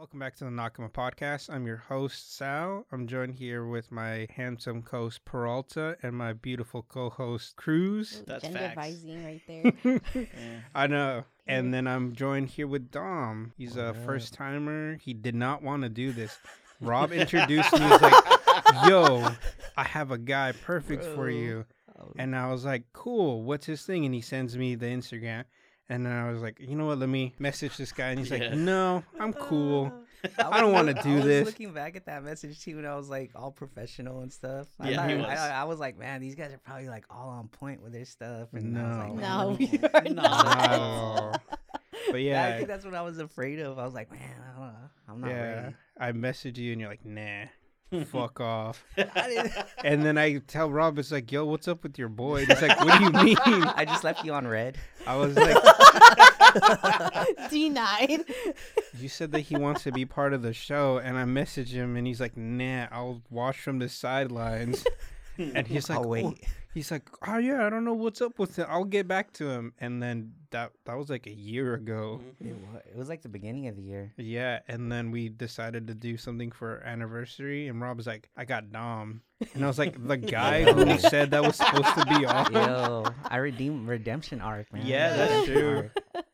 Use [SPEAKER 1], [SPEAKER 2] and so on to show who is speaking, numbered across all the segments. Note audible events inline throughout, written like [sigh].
[SPEAKER 1] Welcome back to the Nakama Podcast. I'm your host, Sal. I'm joined here with my handsome co host, Peralta, and my beautiful co host, Cruz.
[SPEAKER 2] That's
[SPEAKER 3] Gender
[SPEAKER 2] facts.
[SPEAKER 3] vising right there. [laughs]
[SPEAKER 2] Yeah.
[SPEAKER 1] I know. And then I'm joined here with Dom. He's a
[SPEAKER 4] What up?
[SPEAKER 1] first timer. He did not want to do this. [laughs] Rob introduced me. He's like, yo, I have a guy perfect for you.
[SPEAKER 4] Oh,
[SPEAKER 1] And I was like, cool. What's his thing? And he sends me the Instagram. And then I was like, you know what? Let me message this guy. And he's
[SPEAKER 2] Yeah.
[SPEAKER 1] like, no, I'm [laughs] cool.
[SPEAKER 4] I
[SPEAKER 1] I don't wanna do
[SPEAKER 4] I was
[SPEAKER 1] this.
[SPEAKER 4] looking back at that message too, and I was like all professional and stuff. I
[SPEAKER 2] Yeah,
[SPEAKER 4] thought-
[SPEAKER 2] he was.
[SPEAKER 4] I, I was like, man, these guys are probably like all on point with their stuff. And I was like,
[SPEAKER 1] No.
[SPEAKER 3] No,
[SPEAKER 4] let
[SPEAKER 3] we
[SPEAKER 4] me-
[SPEAKER 3] are
[SPEAKER 2] No.
[SPEAKER 3] not.
[SPEAKER 1] Not at. But
[SPEAKER 4] Yeah, I think [laughs] that's what I was afraid of. I was like, man, I don't know. I'm not
[SPEAKER 1] yeah.
[SPEAKER 4] ready.
[SPEAKER 1] I message you and you're like, nah, [laughs] fuck off. And then I tell Rob, it's like, yo, what's up with your boy? And he's like, what do you mean?
[SPEAKER 4] I just left you on read.
[SPEAKER 1] I was like, [laughs]
[SPEAKER 3] Denied.
[SPEAKER 1] you said that he wants to be part of the show, and I message him, and he's like, nah, I'll watch from the sidelines. Hmm. And he's like,
[SPEAKER 4] I'll
[SPEAKER 1] "Oh."
[SPEAKER 4] wait.
[SPEAKER 1] he's like, oh yeah, I don't know what's up with it. I'll get back to him. And then that that was like a year ago. Mm-hmm.
[SPEAKER 4] It was, it was like the beginning of the year.
[SPEAKER 1] Yeah, and then we decided to do something for our anniversary, and Rob was like, "I got Dom," and I was like, "The [laughs] guy who said that was supposed to be [laughs] on."
[SPEAKER 4] Yo, I redeemed redemption arc, man.
[SPEAKER 1] Yeah,
[SPEAKER 3] that's
[SPEAKER 1] true.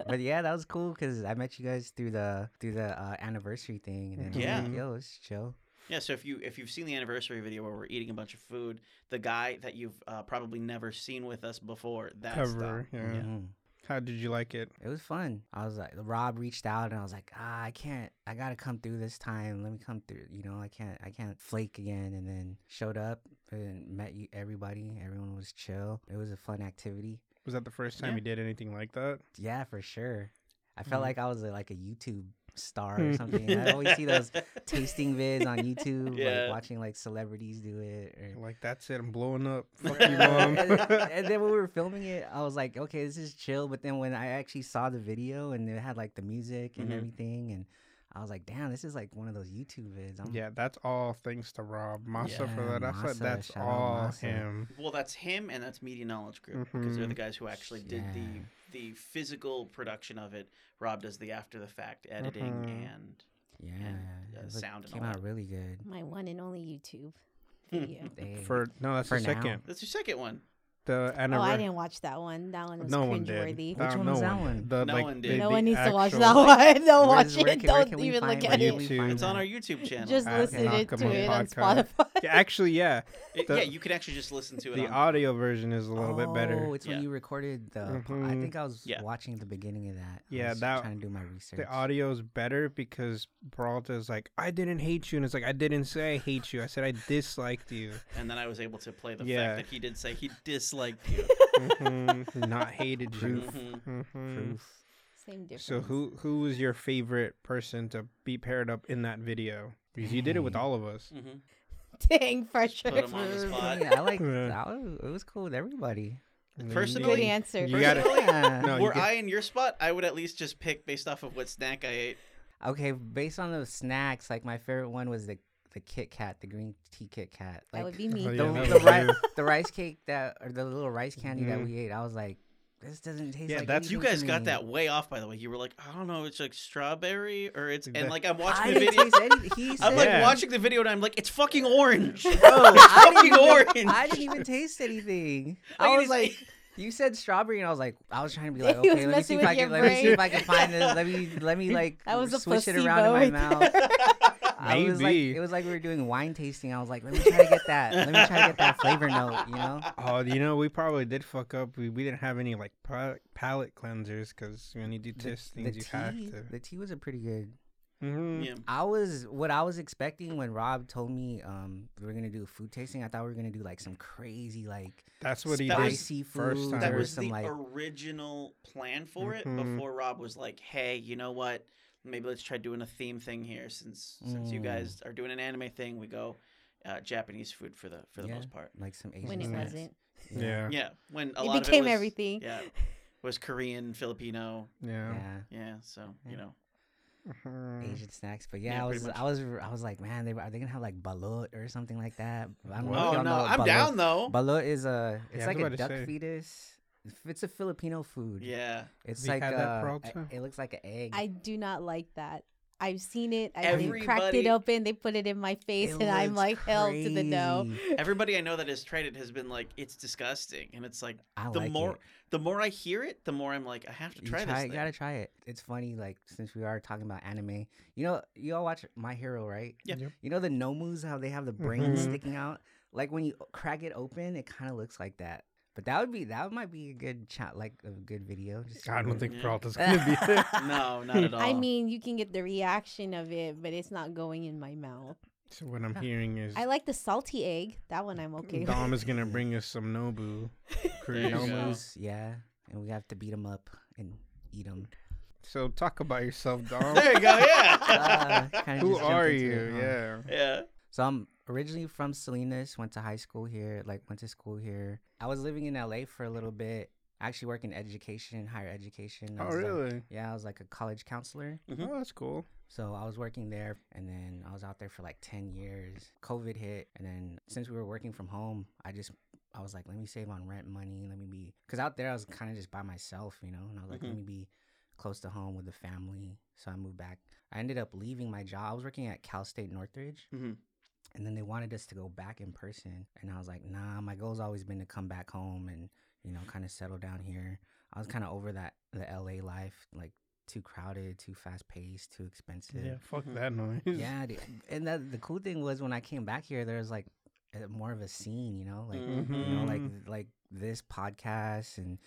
[SPEAKER 4] But yeah, that was cool because I met you guys through the through the uh, anniversary thing, and then I was
[SPEAKER 2] Yeah.
[SPEAKER 4] like, yo, it's chill.
[SPEAKER 2] Yeah, so if you if you've seen the anniversary video where we're eating a bunch of food, the guy that you've uh, probably never seen with us before, that's
[SPEAKER 1] Cover,
[SPEAKER 2] Dom.
[SPEAKER 1] yeah.
[SPEAKER 4] Mhm.
[SPEAKER 1] How did you like it?
[SPEAKER 4] It was fun. I was like, Rob reached out, and I was like, ah, I can't. I gotta come through this time. Let me come through. You know, I can't. I can't flake again. And then showed up and met you. Everybody. Everyone was chill. It was a fun activity.
[SPEAKER 1] Was that the first time
[SPEAKER 2] Yeah.
[SPEAKER 1] you did anything like that?
[SPEAKER 4] Yeah, for sure. I felt
[SPEAKER 1] Mhm.
[SPEAKER 4] like I was uh, like a YouTube star or something. I always see [laughs] those tasting vids on YouTube,
[SPEAKER 2] Yeah.
[SPEAKER 4] like watching like celebrities do it. Or...
[SPEAKER 1] Like that's it. I'm blowing up. [laughs] Fuck you, mom.
[SPEAKER 4] and, [laughs] and then when we were filming it, I was like, okay, this is chill. But then when I actually saw the video and it had like the music and
[SPEAKER 2] Mhm.
[SPEAKER 4] everything, and I was like, damn, this is like one of those YouTube vids. I'm,
[SPEAKER 1] yeah, that's all thanks to Rob Massa for
[SPEAKER 4] Yeah,
[SPEAKER 1] that. I said that's
[SPEAKER 4] shout
[SPEAKER 1] all him.
[SPEAKER 2] Well, that's him, and that's Media Knowledge Group because they're
[SPEAKER 1] Mhm.
[SPEAKER 2] the guys who actually did
[SPEAKER 4] Yeah.
[SPEAKER 2] the the physical production of it. Rob does the after the fact editing
[SPEAKER 1] Mhm.
[SPEAKER 2] and
[SPEAKER 4] yeah,
[SPEAKER 2] and, uh,
[SPEAKER 4] it looked-
[SPEAKER 2] sound and
[SPEAKER 4] came
[SPEAKER 2] all
[SPEAKER 4] out really good.
[SPEAKER 3] My one and only YouTube [laughs] video.
[SPEAKER 4] They-
[SPEAKER 1] For no, that's
[SPEAKER 4] For
[SPEAKER 1] the
[SPEAKER 4] now.
[SPEAKER 1] second.
[SPEAKER 2] that's your second one.
[SPEAKER 1] The
[SPEAKER 3] oh, I didn't watch that one. That one was
[SPEAKER 1] no one did.
[SPEAKER 3] cringeworthy.
[SPEAKER 1] That-
[SPEAKER 4] Which one
[SPEAKER 1] no
[SPEAKER 4] was that one?
[SPEAKER 1] The,
[SPEAKER 2] No
[SPEAKER 1] like,
[SPEAKER 2] one
[SPEAKER 1] the-
[SPEAKER 2] did.
[SPEAKER 3] No one needs to watch that [laughs] one. Don't watch it.
[SPEAKER 4] can-
[SPEAKER 3] Don't even look at it.
[SPEAKER 4] can we
[SPEAKER 1] YouTube.
[SPEAKER 4] find
[SPEAKER 2] It's on our YouTube [laughs] channel.
[SPEAKER 3] Just
[SPEAKER 1] at
[SPEAKER 3] listen it to
[SPEAKER 1] Nakama
[SPEAKER 3] it on
[SPEAKER 1] Podcast.
[SPEAKER 3] Spotify.
[SPEAKER 1] Yeah, actually, yeah.
[SPEAKER 2] It-
[SPEAKER 1] the-
[SPEAKER 2] yeah, you can actually just listen to it.
[SPEAKER 1] The
[SPEAKER 2] on,
[SPEAKER 1] audio version is a little bit better.
[SPEAKER 4] Oh, it's when
[SPEAKER 2] Yeah.
[SPEAKER 4] you recorded the. po- I
[SPEAKER 1] mm-hmm.
[SPEAKER 4] think I was
[SPEAKER 2] Yeah.
[SPEAKER 4] watching the beginning of that. I
[SPEAKER 1] Yeah,
[SPEAKER 4] was
[SPEAKER 1] that-
[SPEAKER 4] trying to do my research.
[SPEAKER 1] The audio is better because Peralta is like, I didn't hate you. And it's like, I didn't say I hate you. I said I disliked you.
[SPEAKER 2] and then I was able to play the fact that he did say he disliked you.
[SPEAKER 1] Mhm, [laughs] Not hated you.
[SPEAKER 4] Proof.
[SPEAKER 2] Mhm.
[SPEAKER 1] Mhm.
[SPEAKER 4] Proof.
[SPEAKER 3] Same difference.
[SPEAKER 1] So who who was your favorite person to be paired up in that video? Because you did it with all of us.
[SPEAKER 2] Mhm.
[SPEAKER 3] Dang, pressure.
[SPEAKER 2] Put him on the [laughs] spot.
[SPEAKER 4] me, I like [laughs]
[SPEAKER 1] Yeah.
[SPEAKER 4] that was, it was cool with everybody.
[SPEAKER 2] Personally-
[SPEAKER 3] Good answer.
[SPEAKER 1] You gotta-
[SPEAKER 2] Personally,
[SPEAKER 4] Yeah.
[SPEAKER 1] No, you
[SPEAKER 2] were
[SPEAKER 1] get-
[SPEAKER 2] I in your spot, I would at least just pick based off of what snack I ate.
[SPEAKER 4] Okay, based on the snacks, like my favorite one was the the Kit Kat, the green tea Kit Kat.
[SPEAKER 3] that would be me.
[SPEAKER 1] Oh,
[SPEAKER 4] the,
[SPEAKER 1] yeah, that
[SPEAKER 4] the, ri- the rice cake that or the little rice candy that
[SPEAKER 1] Mhm.
[SPEAKER 4] we ate. I was like, this doesn't taste
[SPEAKER 1] Yeah,
[SPEAKER 4] like
[SPEAKER 1] that's-
[SPEAKER 2] You guys
[SPEAKER 4] to
[SPEAKER 2] got that way off, by the way. You were like, I don't know, it's like strawberry or it's, and like I'm watching
[SPEAKER 4] I
[SPEAKER 2] the
[SPEAKER 4] didn't
[SPEAKER 2] video.
[SPEAKER 4] taste anything. He [laughs] said,
[SPEAKER 2] I'm like
[SPEAKER 1] Yeah.
[SPEAKER 2] watching the video and I'm like, it's fucking orange. Bro,
[SPEAKER 4] I [laughs]
[SPEAKER 2] it's
[SPEAKER 4] didn't
[SPEAKER 2] fucking
[SPEAKER 4] even-
[SPEAKER 2] orange.
[SPEAKER 4] I didn't even taste anything. [laughs]
[SPEAKER 2] Like,
[SPEAKER 4] I was like, you said strawberry, and I was like, I was trying to be like, okay, let me see if I can,
[SPEAKER 3] your
[SPEAKER 4] let me see if I can find this. Let me, let me like
[SPEAKER 3] I was a
[SPEAKER 4] swish it around in my mouth.
[SPEAKER 3] There.
[SPEAKER 4] I was like, it was like we were doing wine tasting. I was like, let me try to get that. Let me try to get that flavor note. You know?
[SPEAKER 1] Oh, you know, we probably did fuck up. We, we didn't have any like pa- palate cleansers because when you do
[SPEAKER 4] The,
[SPEAKER 1] testings,
[SPEAKER 4] the
[SPEAKER 1] you have to.
[SPEAKER 4] the tea was a pretty good.
[SPEAKER 1] Mhm.
[SPEAKER 2] Yeah.
[SPEAKER 4] I was what I was expecting when Rob told me um we were gonna do a food tasting. I thought we were gonna do like some crazy like
[SPEAKER 1] That's what he
[SPEAKER 2] That
[SPEAKER 1] did
[SPEAKER 2] was-
[SPEAKER 4] spicy
[SPEAKER 1] first
[SPEAKER 4] food.
[SPEAKER 1] time.
[SPEAKER 2] That was
[SPEAKER 4] some
[SPEAKER 2] the
[SPEAKER 4] like
[SPEAKER 2] original plan for it
[SPEAKER 1] Mhm.
[SPEAKER 2] before Rob was like, "Hey, you know what? Maybe let's try doing a theme thing here. Since since you
[SPEAKER 4] Mm.
[SPEAKER 2] guys are doing an anime thing, we go uh, Japanese food for the for the
[SPEAKER 4] Yeah.
[SPEAKER 2] most part.
[SPEAKER 4] like some Asian
[SPEAKER 3] when it
[SPEAKER 4] snacks.
[SPEAKER 3] wasn't.
[SPEAKER 1] Yeah.
[SPEAKER 2] Yeah, when a
[SPEAKER 3] It
[SPEAKER 2] lot
[SPEAKER 3] became
[SPEAKER 2] of it was,
[SPEAKER 3] everything.
[SPEAKER 2] Yeah, was Korean, Filipino.
[SPEAKER 1] Yeah.
[SPEAKER 4] Yeah.
[SPEAKER 2] Yeah, so you know,
[SPEAKER 1] Mhm.
[SPEAKER 4] Asian snacks, but
[SPEAKER 2] Yeah,
[SPEAKER 4] yeah, I
[SPEAKER 2] pretty
[SPEAKER 4] was,
[SPEAKER 2] much.
[SPEAKER 4] I was, I was like, man, they are they gonna have like balut or something like that? I don't know if
[SPEAKER 2] oh
[SPEAKER 4] y'all
[SPEAKER 2] no,
[SPEAKER 4] know what
[SPEAKER 2] I'm
[SPEAKER 4] balut-
[SPEAKER 2] down though.
[SPEAKER 4] Balut is a,
[SPEAKER 1] Yeah,
[SPEAKER 4] it's
[SPEAKER 1] I was
[SPEAKER 4] like a
[SPEAKER 1] about to
[SPEAKER 4] duck
[SPEAKER 1] say.
[SPEAKER 4] fetus. It's a Filipino food.
[SPEAKER 2] Yeah,
[SPEAKER 4] It's
[SPEAKER 1] Have you
[SPEAKER 4] like
[SPEAKER 1] had that,
[SPEAKER 4] uh, it looks like an egg.
[SPEAKER 3] I do not like that. I've seen it. I they cracked it open. They put it in my face, and I'm
[SPEAKER 4] looks
[SPEAKER 3] like held to the no.
[SPEAKER 2] Everybody I know that has tried it has been like, it's disgusting, and it's like
[SPEAKER 4] I
[SPEAKER 2] the
[SPEAKER 4] like
[SPEAKER 2] more
[SPEAKER 4] it.
[SPEAKER 2] the more I hear it, the more I'm like, I have to
[SPEAKER 4] You
[SPEAKER 2] try,
[SPEAKER 4] try
[SPEAKER 2] this.
[SPEAKER 4] it,
[SPEAKER 2] thing.
[SPEAKER 4] gotta try it. It's funny, like since we are talking about anime. You know, you all watch My Hero, right?
[SPEAKER 2] Yeah.
[SPEAKER 1] Yep.
[SPEAKER 4] You know the Nomus, how they have the brain
[SPEAKER 1] Mhm.
[SPEAKER 4] sticking out. Like when you crack it open, it kind of looks like that. But that would be that might be a good chat, like a good video. Just
[SPEAKER 1] I don't think
[SPEAKER 2] Yeah. [laughs]
[SPEAKER 1] Peralta's [laughs] gonna be there. [laughs]
[SPEAKER 2] No, not at all.
[SPEAKER 3] I mean, you can get the reaction of it, but it's not going in my mouth.
[SPEAKER 1] So what I'm hearing is
[SPEAKER 3] I like the salty egg. That one I'm okay with.
[SPEAKER 1] Dom is gonna bring us some Nobu.
[SPEAKER 2] There
[SPEAKER 1] Cruz.
[SPEAKER 2] you go.
[SPEAKER 4] Nomus, yeah, and we have to beat them up and eat them.
[SPEAKER 1] So talk about yourself, Dom.
[SPEAKER 2] there you go. Yeah.
[SPEAKER 4] Uh,
[SPEAKER 1] Who are you?
[SPEAKER 4] it, huh?
[SPEAKER 1] Yeah.
[SPEAKER 2] yeah.
[SPEAKER 4] So I'm originally from Salinas, went to high school here, like went to school here. I was living in LA for a little bit. I actually work in education, higher education. I
[SPEAKER 1] Oh
[SPEAKER 4] was, like-
[SPEAKER 1] really?
[SPEAKER 4] yeah, I was like a college counselor.
[SPEAKER 2] Mhm.
[SPEAKER 1] Oh, that's cool.
[SPEAKER 4] So I was working there and then I was out there for like 10 years. COVID hit and then since we were working from home, I just I was like, let me save on rent money, let me be cuz out there I was kind of just by myself, you know, and I was like, let
[SPEAKER 2] Mhm.
[SPEAKER 4] me be close to home with the family. So I moved back. I ended up leaving my job. I was working at Cal State Northridge
[SPEAKER 2] hmm
[SPEAKER 4] and then they wanted us to go back in person and i was like nah my goal's always been to come back home and you know kind of settle down here i was kind of over that the la life like too crowded too fast paced too expensive
[SPEAKER 1] Yeah. Fuck
[SPEAKER 2] Mhm.
[SPEAKER 1] that noise.
[SPEAKER 4] yeah dude. and that, the cool thing was when i came back here there was like more of a scene you know like you know like
[SPEAKER 1] Mhm.
[SPEAKER 4] like this podcast and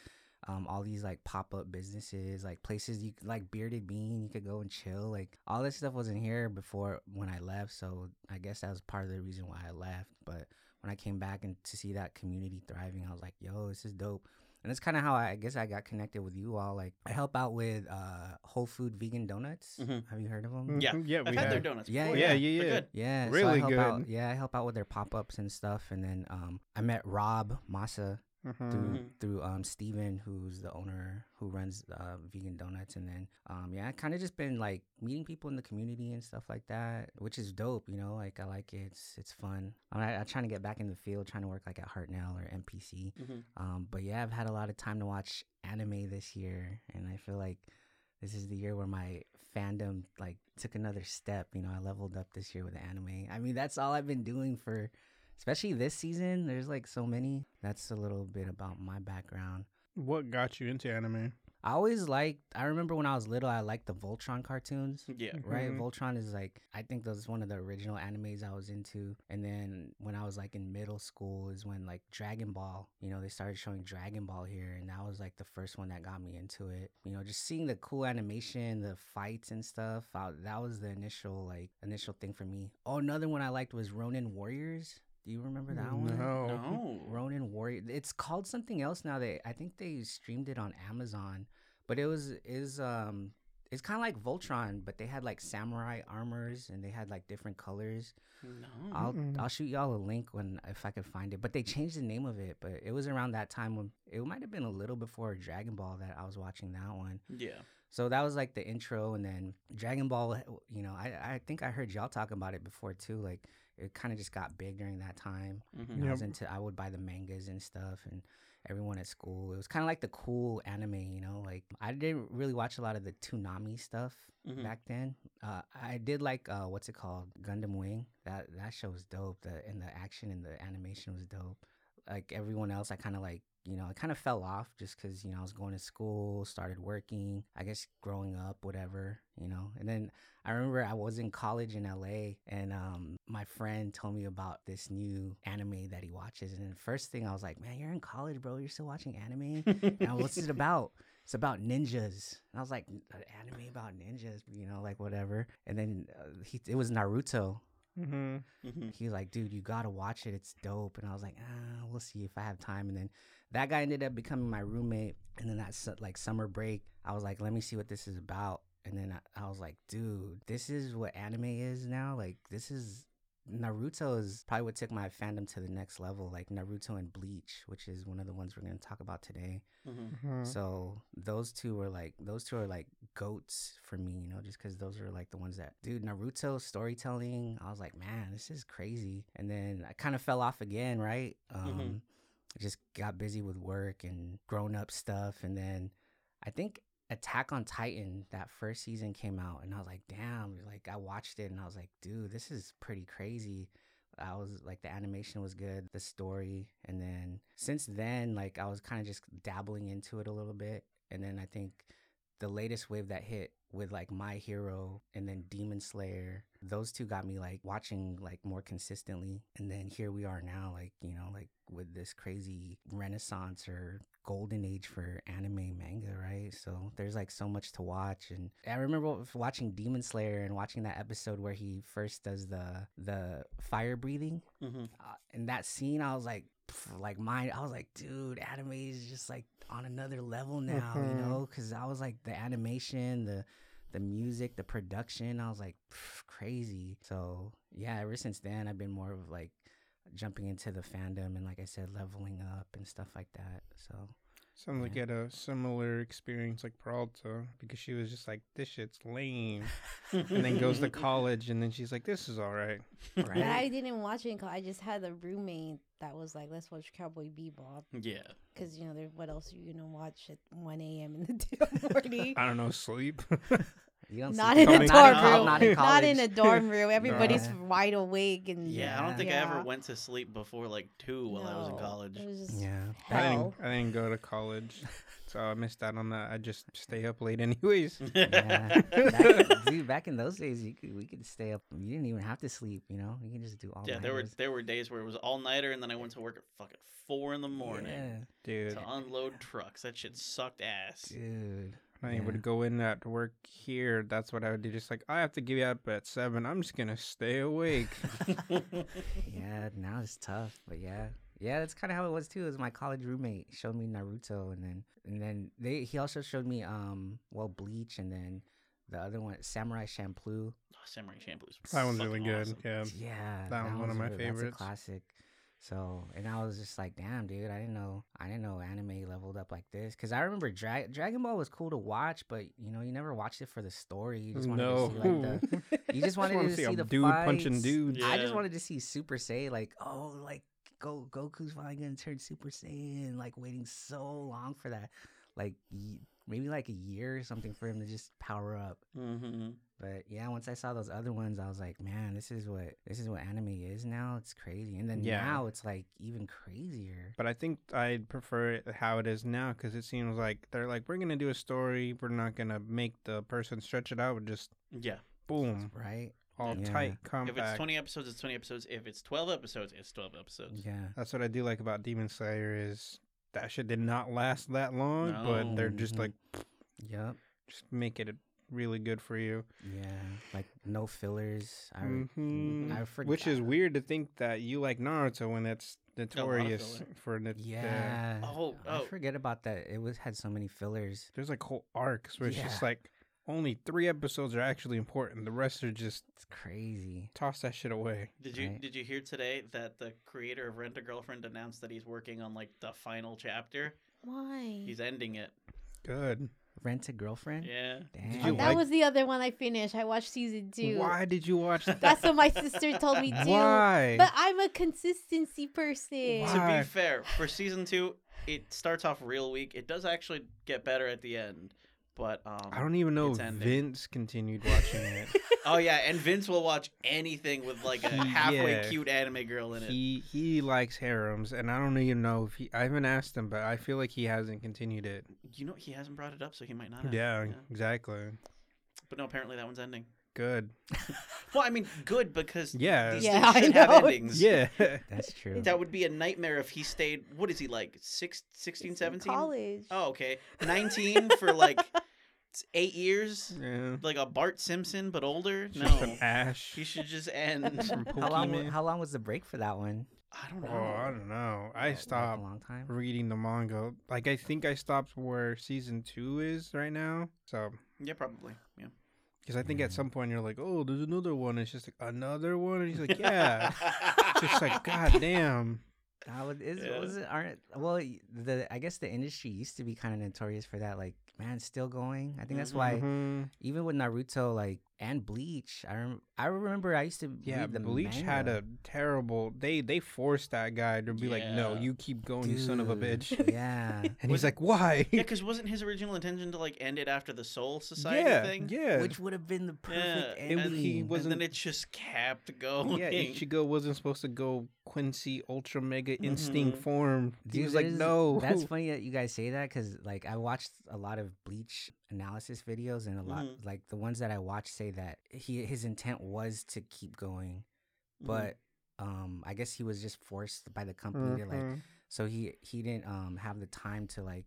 [SPEAKER 4] um, all these like pop up businesses, like places you like Bearded Bean, you could go and chill. Like all this stuff wasn't here before when I left, so I guess that was part of the reason why I left. But when I came back and to see that community thriving, I was like, "Yo, this is dope." And that's kind of how I, I guess I got connected with you all. Like I help out with uh, Whole Food Vegan Donuts.
[SPEAKER 2] Mhm.
[SPEAKER 4] Have you heard of them?
[SPEAKER 2] Yeah.
[SPEAKER 1] Mhm. Yeah.
[SPEAKER 2] I've
[SPEAKER 1] We
[SPEAKER 2] had their donuts.
[SPEAKER 4] Yeah,
[SPEAKER 2] before,
[SPEAKER 1] yeah,
[SPEAKER 2] They're
[SPEAKER 1] yeah, yeah.
[SPEAKER 2] good.
[SPEAKER 4] Yeah, so I
[SPEAKER 1] Really
[SPEAKER 4] help
[SPEAKER 1] good.
[SPEAKER 4] Out, yeah, I help out with their pop ups and stuff. And then um, I met Rob Massa
[SPEAKER 1] Mhm.
[SPEAKER 4] through
[SPEAKER 2] Mhm.
[SPEAKER 4] through um Steven who's the owner who runs uh, vegan donuts and then um yeah I kind of just been like meeting people in the community and stuff like that which is dope you know like I like it it's it's fun I'm, I'm trying to get back in the field trying to work like at Hartnell or MPC
[SPEAKER 2] Mhm.
[SPEAKER 4] um but yeah I've had a lot of time to watch anime this year and I feel like this is the year where my fandom like took another step you know I leveled up this year with anime I mean that's all I've been doing for especially this season there's like so many. That's a little bit about my background.
[SPEAKER 1] What got you into anime?
[SPEAKER 4] i always liked i remember when i was little i liked the voltron cartoons
[SPEAKER 2] Yeah.
[SPEAKER 4] right?
[SPEAKER 1] Mhm.
[SPEAKER 4] voltron is like i think that was one of the original animes i was into. And then when i was like in middle school is when like dragon ball you know they started showing dragon ball here. And that was like the first one that got me into it. You know just seeing the cool animation the fights and stuff I, that was the initial like initial thing for me. Oh another one i liked was ronin warriors do you remember that one
[SPEAKER 1] No.
[SPEAKER 2] No. [laughs]
[SPEAKER 4] Ronin Warrior. It's called something else now. They I think they streamed it on Amazon, but it was is um it's kind of like Voltron, but they had like samurai armors and they had like different colors.
[SPEAKER 2] No.
[SPEAKER 4] I'll
[SPEAKER 1] Mm-mm.
[SPEAKER 4] I'll shoot y'all a link when if I can find it. But they changed the name of it. But it was around that time when it might have been a little before Dragon Ball that I was watching that one.
[SPEAKER 2] Yeah.
[SPEAKER 4] So that was like the intro, and then Dragon Ball. You know, I I think I heard y'all talk about it before too. Like it kind of just got big during that time.
[SPEAKER 2] Mhm.
[SPEAKER 4] And I was into I would buy the mangas and stuff and everyone at school. It was kind of like the cool anime, you know. Like I didn't really watch a lot of the Toonami stuff
[SPEAKER 2] Mhm.
[SPEAKER 4] back then. Uh, I did like uh, what's it called, Gundam Wing. That that show was dope. The and the action and the animation was dope. Like everyone else, I kind of like you know I kind of fell off just because you know I was going to school, started working. I guess growing up, whatever, you know. And then I remember I was in college in LA and um, my friend told me about this new anime that he watches. And the first thing I was like, man, you're in college, bro. You're still watching anime? and what's it [laughs] about? It's about ninjas. And I was like, anime about ninjas, you know, like whatever. And then uh, he, it was Naruto.
[SPEAKER 1] Mm-hmm.
[SPEAKER 2] Mhm.
[SPEAKER 4] He was like, dude, you gotta watch it. It's dope. And I was like, ah, we'll see if I have time. And then that guy ended up becoming my roommate. And then that su- like summer break, I was like, let me see what this is about. And then I, I was like, dude, this is what anime is now. Like, this is Naruto is probably what took my fandom to the next level. Like Naruto and Bleach, which is one of the ones we're gonna talk about today.
[SPEAKER 2] Mhm.
[SPEAKER 1] Mm-hmm.
[SPEAKER 4] So those two were like those two are like goats for me, you know, just because those are like the ones that dude Naruto storytelling. I was like, man, this is crazy. And then I kind of fell off again, right? Um,
[SPEAKER 2] Mhm.
[SPEAKER 4] I just got busy with work and grown up stuff, and then I think Attack on Titan, that first season came out, and I was like, damn, like I watched it and I was like, dude, this is pretty crazy. I was like, the animation was good, the story. And then since then, like, I was kind of just dabbling into it a little bit. And then I think the latest wave that hit with like My Hero and then Demon Slayer, those two got me like watching like more consistently. And then here we are now, like, you know, like with this crazy renaissance or golden age for anime manga, right? So there's like so much to watch. And I remember watching Demon Slayer and watching that episode where he first does the the fire breathing.
[SPEAKER 2] hmm
[SPEAKER 4] Uh, in that scene, I was like, like mine. I was like, dude, anime is just like on another level now, you
[SPEAKER 1] Mhm.
[SPEAKER 4] know? Because I was like, the animation, the the music, the production. I was like, crazy. So yeah, ever since then, I've been more of like jumping into the fandom and like I said, leveling up and stuff like that. So
[SPEAKER 1] Sounds like you had a similar experience like Peralta because she was just like, this shit's lame. and then goes to [laughs] college and then she's like, this is all right.
[SPEAKER 3] But
[SPEAKER 4] right.
[SPEAKER 3] I didn't watch it. 'cause I just had a roommate that was like, "Let's watch Cowboy Bebop,"
[SPEAKER 2] Yeah.
[SPEAKER 3] because you know, there, what else are you gonna watch at one a.m. in the [laughs] damn morning?
[SPEAKER 1] I don't know, sleep. [laughs]
[SPEAKER 4] You don't
[SPEAKER 3] in
[SPEAKER 1] a dorm
[SPEAKER 4] col-
[SPEAKER 1] room.
[SPEAKER 4] Not in [laughs]
[SPEAKER 3] Not in a dorm room. [laughs] Everybody's
[SPEAKER 4] Yeah.
[SPEAKER 3] wide awake and
[SPEAKER 2] Yeah, I don't think I ever went to sleep before like two while I was in college.
[SPEAKER 3] It was just
[SPEAKER 4] Yeah.
[SPEAKER 1] I didn't, I didn't go to college. So I missed out on that. I just stay up late [laughs] anyways.
[SPEAKER 4] Yeah. back, dude, back in those days, you could, we could stay up. You didn't even have to sleep. You know, you can just do all.
[SPEAKER 2] yeah, there were there were days where it was all nighter, and then I went to work at fucking four in the morning
[SPEAKER 4] Yeah,
[SPEAKER 1] Dude,
[SPEAKER 2] to unload trucks. That shit sucked ass.
[SPEAKER 4] dude.
[SPEAKER 1] When I would go in at work here. That's what I would do. Just like, I have to give you up at seven. I'm just going to stay awake. [laughs]
[SPEAKER 4] Yeah, now it's tough, but yeah, yeah, that's kind of how it was too. It was my college roommate showed me Naruto, and then and then they he also showed me um well Bleach, and then the other one Samurai Champloo.
[SPEAKER 2] Oh, Samurai Champloo's
[SPEAKER 1] that one's really
[SPEAKER 2] fucking
[SPEAKER 1] good.
[SPEAKER 2] awesome.
[SPEAKER 1] Yeah.
[SPEAKER 4] Yeah,
[SPEAKER 1] That one's one of my
[SPEAKER 4] really- that's a
[SPEAKER 1] favorites.
[SPEAKER 4] classic. So, and I was just like, damn, dude, I didn't know, I didn't know anime leveled up like this. Cause I remember Dra- Dragon Ball was cool to watch, but you know, you never watched it for the story. You just wanted
[SPEAKER 1] No.
[SPEAKER 4] to see like the, [laughs] you just wanted
[SPEAKER 1] wanna
[SPEAKER 4] to see,
[SPEAKER 1] a
[SPEAKER 4] the
[SPEAKER 1] dude punching
[SPEAKER 4] fights.
[SPEAKER 1] dudes.
[SPEAKER 4] I just wanted to see Super Saiyan, like, oh, like Go Goku's finally gonna turn Super Saiyan. Like waiting so long for that, like y- maybe like a year or something for him to just power up.
[SPEAKER 2] Mm-hmm.
[SPEAKER 4] But yeah, once I saw those other ones, I was like, man, this is what this is what anime is now. It's crazy, and then
[SPEAKER 1] Yeah.
[SPEAKER 4] now it's like even crazier.
[SPEAKER 1] But I think I'd prefer how it is now because it seems like they're like, we're going to do a story. We're not going to make the person stretch it out. Just
[SPEAKER 2] Yeah.
[SPEAKER 1] boom,
[SPEAKER 4] Right?
[SPEAKER 1] all
[SPEAKER 4] Yeah.
[SPEAKER 1] tight,
[SPEAKER 2] If
[SPEAKER 1] compact.
[SPEAKER 2] it's 20 episodes, it's 20 episodes. If it's 12 episodes, it's 12 episodes.
[SPEAKER 4] Yeah.
[SPEAKER 1] That's what I do like about Demon Slayer is that shit did not last that long, but they're just like,
[SPEAKER 4] Yep.
[SPEAKER 1] just make it really good for you.
[SPEAKER 4] Yeah. Like no fillers. I,
[SPEAKER 1] Mhm.
[SPEAKER 4] I
[SPEAKER 1] Which is weird to think that you like Naruto when it's notorious for the.
[SPEAKER 4] Yeah.
[SPEAKER 2] Oh,
[SPEAKER 4] I
[SPEAKER 2] oh.
[SPEAKER 4] forget about that. It was had so many fillers.
[SPEAKER 1] There's like whole arcs where it's just like only three episodes are actually important. The rest are just
[SPEAKER 4] It's crazy.
[SPEAKER 1] toss that shit away.
[SPEAKER 2] Did you
[SPEAKER 4] Right.
[SPEAKER 2] did you hear today that the creator of Rent a Girlfriend announced that he's working on like the final chapter?
[SPEAKER 3] Why?
[SPEAKER 2] He's ending it.
[SPEAKER 1] Good.
[SPEAKER 4] Rent a girlfriend.
[SPEAKER 2] Yeah.
[SPEAKER 4] Damn.
[SPEAKER 1] Uh, you
[SPEAKER 3] Oh, that
[SPEAKER 1] like-
[SPEAKER 3] was the other one I finished. I watched season two.
[SPEAKER 1] Why did you watch that?
[SPEAKER 3] That's what my sister told me too.
[SPEAKER 1] Why?
[SPEAKER 3] But I'm a consistency person.
[SPEAKER 2] To be fair, for season two, it starts off real weak. It does actually get better at the end, but um,
[SPEAKER 1] I don't even know if. Vince continued watching it. [laughs]
[SPEAKER 2] Oh yeah, and Vince will watch anything with like a halfway
[SPEAKER 1] yeah.
[SPEAKER 2] cute anime girl in it.
[SPEAKER 1] he he likes harems, and I don't even know if he. I haven't asked him, but I feel like he hasn't continued it.
[SPEAKER 2] You know, he hasn't brought it up, so he might not. Have.
[SPEAKER 1] Yeah, exactly.
[SPEAKER 2] But no, apparently that one's ending.
[SPEAKER 1] Good. [laughs]
[SPEAKER 2] Well, I mean, good because
[SPEAKER 1] Yeah.
[SPEAKER 2] these
[SPEAKER 3] Yeah,
[SPEAKER 2] things
[SPEAKER 3] I
[SPEAKER 2] should have
[SPEAKER 3] know.
[SPEAKER 2] endings.
[SPEAKER 1] Yeah. [laughs]
[SPEAKER 4] That's true.
[SPEAKER 2] That would be a nightmare if he stayed. What is he like? Six, 16, 17?
[SPEAKER 3] College.
[SPEAKER 2] Oh, okay. 19 for like s- eight years?
[SPEAKER 1] yeah.
[SPEAKER 2] Like a Bart Simpson, but older? [laughs]
[SPEAKER 1] Just an
[SPEAKER 2] No.
[SPEAKER 1] Ash
[SPEAKER 2] He should just [laughs] end.
[SPEAKER 1] from
[SPEAKER 4] how long?
[SPEAKER 1] Pokemon.
[SPEAKER 4] How long was the break for that one?
[SPEAKER 2] I don't know.
[SPEAKER 1] Oh, I don't know. I
[SPEAKER 4] Like a
[SPEAKER 1] stopped
[SPEAKER 4] long time.
[SPEAKER 1] reading the manga. Like I think I stopped where season two is right now. So
[SPEAKER 2] Yeah, probably. Yeah.
[SPEAKER 1] because I think at some point you're like, oh, there's another one. It's just like another one, and he's like, yeah. [laughs] just like, god damn.
[SPEAKER 4] I would, is,
[SPEAKER 2] Yeah.
[SPEAKER 4] was it, aren't well the I guess the industry used to be kind of notorious for that like man it's still going I think that's why
[SPEAKER 1] Mhm.
[SPEAKER 4] even with Naruto like and Bleach. I rem- I remember I used to
[SPEAKER 1] Yeah,
[SPEAKER 4] read the
[SPEAKER 1] Bleach had a terrible. They they forced that guy to be like, "No, you keep going, you son of a bitch."
[SPEAKER 4] Yeah. [laughs]
[SPEAKER 1] And
[SPEAKER 2] Was
[SPEAKER 1] he's like, "Why?"
[SPEAKER 2] Yeah, because wasn't his original intention to like end it after the Soul Society
[SPEAKER 1] yeah,
[SPEAKER 2] thing?
[SPEAKER 1] yeah.
[SPEAKER 4] Which would have been the perfect
[SPEAKER 2] Yeah,
[SPEAKER 4] ending.
[SPEAKER 2] and,
[SPEAKER 1] he wasn't-
[SPEAKER 2] then it just kept going.
[SPEAKER 1] yeah, Ichigo wasn't supposed to go Quincy Ultra Mega Instinct
[SPEAKER 2] Mhm.
[SPEAKER 1] form. He was like, "No."
[SPEAKER 4] That's [laughs] funny that you guys say that because like I watched a lot of Bleach analysis videos and a lot
[SPEAKER 2] Mhm.
[SPEAKER 4] like the ones that I watched say that he his intent was to keep going,
[SPEAKER 2] Mhm.
[SPEAKER 4] but um I guess he was just forced by the company to like
[SPEAKER 1] Mhm.
[SPEAKER 4] so he he didn't um have the time to like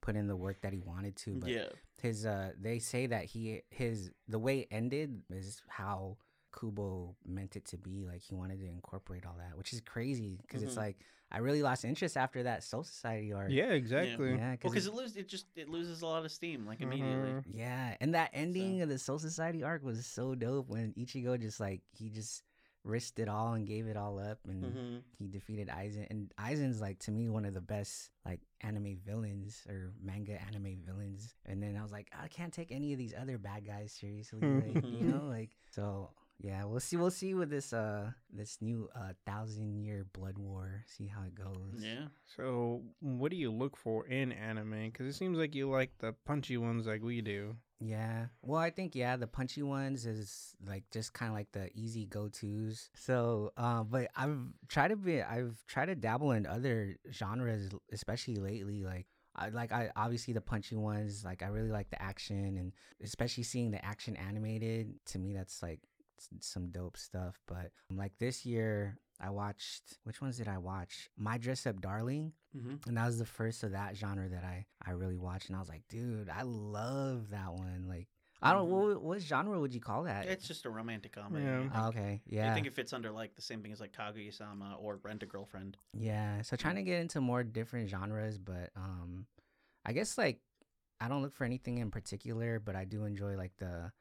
[SPEAKER 4] put in the work that he wanted to. But
[SPEAKER 2] yeah,
[SPEAKER 4] his uh they say that he his the way it ended is how Kubo meant it to be like he wanted to incorporate all that which is crazy because it's
[SPEAKER 2] Mhm.
[SPEAKER 4] like I really lost interest after that Soul Society arc
[SPEAKER 1] Yeah, exactly.
[SPEAKER 4] yeah
[SPEAKER 2] well,
[SPEAKER 4] because
[SPEAKER 2] because it loses it just it loses a lot of steam like immediately.
[SPEAKER 1] Mhm.
[SPEAKER 4] yeah and that ending of the Soul Society arc was so dope when Ichigo just like he just risked it all and gave it all up and
[SPEAKER 2] hmm
[SPEAKER 4] he defeated Aizen and Aizen's like to me one of the best like anime villains or manga anime villains and then I was like I can't take any of these other bad guys seriously like you [laughs] know like so yeah we'll see we'll see with this uh this new uh thousand year blood war see how it goes
[SPEAKER 2] Yeah,
[SPEAKER 1] So, what do you look for in anime? Because it seems like you like the punchy ones like we do.
[SPEAKER 4] Yeah. Well, I think yeah, the punchy ones is like just kind of like the easy go-tos. So, um but I've tried to be I've tried to dabble in other genres especially lately like I like I obviously the punchy ones like I really like the action and especially seeing the action animated to me that's like s- some dope stuff but um, like this year I watched which ones did I watch? My Dress Up Darling
[SPEAKER 2] hmm
[SPEAKER 4] and that was the first of that genre that I I really watched, and I was like, dude, I love that one. Like, I don't
[SPEAKER 2] Mhm.
[SPEAKER 4] what, what genre would you call that?
[SPEAKER 2] it's just a romantic comedy.
[SPEAKER 1] Yeah.
[SPEAKER 2] I.
[SPEAKER 4] Oh, okay, yeah.
[SPEAKER 2] I think it fits under like the same thing as like Kaguya-sama or Rent a Girlfriend.
[SPEAKER 4] yeah. So trying to get into more different genres, but um, I guess like I don't look for anything in particular, but I do enjoy like the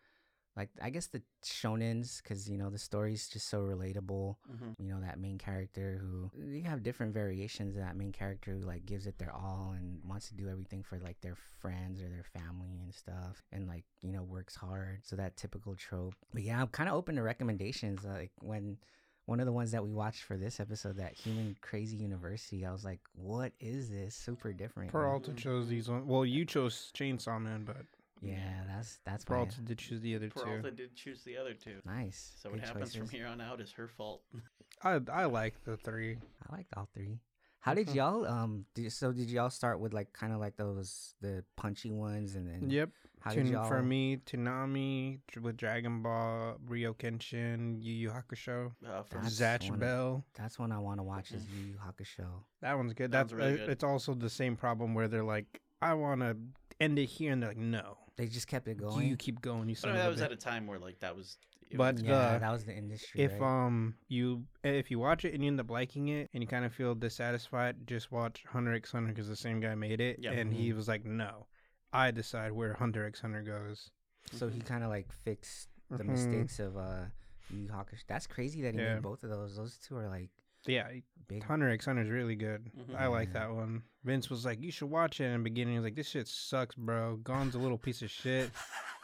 [SPEAKER 4] like I guess the shonens because you know the story's just so relatable.
[SPEAKER 2] hmm
[SPEAKER 4] you know that main character who you have different variations of that main character who like gives it their all and wants to do everything for like their friends or their family and stuff and like you know works hard so that typical trope but yeah i'm kind of open to recommendations like when one of the ones that we watched for this episode that human crazy university i was like what is this super different
[SPEAKER 1] Peralta
[SPEAKER 2] Mhm.
[SPEAKER 1] chose these ones. Well, you chose Chainsaw Man, but
[SPEAKER 4] yeah that's that's my
[SPEAKER 1] Peralta did choose the other
[SPEAKER 2] Peralta
[SPEAKER 1] two.
[SPEAKER 2] did choose the other two.
[SPEAKER 4] nice
[SPEAKER 2] So what
[SPEAKER 4] Good
[SPEAKER 2] happens from here on out is her fault. [laughs]
[SPEAKER 1] I I like the three.
[SPEAKER 4] I liked all three. How did y'all um? Did, so did y'all start with like kind of like those the punchy ones and then
[SPEAKER 1] Yep.
[SPEAKER 4] How did y'all?
[SPEAKER 1] For me, Toonami dr- with Dragon Ball, Rurouni Kenshin, Yu Yu Hakusho,
[SPEAKER 2] Uh, from
[SPEAKER 4] That's
[SPEAKER 1] Zatch
[SPEAKER 4] one
[SPEAKER 1] Bell.
[SPEAKER 4] That's one I want to watch. Is Yu Yu Hakusho.
[SPEAKER 1] That one's good.
[SPEAKER 2] That
[SPEAKER 1] That's
[SPEAKER 2] one's really
[SPEAKER 1] uh,
[SPEAKER 2] good.
[SPEAKER 1] It's also the same problem where they're like, I want to end it here, and they're like, no,
[SPEAKER 4] They just kept it going.
[SPEAKER 1] you keep going, you
[SPEAKER 2] But I mean, that was
[SPEAKER 1] bitch.
[SPEAKER 2] at a time where like that was.
[SPEAKER 1] But
[SPEAKER 2] was-
[SPEAKER 4] yeah,
[SPEAKER 1] the-
[SPEAKER 4] that was the industry.
[SPEAKER 1] if
[SPEAKER 4] right?
[SPEAKER 1] um you if you watch it and you end up liking it and you kind of feel dissatisfied, just watch Hunter x Hunter because the same guy made it,
[SPEAKER 2] Yeah.
[SPEAKER 1] and he was like, no, I decide where Hunter x Hunter goes.
[SPEAKER 4] so he kind of like fixed the
[SPEAKER 1] Mhm.
[SPEAKER 4] mistakes of uh Yu Yu Hakusho. That's crazy that he
[SPEAKER 1] Yeah.
[SPEAKER 4] made both of those. Those two are like
[SPEAKER 1] Yeah,
[SPEAKER 4] big.
[SPEAKER 1] Hunter x Hunter is really good.
[SPEAKER 2] Mhm.
[SPEAKER 1] I like
[SPEAKER 4] Yeah.
[SPEAKER 1] that one. Vince was like, "You should watch it." In the beginning, he was like, "This shit sucks, bro. Gon's a little piece of shit.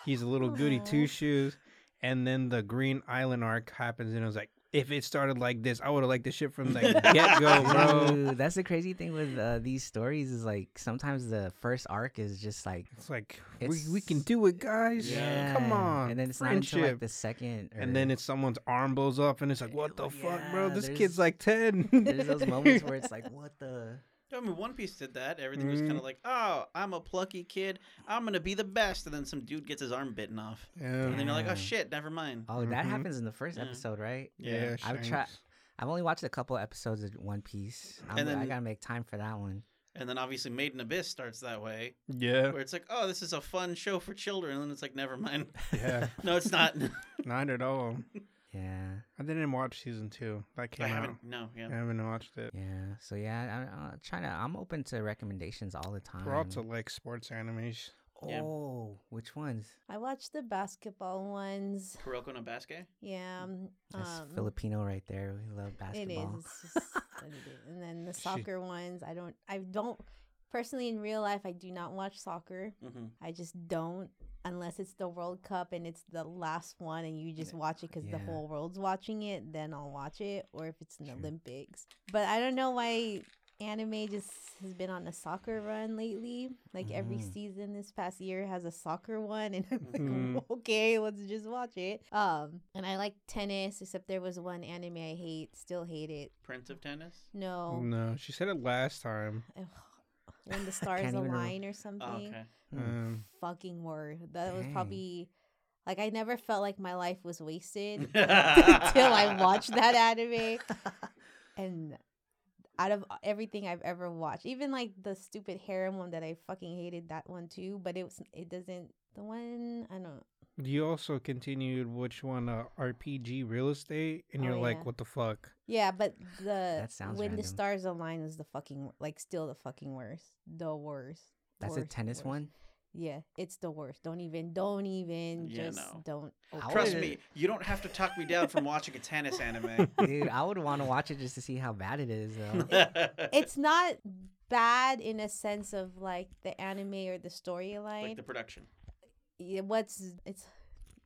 [SPEAKER 1] He's a little goody two shoes." And then the Greed Island arc happens, and it was like, "If it started like this, I would have liked the shit from the [laughs] get go, bro."
[SPEAKER 4] Dude, that's the crazy thing with uh, these stories is like sometimes the first arc is just like
[SPEAKER 1] It's like we, we can do it, guys.
[SPEAKER 2] Yeah.
[SPEAKER 1] Come on,
[SPEAKER 4] and then it's
[SPEAKER 1] friendship.
[SPEAKER 4] not until like the second,
[SPEAKER 1] and then
[SPEAKER 4] or-
[SPEAKER 1] it's someone's arm blows off, and it's like, "What the fuck, bro? This kid's like 10.
[SPEAKER 4] there's those moments where it's like, [laughs] what the?
[SPEAKER 2] I mean, One Piece did that. Everything was kind of like, oh, I'm a plucky kid. I'm gonna be the best, and then some dude gets his arm bitten off,
[SPEAKER 1] yeah,
[SPEAKER 2] and then you're like, oh shit, never mind.
[SPEAKER 4] Oh, that
[SPEAKER 1] Mhm.
[SPEAKER 4] happens in the first
[SPEAKER 2] Yeah.
[SPEAKER 4] episode, right?
[SPEAKER 1] yeah.
[SPEAKER 4] I've
[SPEAKER 1] Shanks.
[SPEAKER 4] tried- I've only watched a couple episodes of One Piece. I'm,
[SPEAKER 2] And
[SPEAKER 4] I gotta make time for that one.
[SPEAKER 2] And then obviously Made in Abyss starts that way,
[SPEAKER 1] Yeah,
[SPEAKER 2] where it's like, oh, this is a fun show for children, and then it's like, never mind.
[SPEAKER 1] yeah, [laughs]
[SPEAKER 2] no, it's not. [laughs]
[SPEAKER 1] not at all. [laughs]
[SPEAKER 4] Yeah,
[SPEAKER 1] I didn't watch season two. That
[SPEAKER 2] I
[SPEAKER 1] came out.
[SPEAKER 2] haven't. No, yeah.
[SPEAKER 1] I haven't watched it.
[SPEAKER 4] yeah. So yeah, I, I'm trying to. I'm open to recommendations all the time.
[SPEAKER 1] We're also like sports animes.
[SPEAKER 2] Yeah.
[SPEAKER 4] Oh, which ones?
[SPEAKER 3] I watched the basketball ones.
[SPEAKER 2] Kuroko no Basket.
[SPEAKER 3] Yeah. um,
[SPEAKER 4] That's
[SPEAKER 3] um,
[SPEAKER 4] Filipino right there. We love basketball.
[SPEAKER 3] It's just what [laughs] it is. And then the
[SPEAKER 1] She-
[SPEAKER 3] soccer ones, I don't. I don't personally in real life. I do not watch soccer.
[SPEAKER 2] Mm-hmm.
[SPEAKER 3] I just don't. Unless it's the World Cup and it's the last one and you just watch it because the whole world's watching it, then I'll watch it. Or if it's an
[SPEAKER 4] True.
[SPEAKER 3] Olympics. But I don't know why anime just has been on a soccer run lately. Like every
[SPEAKER 4] Mhm.
[SPEAKER 3] season this past year has a soccer one, and [laughs] I'm like,
[SPEAKER 1] Mhm.
[SPEAKER 3] okay, let's just watch it. Um, and I like tennis, except there was one anime I hate, still hate it.
[SPEAKER 2] Prince of Tennis.
[SPEAKER 3] No,
[SPEAKER 1] No, she said it last time.
[SPEAKER 3] Ugh. when the [laughs] stars
[SPEAKER 4] can't even rem-
[SPEAKER 3] align or
[SPEAKER 2] Oh,
[SPEAKER 3] something.
[SPEAKER 2] okay.
[SPEAKER 4] Hmm.
[SPEAKER 1] Um,
[SPEAKER 3] Fucking word. That was probably like I never felt like my life was wasted [laughs] until I watched that [laughs] anime. And out of everything I've ever watched, even like the stupid harem one that I fucking hated that one too, but it was it doesn't the one I don't
[SPEAKER 1] you also continued which one? Uh, RPG real estate, and
[SPEAKER 3] Oh,
[SPEAKER 1] you're like,
[SPEAKER 3] yeah.
[SPEAKER 1] what the fuck?
[SPEAKER 3] yeah, but the
[SPEAKER 4] sounds
[SPEAKER 3] when the stars align is the fucking like still the fucking worst, the worst.
[SPEAKER 4] That's a tennis
[SPEAKER 3] worst.
[SPEAKER 4] one.
[SPEAKER 3] Yeah, it's the worst. Don't even, don't even,
[SPEAKER 2] Yeah,
[SPEAKER 3] just
[SPEAKER 2] no.
[SPEAKER 3] don't.
[SPEAKER 4] I
[SPEAKER 3] open
[SPEAKER 2] Trust me, you don't have to talk me down from watching a tennis anime. [laughs]
[SPEAKER 4] Dude, I would want to watch it just to see how bad it is, though.
[SPEAKER 3] It's not bad in a sense of like the anime or the storyline.
[SPEAKER 2] like the production.
[SPEAKER 3] Yeah, what's it's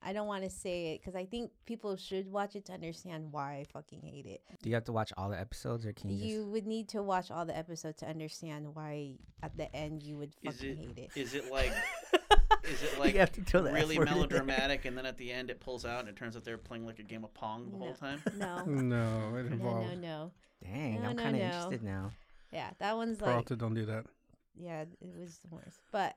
[SPEAKER 3] I don't want to say it because I think people should watch it to understand why I fucking hate it.
[SPEAKER 4] Do you have to watch all the episodes, or can you?
[SPEAKER 3] You
[SPEAKER 4] just...
[SPEAKER 3] would need to watch all the episodes to understand why at the end you would
[SPEAKER 2] Is
[SPEAKER 3] fucking
[SPEAKER 2] it
[SPEAKER 3] hate it.
[SPEAKER 2] is it like [laughs] is it like
[SPEAKER 4] you have to throw the F
[SPEAKER 2] really
[SPEAKER 4] word in there.
[SPEAKER 2] melodramatic and then at the end it pulls out and it turns out they're playing like a game of pong the whole time? [laughs]
[SPEAKER 3] no,
[SPEAKER 1] No, it
[SPEAKER 3] no,
[SPEAKER 1] involved.
[SPEAKER 3] no, no.
[SPEAKER 4] Dang,
[SPEAKER 3] No,
[SPEAKER 4] I'm
[SPEAKER 3] no,
[SPEAKER 4] kind of
[SPEAKER 3] no.
[SPEAKER 4] interested now.
[SPEAKER 3] Yeah, that one's like
[SPEAKER 1] Peralta, don't do that.
[SPEAKER 3] yeah, it was the worst. But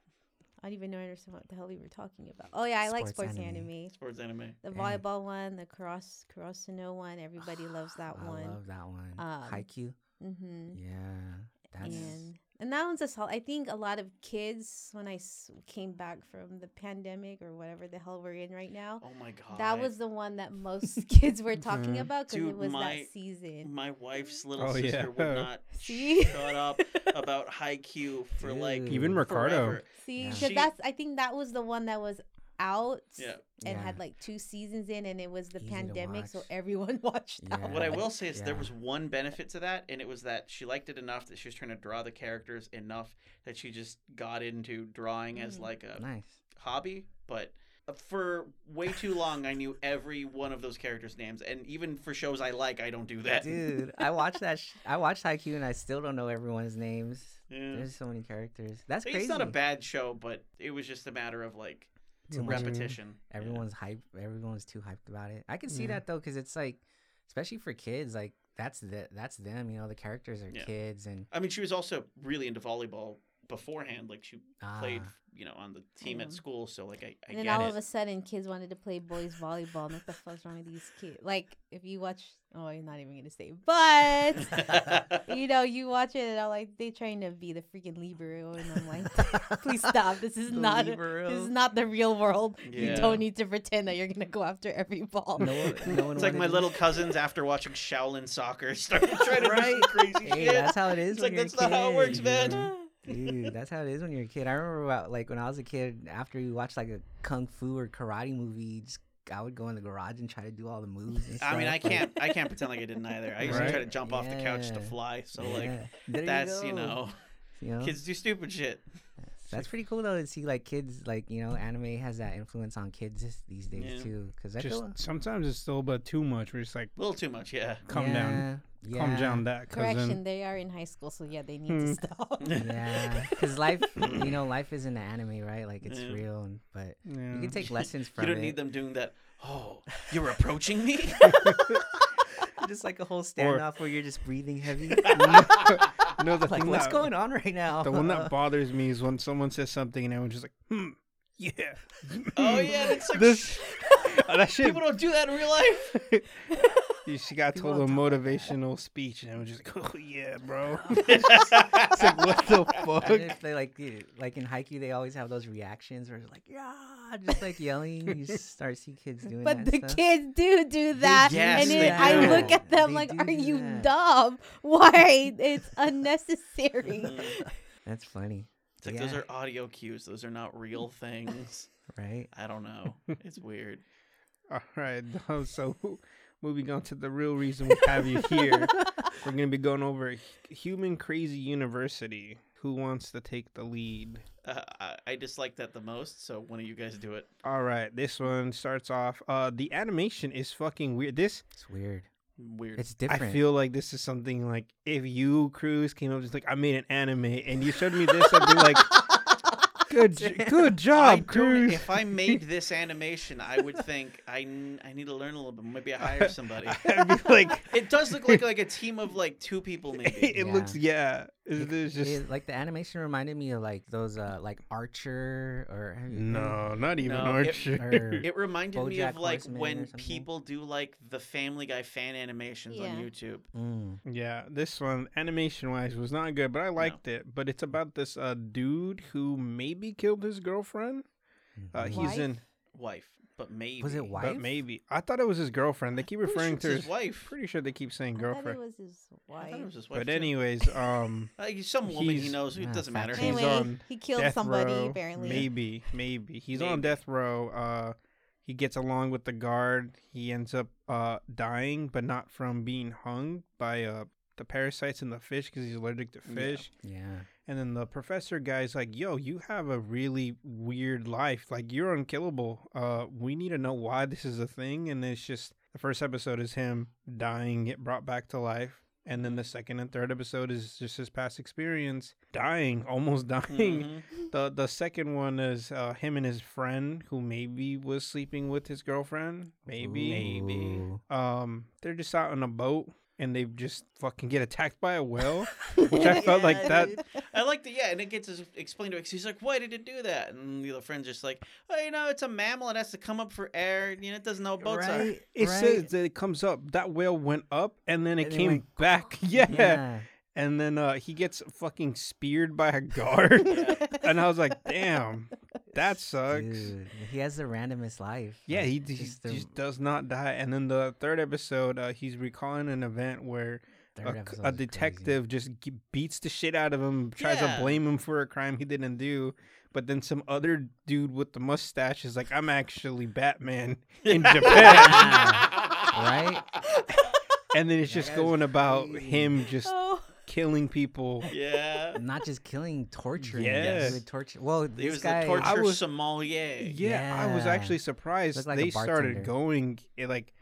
[SPEAKER 3] I don't even know understand what the hell we were talking about. Oh yeah, I like
[SPEAKER 4] Sports
[SPEAKER 3] sports
[SPEAKER 4] anime.
[SPEAKER 3] anime.
[SPEAKER 2] Sports anime.
[SPEAKER 3] The
[SPEAKER 4] Dang.
[SPEAKER 3] volleyball one, the cross Karasuno one, everybody loves that [sighs]
[SPEAKER 4] I
[SPEAKER 3] one.
[SPEAKER 4] love that one.
[SPEAKER 3] Um,
[SPEAKER 4] Haikyuu.
[SPEAKER 3] Mm-hmm.
[SPEAKER 4] Yeah, that's
[SPEAKER 3] and and that one's a sol I think a lot of kids when I s- came back from the pandemic or whatever the hell we're in right now.
[SPEAKER 2] Oh my god.
[SPEAKER 3] That was the one that most [laughs] kids were talking
[SPEAKER 1] Mhm.
[SPEAKER 3] about because
[SPEAKER 2] Dude,
[SPEAKER 3] it was
[SPEAKER 2] my-
[SPEAKER 3] that season.
[SPEAKER 2] my wife's little
[SPEAKER 1] Oh,
[SPEAKER 2] sister
[SPEAKER 1] yeah.
[SPEAKER 2] would not [laughs]
[SPEAKER 3] See?
[SPEAKER 2] shut up about Haikyuu for like
[SPEAKER 1] Even Ricardo.
[SPEAKER 2] forever.
[SPEAKER 3] See, because
[SPEAKER 2] She-
[SPEAKER 3] that's I think that was the one that was out
[SPEAKER 2] Yeah.
[SPEAKER 3] and
[SPEAKER 4] Yeah.
[SPEAKER 3] had like two seasons in, and it was the
[SPEAKER 4] Easy
[SPEAKER 3] pandemic, so everyone [laughs] watched that.
[SPEAKER 4] Yeah.
[SPEAKER 2] What I will say is there was one benefit to that, and it was that she liked it enough that she was trying to draw the characters enough that she just got into drawing as
[SPEAKER 3] Mm.
[SPEAKER 2] like a
[SPEAKER 4] nice.
[SPEAKER 2] hobby. But for way too long, I knew every one of those characters' names, and even for shows I like, I don't do that.
[SPEAKER 4] Dude, I watched that. Sh- I watched Haikyuu and I still don't know everyone's names.
[SPEAKER 2] Yeah.
[SPEAKER 4] There's so many characters. That's
[SPEAKER 2] It's not a bad show, but it was just a matter of like
[SPEAKER 4] Too much.
[SPEAKER 2] repetition. Yeah.
[SPEAKER 4] Everyone's hype. Everyone's too hyped about it. I can see
[SPEAKER 1] Yeah.
[SPEAKER 4] that though, because it's like, especially for kids, like that's the that's them. You know, the characters are
[SPEAKER 2] Yeah.
[SPEAKER 4] kids and
[SPEAKER 2] I mean, she was also really into volleyball beforehand. Like she played,
[SPEAKER 4] Ah.
[SPEAKER 2] you know, on the team at school. So like I, I
[SPEAKER 3] And then
[SPEAKER 2] get
[SPEAKER 3] all
[SPEAKER 2] it.
[SPEAKER 3] of a sudden, kids wanted to play boys volleyball. And what the fuck's wrong with these kids? Like, if you watch, oh, I'm not even gonna say, but [laughs] you know, you watch it, and I'm like, they trying to be the freaking libero, and I'm like, please [laughs] stop. This is
[SPEAKER 4] The
[SPEAKER 3] not.
[SPEAKER 4] libero.
[SPEAKER 3] This is not the real world. You don't need to pretend that you're gonna go after every ball.
[SPEAKER 4] no, one- no one
[SPEAKER 2] It's like my
[SPEAKER 4] to-
[SPEAKER 2] little [laughs] cousins after watching Shaolin soccer started trying to do
[SPEAKER 4] Right.
[SPEAKER 2] some crazy
[SPEAKER 4] Hey,
[SPEAKER 2] shit.
[SPEAKER 4] that's how it is.
[SPEAKER 2] It's like, that's not how it works,
[SPEAKER 4] kid,
[SPEAKER 2] man.
[SPEAKER 4] You know? Dude, that's how it is when you're a kid. I remember about like when I was a kid, after you watch like a kung fu or karate movie, you just I would go in the garage and try to do all the moves. And [laughs]
[SPEAKER 2] I mean, I can't, I can't pretend like I didn't either. I used to try to jump off the couch to fly. So like,
[SPEAKER 4] Yeah. There
[SPEAKER 2] that's you,
[SPEAKER 4] go.
[SPEAKER 2] know, [laughs]
[SPEAKER 4] you know,
[SPEAKER 2] kids do stupid shit.
[SPEAKER 4] that's pretty cool though to see like kids like you know anime has that influence on kids this- these days
[SPEAKER 2] Yeah.
[SPEAKER 4] too. Because I
[SPEAKER 1] Just
[SPEAKER 4] feel
[SPEAKER 1] sometimes it's still but too much. We're just like,
[SPEAKER 2] A little too much, yeah.
[SPEAKER 1] calm down,
[SPEAKER 4] yeah,
[SPEAKER 1] calm down that
[SPEAKER 3] Correction,
[SPEAKER 1] cousin.
[SPEAKER 3] they are in high school, so yeah, they need
[SPEAKER 1] Hmm.
[SPEAKER 3] to [laughs] stop. [laughs]
[SPEAKER 4] Yeah, because life, you know, life isn't an anime, right? Like it's
[SPEAKER 2] Yeah.
[SPEAKER 4] real, and, but
[SPEAKER 1] Yeah.
[SPEAKER 4] you can take lessons from it.
[SPEAKER 2] You don't
[SPEAKER 4] it.
[SPEAKER 2] need them doing that. Oh, you're approaching me. [laughs]
[SPEAKER 4] just like a whole standoff where you're just breathing heavy.
[SPEAKER 1] no, the
[SPEAKER 4] like
[SPEAKER 1] thing
[SPEAKER 4] what's
[SPEAKER 1] that-
[SPEAKER 4] going on right now?
[SPEAKER 1] The one that bothers me is when someone says something and everyone's just like, hmm, yeah.
[SPEAKER 2] oh yeah, that's like
[SPEAKER 1] this. [laughs] Oh, that shit.
[SPEAKER 2] people don't do that in real life. [laughs]
[SPEAKER 1] She got
[SPEAKER 4] People
[SPEAKER 1] told a
[SPEAKER 4] don't
[SPEAKER 1] motivational speech, and I was just like, [laughs] "Oh yeah, bro." it's like, what the
[SPEAKER 4] And
[SPEAKER 1] fuck?
[SPEAKER 4] if they like, you- like in Haikyuu, they always have those reactions where it's like, yeah, just like yelling. You just start see kids doing it.
[SPEAKER 3] But
[SPEAKER 4] that
[SPEAKER 3] the
[SPEAKER 4] stuff.
[SPEAKER 3] kids do do that,
[SPEAKER 2] Yes,
[SPEAKER 3] and
[SPEAKER 2] they
[SPEAKER 3] then I look at them
[SPEAKER 4] They
[SPEAKER 3] like, "Are you
[SPEAKER 4] that.
[SPEAKER 3] dumb? Why? It's unnecessary."
[SPEAKER 4] That's funny,
[SPEAKER 2] It's like those are audio cues. Those are not real things.
[SPEAKER 4] right?
[SPEAKER 2] I don't know. It's weird.
[SPEAKER 1] All right, [laughs] so moving on to the real reason we have you here, [laughs] we're gonna be going over Human Crazy University. who wants to take the lead?
[SPEAKER 2] Uh, I, I dislike that the most, so one of you guys do it.
[SPEAKER 1] All right, this one starts off. Uh, the animation is fucking weird. This
[SPEAKER 4] It's weird.
[SPEAKER 2] Weird.
[SPEAKER 4] It's different.
[SPEAKER 1] I feel like this is something like if you Cruz came up just like I made an anime and you showed me this, I'd be like, [laughs] good, [laughs] good job,
[SPEAKER 2] don't-
[SPEAKER 1] Cruz.
[SPEAKER 2] if I made [laughs] this animation, I would think I, I need to learn a little bit. Maybe I hire [laughs] somebody.
[SPEAKER 1] I'd be like,
[SPEAKER 2] It does look like like a team of like two people, maybe.
[SPEAKER 1] it looks yeah. It,
[SPEAKER 4] It-
[SPEAKER 1] it's just
[SPEAKER 4] it- like the animation reminded me of like those uh like Archer or have you-
[SPEAKER 1] no, not even
[SPEAKER 2] No,
[SPEAKER 1] Archer.
[SPEAKER 4] or-
[SPEAKER 2] It reminded me of like
[SPEAKER 4] Horseman
[SPEAKER 2] when people do like the Family Guy fan animations on YouTube.
[SPEAKER 4] Mm.
[SPEAKER 1] Yeah, this one animation wise was not good, but I liked it. But it's about this uh dude who maybe killed his girlfriend. Uh,
[SPEAKER 4] Mhm.
[SPEAKER 1] he's
[SPEAKER 3] Wife?
[SPEAKER 1] in,
[SPEAKER 2] Wife, but maybe
[SPEAKER 4] Was it
[SPEAKER 1] but
[SPEAKER 4] wife?
[SPEAKER 1] maybe I thought it was his girlfriend. They keep referring to
[SPEAKER 2] his
[SPEAKER 1] his
[SPEAKER 2] wife.
[SPEAKER 1] Pretty sure they keep saying
[SPEAKER 3] I thought it
[SPEAKER 1] girlfriend.
[SPEAKER 3] was his
[SPEAKER 2] I
[SPEAKER 3] wife.
[SPEAKER 2] thought it was his wife.
[SPEAKER 1] But
[SPEAKER 2] too.
[SPEAKER 1] anyways, um, [laughs]
[SPEAKER 2] he's some woman he
[SPEAKER 1] he's-
[SPEAKER 2] knows. It doesn't matter.
[SPEAKER 4] check.
[SPEAKER 1] He's
[SPEAKER 3] Anyway,
[SPEAKER 1] on
[SPEAKER 3] he killed
[SPEAKER 1] death
[SPEAKER 3] somebody
[SPEAKER 1] row.
[SPEAKER 3] apparently.
[SPEAKER 1] Maybe, maybe he's on
[SPEAKER 2] Maybe.
[SPEAKER 1] death row. Uh, he gets along with the guard. He ends up uh dying, but not from being hung by uh the parasites in the fish because he's allergic to
[SPEAKER 2] Yeah.
[SPEAKER 1] fish.
[SPEAKER 4] Yeah.
[SPEAKER 1] And then the professor guy's like, "Yo, you have a really weird life. Like you're unkillable. Uh, we need to know why this is a thing." And it's just the first episode is him dying, get brought back to life, and then the second and third episode is just his past experience, dying, [laughs] almost dying.
[SPEAKER 2] Mhm.
[SPEAKER 1] The the second one is uh, him and his friend who maybe was sleeping with his girlfriend. Maybe.
[SPEAKER 2] Maybe.
[SPEAKER 1] Um, they're just out on a boat and they just fucking get attacked by a whale. [laughs] Which I felt like that-
[SPEAKER 3] dude.
[SPEAKER 2] I like the yeah, and it gets explained to us. He's like, "Why did it do that?" And the other friend's just like, "Oh, you know, it's a mammal. It has to come up for air. You know, it doesn't know what boats are."
[SPEAKER 1] It
[SPEAKER 4] right.
[SPEAKER 1] says that it comes up. That whale went up and then it
[SPEAKER 4] And
[SPEAKER 1] came
[SPEAKER 4] went-
[SPEAKER 1] back. [laughs] [laughs] Yeah.
[SPEAKER 4] yeah.
[SPEAKER 1] And then uh, he gets fucking speared by a guard. and I was like, damn, that [laughs] sucks.
[SPEAKER 4] Dude, he has the randomest life.
[SPEAKER 1] Yeah,
[SPEAKER 4] like,
[SPEAKER 1] he, he
[SPEAKER 4] just
[SPEAKER 1] just, does not die. And then the third episode, uh, he's recalling an event where a, a detective just beats the shit out of him, tries
[SPEAKER 2] Yeah.
[SPEAKER 1] to blame him for a crime he didn't do. But then some other dude with the mustache is like, I'm actually Batman [laughs] in Japan. [laughs]
[SPEAKER 4] Right?
[SPEAKER 1] and then it's
[SPEAKER 4] That
[SPEAKER 1] just going about
[SPEAKER 4] crazy.
[SPEAKER 1] him just killing people.
[SPEAKER 2] Yeah.
[SPEAKER 4] Not just killing, torturing.
[SPEAKER 1] Yes.
[SPEAKER 4] He would torture. Well,
[SPEAKER 2] He
[SPEAKER 4] this
[SPEAKER 2] was
[SPEAKER 4] guy.
[SPEAKER 2] the torture
[SPEAKER 1] I was-
[SPEAKER 2] sommelier.
[SPEAKER 1] Yeah, I was actually surprised.
[SPEAKER 4] Like
[SPEAKER 1] they started going eh, like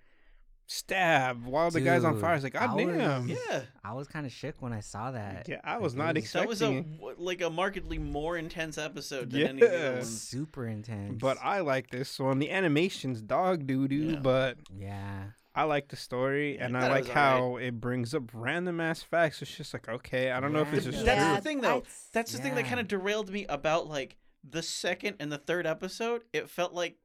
[SPEAKER 1] stab while the guy's on fire. It's like, God
[SPEAKER 4] I was-
[SPEAKER 1] damn.
[SPEAKER 2] Yeah.
[SPEAKER 4] I was kind of shook when I saw that.
[SPEAKER 1] Yeah, I was
[SPEAKER 4] Like,
[SPEAKER 1] not
[SPEAKER 4] it was
[SPEAKER 2] That was a like a markedly more intense episode than any of the other
[SPEAKER 1] Yeah.
[SPEAKER 2] ones.
[SPEAKER 4] super intense.
[SPEAKER 1] But I like this one. The animation's dog doo doo,
[SPEAKER 2] Yeah.
[SPEAKER 1] but
[SPEAKER 4] yeah,
[SPEAKER 1] I like the story
[SPEAKER 2] Yeah, I
[SPEAKER 1] and I
[SPEAKER 2] thought it
[SPEAKER 1] like
[SPEAKER 2] was
[SPEAKER 1] how it brings up random ass facts. It's just like, okay, I don't know if this is
[SPEAKER 4] Yeah.
[SPEAKER 2] That's
[SPEAKER 1] true.
[SPEAKER 2] the thing, though.
[SPEAKER 3] that's-
[SPEAKER 2] That's the thing that kind of derailed me about like the second and the third episode. It felt like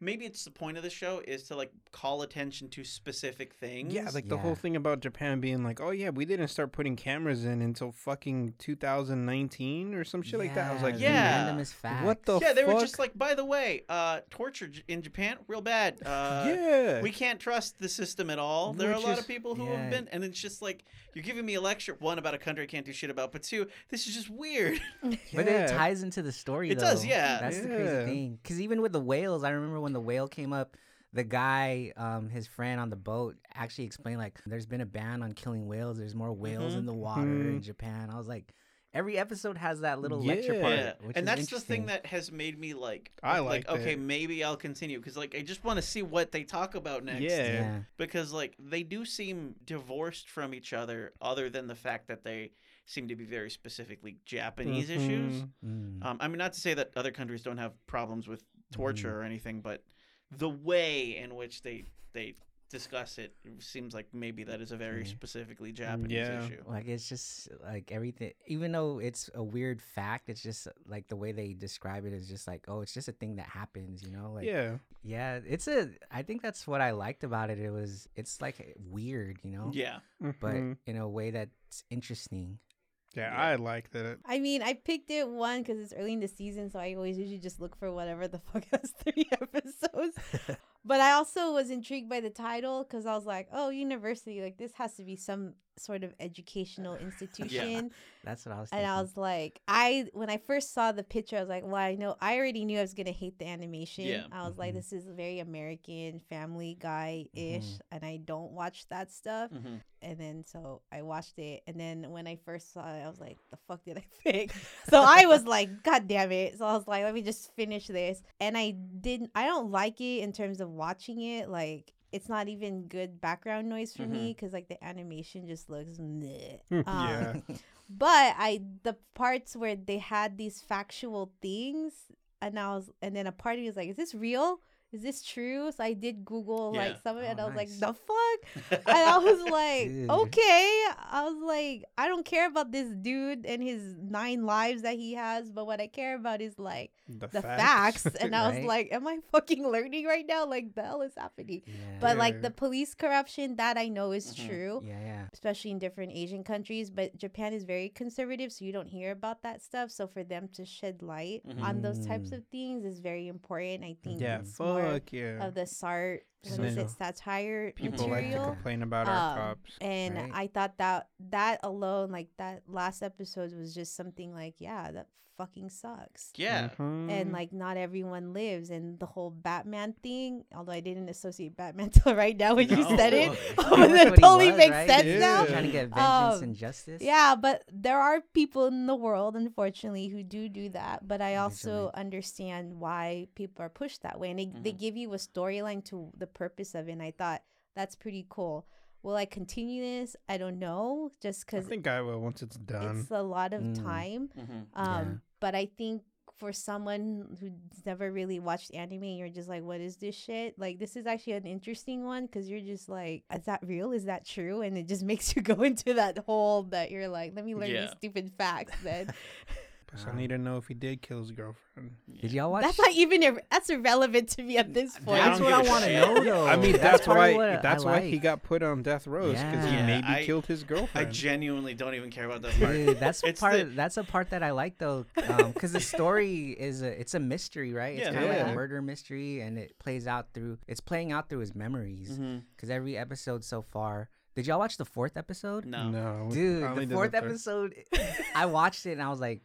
[SPEAKER 2] maybe it's the point of the show is to like call attention to specific things.
[SPEAKER 1] Yeah, like the whole thing about Japan being like, oh yeah, we didn't start putting cameras in until fucking 2019 or some shit like that. I was like,
[SPEAKER 4] the
[SPEAKER 2] Yeah.
[SPEAKER 4] randomest facts.
[SPEAKER 1] what the
[SPEAKER 2] yeah, they
[SPEAKER 1] fuck?
[SPEAKER 2] were just like, by the way, uh, torture in Japan, real bad. Uh, [laughs]
[SPEAKER 1] yeah,
[SPEAKER 2] We can't trust the system at all. There are a lot
[SPEAKER 1] is-
[SPEAKER 2] of people who
[SPEAKER 4] yeah.
[SPEAKER 2] have been, and it's just like you're giving me a lecture one about a country I can't do shit about, but two, this is just weird. [laughs]
[SPEAKER 4] But
[SPEAKER 1] Yeah.
[SPEAKER 4] it ties into the story.
[SPEAKER 2] It does, yeah.
[SPEAKER 4] That's the
[SPEAKER 1] Yeah.
[SPEAKER 4] crazy thing. Because even with the whales, I remember when the whale came up, the guy, um, his friend on the boat, actually explained like, "There's been a ban on killing whales. There's more whales in the water in Japan." I was like, every episode has that little lecture part,
[SPEAKER 2] yeah,
[SPEAKER 4] which
[SPEAKER 2] and
[SPEAKER 4] is
[SPEAKER 2] that's the thing that has made me like,
[SPEAKER 1] I
[SPEAKER 2] like,
[SPEAKER 1] liked
[SPEAKER 2] okay,
[SPEAKER 1] it.
[SPEAKER 2] maybe I'll continue because like I just want to see what they talk about next.
[SPEAKER 1] Yeah.
[SPEAKER 4] yeah,
[SPEAKER 2] because like they do seem divorced from each other, other than the fact that they seem to be very specifically Japanese issues.
[SPEAKER 1] Mhm.
[SPEAKER 4] Mm.
[SPEAKER 2] Um, I mean, not to say that other countries don't have problems with torture
[SPEAKER 1] Mm-hmm.
[SPEAKER 2] or anything, but the way in which they they discuss it seems like maybe that is a very
[SPEAKER 4] Yeah.
[SPEAKER 2] specifically Japanese
[SPEAKER 1] Yeah.
[SPEAKER 2] issue.
[SPEAKER 4] like it's just like everything even though it's a weird fact it's just like the way they describe it is just like oh it's just a thing that happens you know like
[SPEAKER 1] yeah,
[SPEAKER 4] yeah it's a i think that's what i liked about it it was it's like weird you know
[SPEAKER 2] Yeah,
[SPEAKER 4] but
[SPEAKER 1] Mhm.
[SPEAKER 4] in a way that's interesting
[SPEAKER 1] yeah,
[SPEAKER 2] Yeah.
[SPEAKER 1] I liked it.
[SPEAKER 3] I mean, I picked it one because it's early in the season, so I always usually just look for whatever the [laughs] fuck has three [laughs] episodes. [laughs] but I also was intrigued by the title because I was like, oh, university, like this has to be some sort of educational [laughs] institution.
[SPEAKER 4] yeah, That's what I was.
[SPEAKER 3] And I was like, I when I first saw the picture, I was like, well, I know I already knew I was gonna hate the animation.
[SPEAKER 2] Yeah.
[SPEAKER 3] I was like,
[SPEAKER 4] Mhm.
[SPEAKER 3] this is very American, Family Guy ish,
[SPEAKER 4] Mhm.
[SPEAKER 3] and I don't watch that stuff.
[SPEAKER 2] Mhm.
[SPEAKER 3] And then so I watched it, and then when I first saw it, I was like, the fuck did I [laughs] pick? so I was [laughs] like, god damn it! So I was like, let me just finish this, and I didn't. I don't like it in terms of watching it, like. It's not even good background noise for me because like the animation just looks meh. Um,
[SPEAKER 1] yeah. [laughs]
[SPEAKER 3] but I the parts where they had these factual things, and I was, and then a part of me was like, "Is this real? Is this true?" So I did Google
[SPEAKER 2] Yeah.
[SPEAKER 3] like some of it,
[SPEAKER 4] Oh,
[SPEAKER 3] and I was
[SPEAKER 4] nice.
[SPEAKER 3] like, "The fuck." [laughs] and I was like,
[SPEAKER 4] Dude.
[SPEAKER 3] okay. I was like, I don't care about this dude and his nine lives that he has, but what I care about is like
[SPEAKER 1] The,
[SPEAKER 3] the facts. [laughs] And I was like, am I fucking learning right now? Like, the hell is happening?
[SPEAKER 4] yeah.
[SPEAKER 3] But like the police corruption, that I know is
[SPEAKER 2] Mhm.
[SPEAKER 3] true.
[SPEAKER 4] yeah, yeah.
[SPEAKER 3] Especially in different Asian countries, but Japan is very conservative, so you don't hear about that stuff. So for them to shed light
[SPEAKER 2] Mhm.
[SPEAKER 3] on those types
[SPEAKER 4] Mm.
[SPEAKER 3] of things is very important. I think
[SPEAKER 1] yeah,
[SPEAKER 3] it's more of the SART, what
[SPEAKER 1] And then
[SPEAKER 3] it, satire
[SPEAKER 1] People like to complain about our
[SPEAKER 3] Um,
[SPEAKER 1] cops.
[SPEAKER 3] And
[SPEAKER 4] Right.
[SPEAKER 3] I thought that that alone, like that last episode, was just something like, yeah, that fucking sucks.
[SPEAKER 2] Yeah.
[SPEAKER 1] Mhm.
[SPEAKER 3] And like, not everyone lives, and the whole Batman thing. Although I didn't associate Batman [laughs] till right now when you said it, [laughs] [laughs]
[SPEAKER 4] That's
[SPEAKER 3] oh,
[SPEAKER 4] what
[SPEAKER 3] that totally
[SPEAKER 4] was,
[SPEAKER 3] makes
[SPEAKER 4] right?
[SPEAKER 3] sense
[SPEAKER 1] Yeah.
[SPEAKER 3] now.
[SPEAKER 4] Trying to get vengeance
[SPEAKER 3] Um,
[SPEAKER 4] and justice.
[SPEAKER 3] Yeah, but there are people in the world, unfortunately, who do do that. But I also
[SPEAKER 4] Unfortunately.
[SPEAKER 3] understand why people are pushed that way, and they, they
[SPEAKER 2] Mhm.
[SPEAKER 3] give you a storyline to the purpose of it. And I thought that's pretty cool. Will I continue this? I don't know, just because I
[SPEAKER 1] think I will once it's done.
[SPEAKER 3] it's a lot of
[SPEAKER 4] Mm.
[SPEAKER 3] time.
[SPEAKER 2] hmm
[SPEAKER 3] Um,
[SPEAKER 4] Yeah.
[SPEAKER 3] but I think for someone who's never really watched anime, and you're just like, "What is this shit?" Like, this is actually an interesting one because you're just like, "Is that real? Is that true?" And it just [laughs] makes you go into that hole that you're like, "Let me learn
[SPEAKER 2] Yeah.
[SPEAKER 3] these stupid facts." Then [laughs]
[SPEAKER 1] Plus, I need to know if he did kill his girlfriend.
[SPEAKER 4] Did y'all watch?
[SPEAKER 3] that's not even ir- that's irrelevant to me at this point.
[SPEAKER 4] That's what I want to know, though.
[SPEAKER 1] I mean,
[SPEAKER 4] That's
[SPEAKER 1] that's, why.
[SPEAKER 4] what I
[SPEAKER 1] That's why he got put on death row because he
[SPEAKER 4] Yeah.
[SPEAKER 1] maybe
[SPEAKER 2] I-
[SPEAKER 1] killed his girlfriend.
[SPEAKER 2] I genuinely don't even care about that part.
[SPEAKER 4] Dude, that's [laughs] part.
[SPEAKER 2] the-
[SPEAKER 4] that's a part that I like though, um, because the story is a it's a mystery, right? It's
[SPEAKER 2] Yeah.
[SPEAKER 4] kind of like a murder mystery, and it plays out through. It's playing out through his memories.
[SPEAKER 2] Mm-hmm.
[SPEAKER 4] Because every episode so far. Did y'all watch the fourth episode?
[SPEAKER 2] No.
[SPEAKER 1] no,
[SPEAKER 4] Dude, the fourth
[SPEAKER 1] third.
[SPEAKER 4] episode, I watched it and I was like,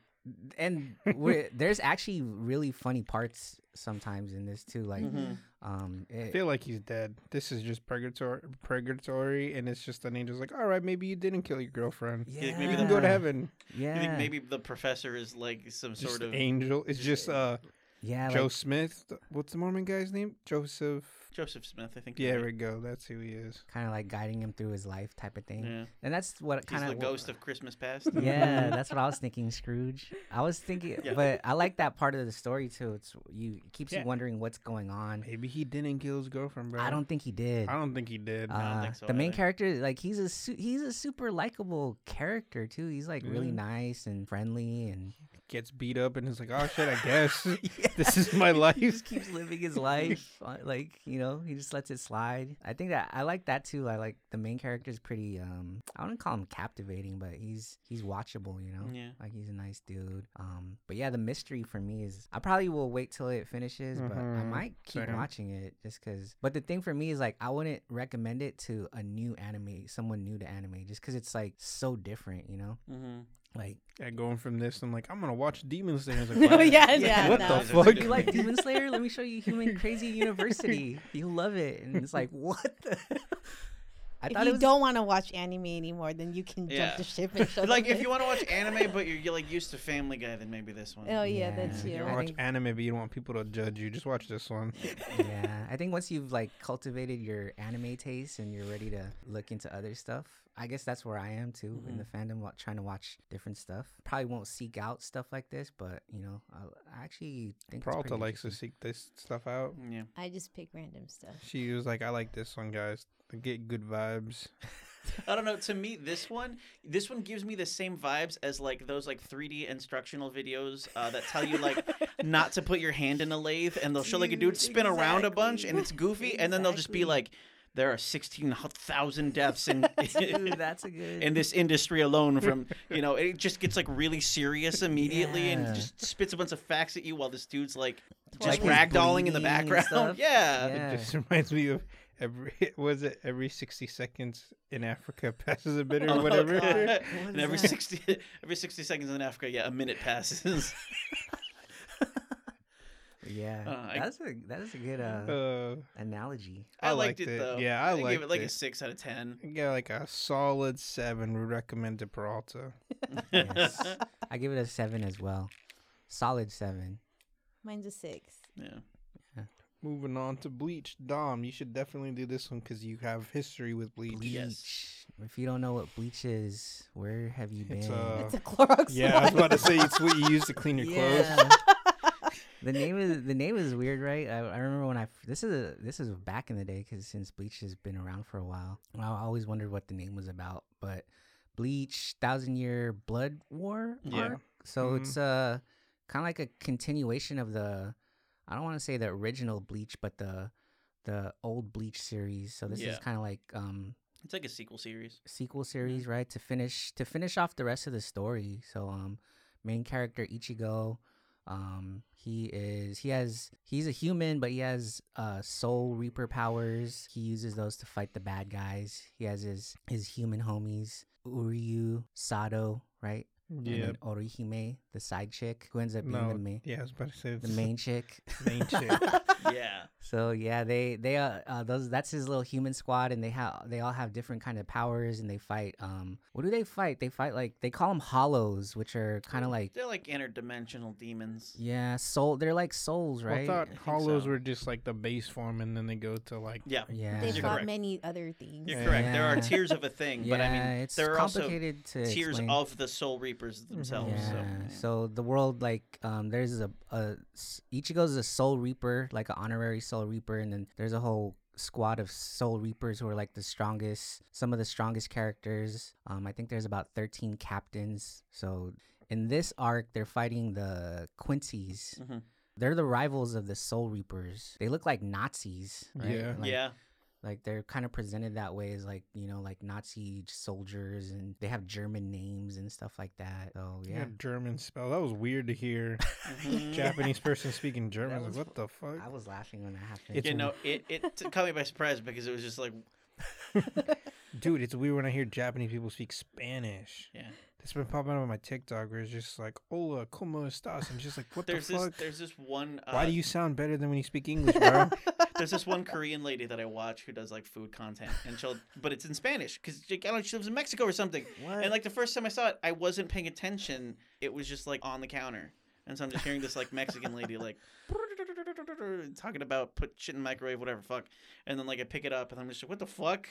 [SPEAKER 4] and we're, there's actually really funny parts sometimes in this too. Like,
[SPEAKER 2] Mhm.
[SPEAKER 4] um,
[SPEAKER 1] I feel like he's dead. This is just purgatory, purgatory, and it's just an angel's like, all right, maybe you didn't kill your girlfriend.
[SPEAKER 4] yeah,
[SPEAKER 2] think maybe
[SPEAKER 1] You
[SPEAKER 2] the
[SPEAKER 1] can go to heaven.
[SPEAKER 4] Yeah,
[SPEAKER 2] You think maybe the professor is like some
[SPEAKER 1] Just
[SPEAKER 2] sort of
[SPEAKER 1] angel. It's just uh
[SPEAKER 4] yeah,
[SPEAKER 1] Joe
[SPEAKER 4] like,
[SPEAKER 1] Smith. What's the Mormon guy's name? Joseph.
[SPEAKER 2] Joseph Smith? I think.
[SPEAKER 1] Yeah, there we go. That's who he is.
[SPEAKER 4] kind of like guiding him through his life type of thing.
[SPEAKER 2] Yeah.
[SPEAKER 4] And that's what
[SPEAKER 2] He's
[SPEAKER 4] kind
[SPEAKER 2] the
[SPEAKER 4] of
[SPEAKER 2] ghost of Christmas past. [laughs]
[SPEAKER 4] yeah, [laughs] that's what I was thinking, Scrooge. I was thinking,
[SPEAKER 2] Yeah.
[SPEAKER 4] but I like that part of the story too. It's you it keeps
[SPEAKER 1] Yeah.
[SPEAKER 4] you wondering what's going on.
[SPEAKER 1] Maybe he didn't kill his girlfriend, bro.
[SPEAKER 4] I don't think he did.
[SPEAKER 1] I don't think he did.
[SPEAKER 2] I don't
[SPEAKER 4] Uh,
[SPEAKER 2] think so
[SPEAKER 4] the main
[SPEAKER 2] either.
[SPEAKER 4] character, like he's a su- he's a super likable character too. He's like really
[SPEAKER 1] Yeah.
[SPEAKER 4] nice and friendly, and
[SPEAKER 1] Gets beat up and is like, oh shit, I [laughs] guess [laughs] this is my life. [laughs]
[SPEAKER 4] he just keeps living his life. uh, like you know, he just lets it slide. I think that I like that too. I like the main character is pretty. Um, I wouldn't call him captivating, but he's he's watchable. You know,
[SPEAKER 2] Yeah.
[SPEAKER 4] like he's a nice dude. Um, but yeah, the mystery for me is I probably will wait till it finishes, but I
[SPEAKER 1] Mhm,
[SPEAKER 4] might keep
[SPEAKER 1] same.
[SPEAKER 4] watching it just because. But the thing for me is like I wouldn't recommend it to a new anime, someone new to anime, just because it's like so different. You know,
[SPEAKER 2] Mm-hmm.
[SPEAKER 4] Like
[SPEAKER 1] Yeah, going from this, I'm like, I'm gonna watch Demon Slayer. I was [laughs] like,
[SPEAKER 3] no, yeah,
[SPEAKER 4] Yeah.
[SPEAKER 3] yeah.
[SPEAKER 1] What
[SPEAKER 3] no.
[SPEAKER 1] the fuck?
[SPEAKER 2] different
[SPEAKER 4] you like
[SPEAKER 2] thing.
[SPEAKER 4] Demon Slayer? Let me show you Human [laughs] Crazy University. You'll love it. And it's like, [laughs] what the? I
[SPEAKER 3] If you
[SPEAKER 4] was.
[SPEAKER 3] don't want to watch anime anymore, then you can
[SPEAKER 2] Yeah.
[SPEAKER 3] jump the ship and show
[SPEAKER 2] Like
[SPEAKER 3] them
[SPEAKER 2] if
[SPEAKER 3] it.
[SPEAKER 2] you want to watch anime, but you're, you're like used to Family Guy, then maybe this one.
[SPEAKER 3] Oh yeah,
[SPEAKER 4] Yeah.
[SPEAKER 3] that's
[SPEAKER 1] If
[SPEAKER 3] you.
[SPEAKER 1] you
[SPEAKER 4] I
[SPEAKER 1] watch
[SPEAKER 4] think-
[SPEAKER 1] anime, but you don't want people to judge you, just watch this one.
[SPEAKER 4] yeah, I think once you've like cultivated your anime taste and you're ready to look into other stuff, I guess that's where I am too in the fandom, trying to watch different stuff. Probably won't seek out stuff like this, but you know, I, I actually think it's
[SPEAKER 1] Peralta
[SPEAKER 4] pretty
[SPEAKER 1] likes to seek this stuff out.
[SPEAKER 2] Yeah.
[SPEAKER 3] I just pick random stuff.
[SPEAKER 1] She was like, I like this one, guys. I get good vibes. [laughs]
[SPEAKER 2] I don't know. To me, this one, this one gives me the same vibes as like those like 3D instructional videos uh, that tell you like [laughs] not to put your hand in a lathe, and they'll show like a dude
[SPEAKER 4] Dude,
[SPEAKER 2] spin around a bunch, and it's
[SPEAKER 4] exactly.
[SPEAKER 2] goofy, and then they'll just be like, there are 16,000 deaths in [laughs]
[SPEAKER 4] Dude, [laughs] that's a good.
[SPEAKER 2] in this industry alone. From [laughs] you know, it just gets like really serious immediately, and just spits a bunch of facts at you while this dude's like
[SPEAKER 4] Like
[SPEAKER 2] just
[SPEAKER 4] he's
[SPEAKER 2] ragdolling in the background. Yeah.
[SPEAKER 4] Yeah.
[SPEAKER 1] It just reminds me of every was it every sixty seconds in Africa passes a minute
[SPEAKER 2] Oh,
[SPEAKER 1] or whatever.
[SPEAKER 2] God.
[SPEAKER 4] What
[SPEAKER 2] and every
[SPEAKER 4] that?
[SPEAKER 2] sixty every sixty seconds in Africa, yeah, a minute passes.
[SPEAKER 4] Yeah,
[SPEAKER 2] Uh,
[SPEAKER 4] that's a that is a good uh,
[SPEAKER 1] Uh,
[SPEAKER 4] analogy.
[SPEAKER 2] I,
[SPEAKER 1] I
[SPEAKER 2] liked,
[SPEAKER 1] liked
[SPEAKER 2] it,
[SPEAKER 1] it.
[SPEAKER 2] though.
[SPEAKER 1] Yeah, I
[SPEAKER 2] I give
[SPEAKER 1] liked
[SPEAKER 2] it like a six out of ten.
[SPEAKER 1] Yeah, like a solid seven. Would recommend to Peralta.
[SPEAKER 4] Yes. [laughs] I give it a seven as well. Solid seven.
[SPEAKER 3] Mine's a six.
[SPEAKER 2] yeah.
[SPEAKER 1] Moving on to Bleach. Dom, you should definitely do this one because you have history with Bleach.
[SPEAKER 4] Bleach.
[SPEAKER 2] Yes.
[SPEAKER 4] If you don't know what bleach is, where have you been?
[SPEAKER 1] It's, uh,
[SPEAKER 3] It's a Clorox.
[SPEAKER 1] Yeah, I was about to say [laughs] it's what you use to clean your clothes. [laughs]
[SPEAKER 4] The name is the name is weird, right? I, I remember when I this is a, this is back in the day because since Bleach has been around for a while, I always wondered what the name was about. But Bleach, Thousand Year Blood War.
[SPEAKER 1] Yeah.
[SPEAKER 4] arc. So
[SPEAKER 1] Mhm.
[SPEAKER 4] it's uh kind of like a continuation of the I don't want to say the original Bleach, but the the old Bleach series. So this
[SPEAKER 2] Yeah.
[SPEAKER 4] is kind of like um
[SPEAKER 2] It's like a sequel series.
[SPEAKER 4] sequel series, right? To finish to finish off the rest of the story. So um main character Ichigo, um he is he has he's a human but he has uh soul reaper powers. He uses those to fight the bad guys. He has his his human homies, Uryu, Sado, right? And
[SPEAKER 1] Yeah.
[SPEAKER 4] then Orihime, the side chick who ends up being
[SPEAKER 1] No.
[SPEAKER 4] the main
[SPEAKER 1] Yeah, I was about to say
[SPEAKER 4] the main [laughs] chick.
[SPEAKER 1] main chick. [laughs]
[SPEAKER 2] yeah.
[SPEAKER 4] So yeah, they they uh, uh those that's his little human squad, and they have they all have different kind of powers, and they fight. Um, what do they fight? They fight like they call them hollows, which are kind of like
[SPEAKER 2] They're like interdimensional demons.
[SPEAKER 4] yeah, soul. They're like souls,
[SPEAKER 1] Well, I thought
[SPEAKER 2] think
[SPEAKER 1] hollows
[SPEAKER 2] so.
[SPEAKER 1] were just like the base form, and then they go to like
[SPEAKER 2] Yeah.
[SPEAKER 4] yeah,
[SPEAKER 3] They
[SPEAKER 2] You're
[SPEAKER 3] fought
[SPEAKER 2] correct.
[SPEAKER 3] many other things.
[SPEAKER 2] You're
[SPEAKER 1] Yeah.
[SPEAKER 2] correct. There are tiers of a thing, but I mean,
[SPEAKER 4] it's
[SPEAKER 2] there are also
[SPEAKER 4] to
[SPEAKER 2] tiers
[SPEAKER 4] explain.
[SPEAKER 2] of the Soul Reapers themselves.
[SPEAKER 4] Yeah.
[SPEAKER 2] So, yeah.
[SPEAKER 4] So the world, like, um, there's a, a s- Ichigo's a Soul Reaper, like an honorary Soul Reaper, and then there's a whole squad of Soul Reapers who are like the strongest, some of the strongest characters. Um, I think there's about 13 captains. So in this arc, they're fighting the Quincy's.
[SPEAKER 2] Mhm.
[SPEAKER 4] They're the rivals of the Soul Reapers. They look like Nazis, right?
[SPEAKER 1] Yeah.
[SPEAKER 4] Like,
[SPEAKER 2] yeah.
[SPEAKER 4] Like they're kind of presented that way as like you know like Nazi soldiers, and they have German names and stuff like that. So
[SPEAKER 1] yeah.
[SPEAKER 4] yeah,
[SPEAKER 1] German spell. That was weird to hear. [laughs] Japanese person speaking German. Was
[SPEAKER 4] was
[SPEAKER 1] like, what the fuck?
[SPEAKER 4] I was laughing when that happened.
[SPEAKER 1] It's
[SPEAKER 2] you know, it, it caught me by surprise because it was just like, [laughs]
[SPEAKER 1] Dude, it's weird when I hear Japanese people speak Spanish.
[SPEAKER 2] yeah.
[SPEAKER 1] It's been popping up on my TikTok where it's just like, hola, como estás? And just like, what
[SPEAKER 2] There's
[SPEAKER 1] the
[SPEAKER 2] this,
[SPEAKER 1] fuck?
[SPEAKER 2] there's this one. Uh,
[SPEAKER 1] Why do you sound better than when you speak English, [laughs] bro?
[SPEAKER 2] There's this one Korean lady that I watch who does like food content, and she'll, but it's in Spanish because I don't know, she lives in Mexico or something.
[SPEAKER 4] what?
[SPEAKER 2] And like the first time I saw it, I wasn't paying attention. It was just like on the counter, and so I'm just hearing this like Mexican lady like talking about put shit in the microwave, whatever, fuck. And then like I pick it up, and I'm just like, what the fuck?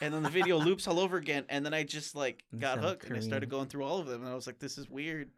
[SPEAKER 2] And then the video loops all over again, and then I just like got
[SPEAKER 4] sound
[SPEAKER 2] hooked, and I started going through all of them, and I was like, this is weird.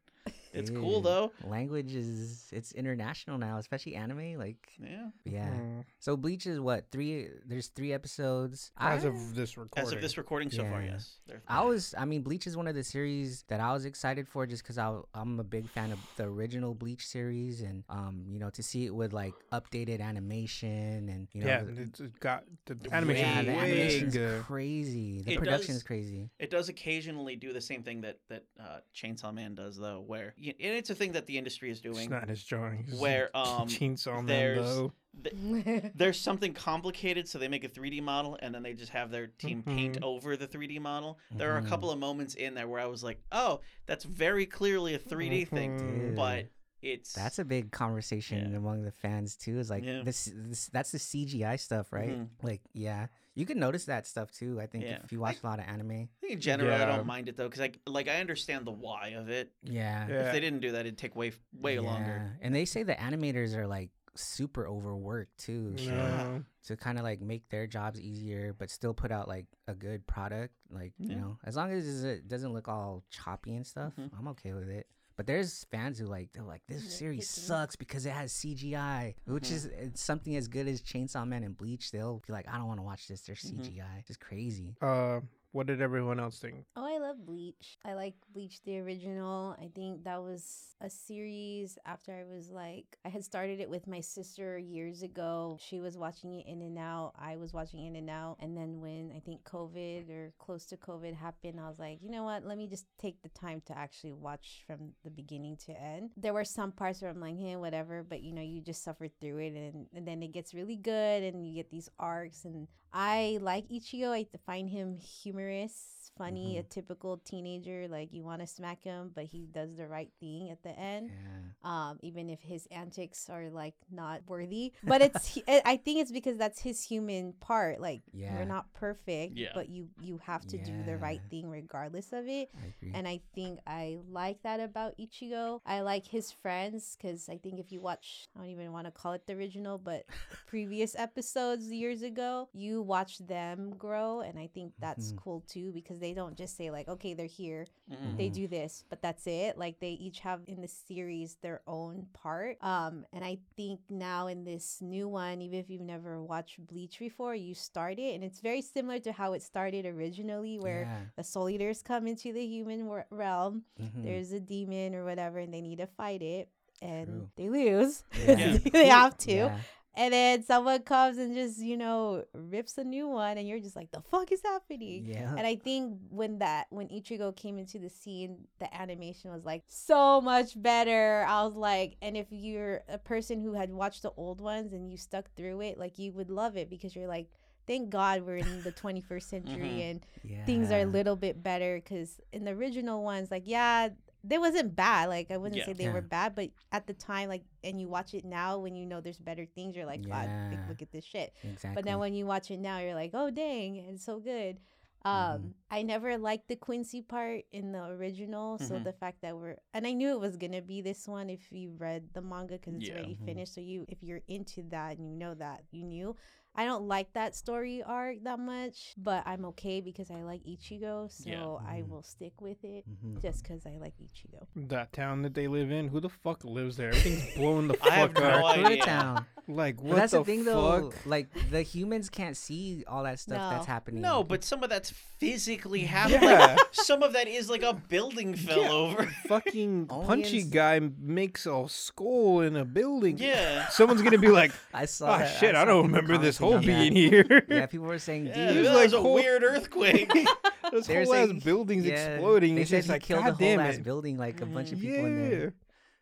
[SPEAKER 2] It's cool though.
[SPEAKER 4] Language is it's international now, especially anime. Like
[SPEAKER 2] Yeah.
[SPEAKER 4] yeah.
[SPEAKER 1] Mm,
[SPEAKER 4] So Bleach is what three? There's three episodes.
[SPEAKER 1] As
[SPEAKER 4] I-
[SPEAKER 1] of this recording.
[SPEAKER 2] As of this recording so far, yes.
[SPEAKER 4] I was, I mean, Bleach is one of the series that I was excited for just because I'm a big fan of the original Bleach series, and um, you know, to see it with like updated animation and you know,
[SPEAKER 1] yeah,
[SPEAKER 4] the-
[SPEAKER 1] it's it's got the animation
[SPEAKER 4] yeah,
[SPEAKER 1] is
[SPEAKER 4] the
[SPEAKER 1] way
[SPEAKER 4] animation's crazy. The
[SPEAKER 2] It
[SPEAKER 4] production
[SPEAKER 2] does-
[SPEAKER 4] is crazy.
[SPEAKER 2] It does occasionally do the same thing that that uh, Chainsaw Man does, though, where y- and it's a thing that the industry is doing.
[SPEAKER 1] It's not his drawings.
[SPEAKER 2] Where, [laughs] um,
[SPEAKER 1] Chainsaw Man
[SPEAKER 2] there's-
[SPEAKER 1] though. [laughs]
[SPEAKER 2] There's something complicated, so they make a 3D model and then they just have their team paint
[SPEAKER 1] Mhm.
[SPEAKER 2] over the 3D model. There are a
[SPEAKER 4] Mhm.
[SPEAKER 2] couple of moments in there where I was like, "Oh, that's very clearly a 3D thing,"
[SPEAKER 1] Mhm.
[SPEAKER 2] but it's
[SPEAKER 4] That's a big conversation
[SPEAKER 2] Yeah.
[SPEAKER 4] among the fans too. Is like
[SPEAKER 2] Yeah.
[SPEAKER 4] this, this, that's the CGI stuff, right?
[SPEAKER 2] Mhm.
[SPEAKER 4] Like, yeah, you can notice that stuff too. I think
[SPEAKER 2] Yeah.
[SPEAKER 4] if you watch a lot of anime.
[SPEAKER 2] I think in general, I don't mind it though, because I like I understand the why of it.
[SPEAKER 4] Yeah,
[SPEAKER 1] Yeah.
[SPEAKER 2] If they didn't do that, it'd take way way longer.
[SPEAKER 4] Yeah. And they say the animators are like super overworked too. So
[SPEAKER 1] No.
[SPEAKER 4] to kind of like make their jobs easier, but still put out like a good product, like you know, as long as it doesn't look all choppy and stuff,
[SPEAKER 2] Mhm.
[SPEAKER 4] I'm okay with it. But there's fans who like they're like this series sucks because it has CGI, which
[SPEAKER 2] Mhm.
[SPEAKER 4] is it's something as good as Chainsaw Man and Bleach. They'll be like, I don't want to watch this. There's
[SPEAKER 2] Mhm.
[SPEAKER 4] CGI. It's crazy.
[SPEAKER 1] Uh, what did everyone else think?
[SPEAKER 3] Oh, I love Bleach. I like Bleach the original. I think that was a series after I was like I had started it with my sister years ago. She was watching it in and out. I was watching in and out. And then when I think COVID or close to COVID happened, I was like, you know what? Let me just take the time to actually watch from the beginning to end. There were some parts where I'm like, hey, whatever, but you know, you just suffer through it and, and then it gets really good and you get these arcs and I like Ichigo. I find him humorous, funny,
[SPEAKER 4] Mhm.
[SPEAKER 3] a typical teenager. Like you want to smack him, but he does the right thing at the end.
[SPEAKER 4] Yeah.
[SPEAKER 3] Um, even if his antics are like not worthy, [laughs] but it's I I think it's because that's his human part. Like
[SPEAKER 4] Yeah.
[SPEAKER 3] we're not perfect,
[SPEAKER 2] Yeah.
[SPEAKER 3] but you you have to do the right thing regardless of it.
[SPEAKER 4] I agree.
[SPEAKER 3] And I think I like that about Ichigo. I like his friends because I think if you watch, I don't even want to call it the original, but [laughs] previous episodes years ago, you watch them grow. And I think that's
[SPEAKER 4] Mhm.
[SPEAKER 3] cool too because they don't just say, like, okay, they're here,
[SPEAKER 2] Mhm.
[SPEAKER 3] they do this, but that's it. Like they each have in the series their own part. Um, and I think now in this new one, even if you've never watched Bleach before, you start it, and it's very similar to how it started originally, where
[SPEAKER 4] yeah.
[SPEAKER 3] the soul eaters come into the human wor- realm.
[SPEAKER 4] Mhm.
[SPEAKER 3] There's a demon or whatever, and they need to fight it, and
[SPEAKER 4] True.
[SPEAKER 3] they lose.
[SPEAKER 4] Yeah. [laughs]
[SPEAKER 3] they have to.
[SPEAKER 4] Yeah.
[SPEAKER 3] And then someone comes and just you know rips a new one, and you're just like, the fuck is happening?
[SPEAKER 4] Yeah.
[SPEAKER 3] And I think when that when Ichigo came into the scene, the animation was like so much better. I was like, and if you're a person who had watched the old ones and you stuck through it, like you would love it because you're like, thank God we're in the 21st [laughs] century
[SPEAKER 2] Mhm.
[SPEAKER 3] and
[SPEAKER 4] yeah.
[SPEAKER 3] things are a little bit better. Because in the original ones, like yeah, they wasn't bad. Like I wouldn't
[SPEAKER 2] Yeah.
[SPEAKER 3] say they
[SPEAKER 4] Yeah.
[SPEAKER 3] were bad, but at the time, like, and you watch it now when you know there's better things, you're like, God, like, look at this shit.
[SPEAKER 4] Exactly.
[SPEAKER 3] But then when you watch it now, you're like, oh dang, it's so good. Um,
[SPEAKER 4] Mhm.
[SPEAKER 3] I never liked the Quincy part in the original, so
[SPEAKER 2] Mhm.
[SPEAKER 3] the fact that we're and I knew it was gonna be this one if you read the manga because it's
[SPEAKER 2] Yeah.
[SPEAKER 3] already
[SPEAKER 4] Mhm.
[SPEAKER 3] finished. So you, if you're into that and you know that, you knew. I don't like that story arc that much, but I'm okay because I like Ichigo, so
[SPEAKER 2] Yeah.
[SPEAKER 3] I
[SPEAKER 4] Mhm.
[SPEAKER 3] will stick with it
[SPEAKER 4] Mhm.
[SPEAKER 3] just because I like Ichigo.
[SPEAKER 1] That town that they live in, who the fuck lives there? Everything's [laughs] blowing the
[SPEAKER 2] I have
[SPEAKER 1] fuck
[SPEAKER 2] no
[SPEAKER 1] up.
[SPEAKER 2] idea.
[SPEAKER 4] Kura Town.
[SPEAKER 1] Like
[SPEAKER 4] But
[SPEAKER 1] what
[SPEAKER 4] that's
[SPEAKER 1] the,
[SPEAKER 4] the, thing,
[SPEAKER 1] fuck?
[SPEAKER 4] though. Like the humans can't see all that stuff that's happening.
[SPEAKER 2] No, but some of that's physically happening.
[SPEAKER 1] Yeah.
[SPEAKER 2] Like, [laughs] some of that is like a building fell
[SPEAKER 1] Yeah.
[SPEAKER 2] over. [laughs]
[SPEAKER 1] Fucking punchy
[SPEAKER 4] in-
[SPEAKER 1] guy makes a skull in a building.
[SPEAKER 2] Yeah.
[SPEAKER 1] Someone's gonna be like,
[SPEAKER 4] I saw.
[SPEAKER 1] oh
[SPEAKER 4] that-
[SPEAKER 1] shit, I,
[SPEAKER 4] saw
[SPEAKER 1] don't
[SPEAKER 4] people
[SPEAKER 1] remember this
[SPEAKER 4] commenting
[SPEAKER 1] hole
[SPEAKER 4] on that.
[SPEAKER 1] being here.
[SPEAKER 4] Yeah, people were saying, [laughs]
[SPEAKER 2] Yeah,
[SPEAKER 4] "Dude,
[SPEAKER 1] was
[SPEAKER 2] that was
[SPEAKER 1] like,
[SPEAKER 2] a
[SPEAKER 1] "Cool."
[SPEAKER 2] weird earthquake. [laughs] [laughs]
[SPEAKER 1] this
[SPEAKER 4] They're
[SPEAKER 1] whole ass building's
[SPEAKER 4] yeah,
[SPEAKER 1] exploding.
[SPEAKER 4] They
[SPEAKER 1] It's
[SPEAKER 4] said
[SPEAKER 1] just
[SPEAKER 4] he
[SPEAKER 1] like,
[SPEAKER 4] killed
[SPEAKER 1] god
[SPEAKER 4] the whole ass
[SPEAKER 1] it.
[SPEAKER 4] building, like a bunch of
[SPEAKER 1] yeah.
[SPEAKER 4] people in there.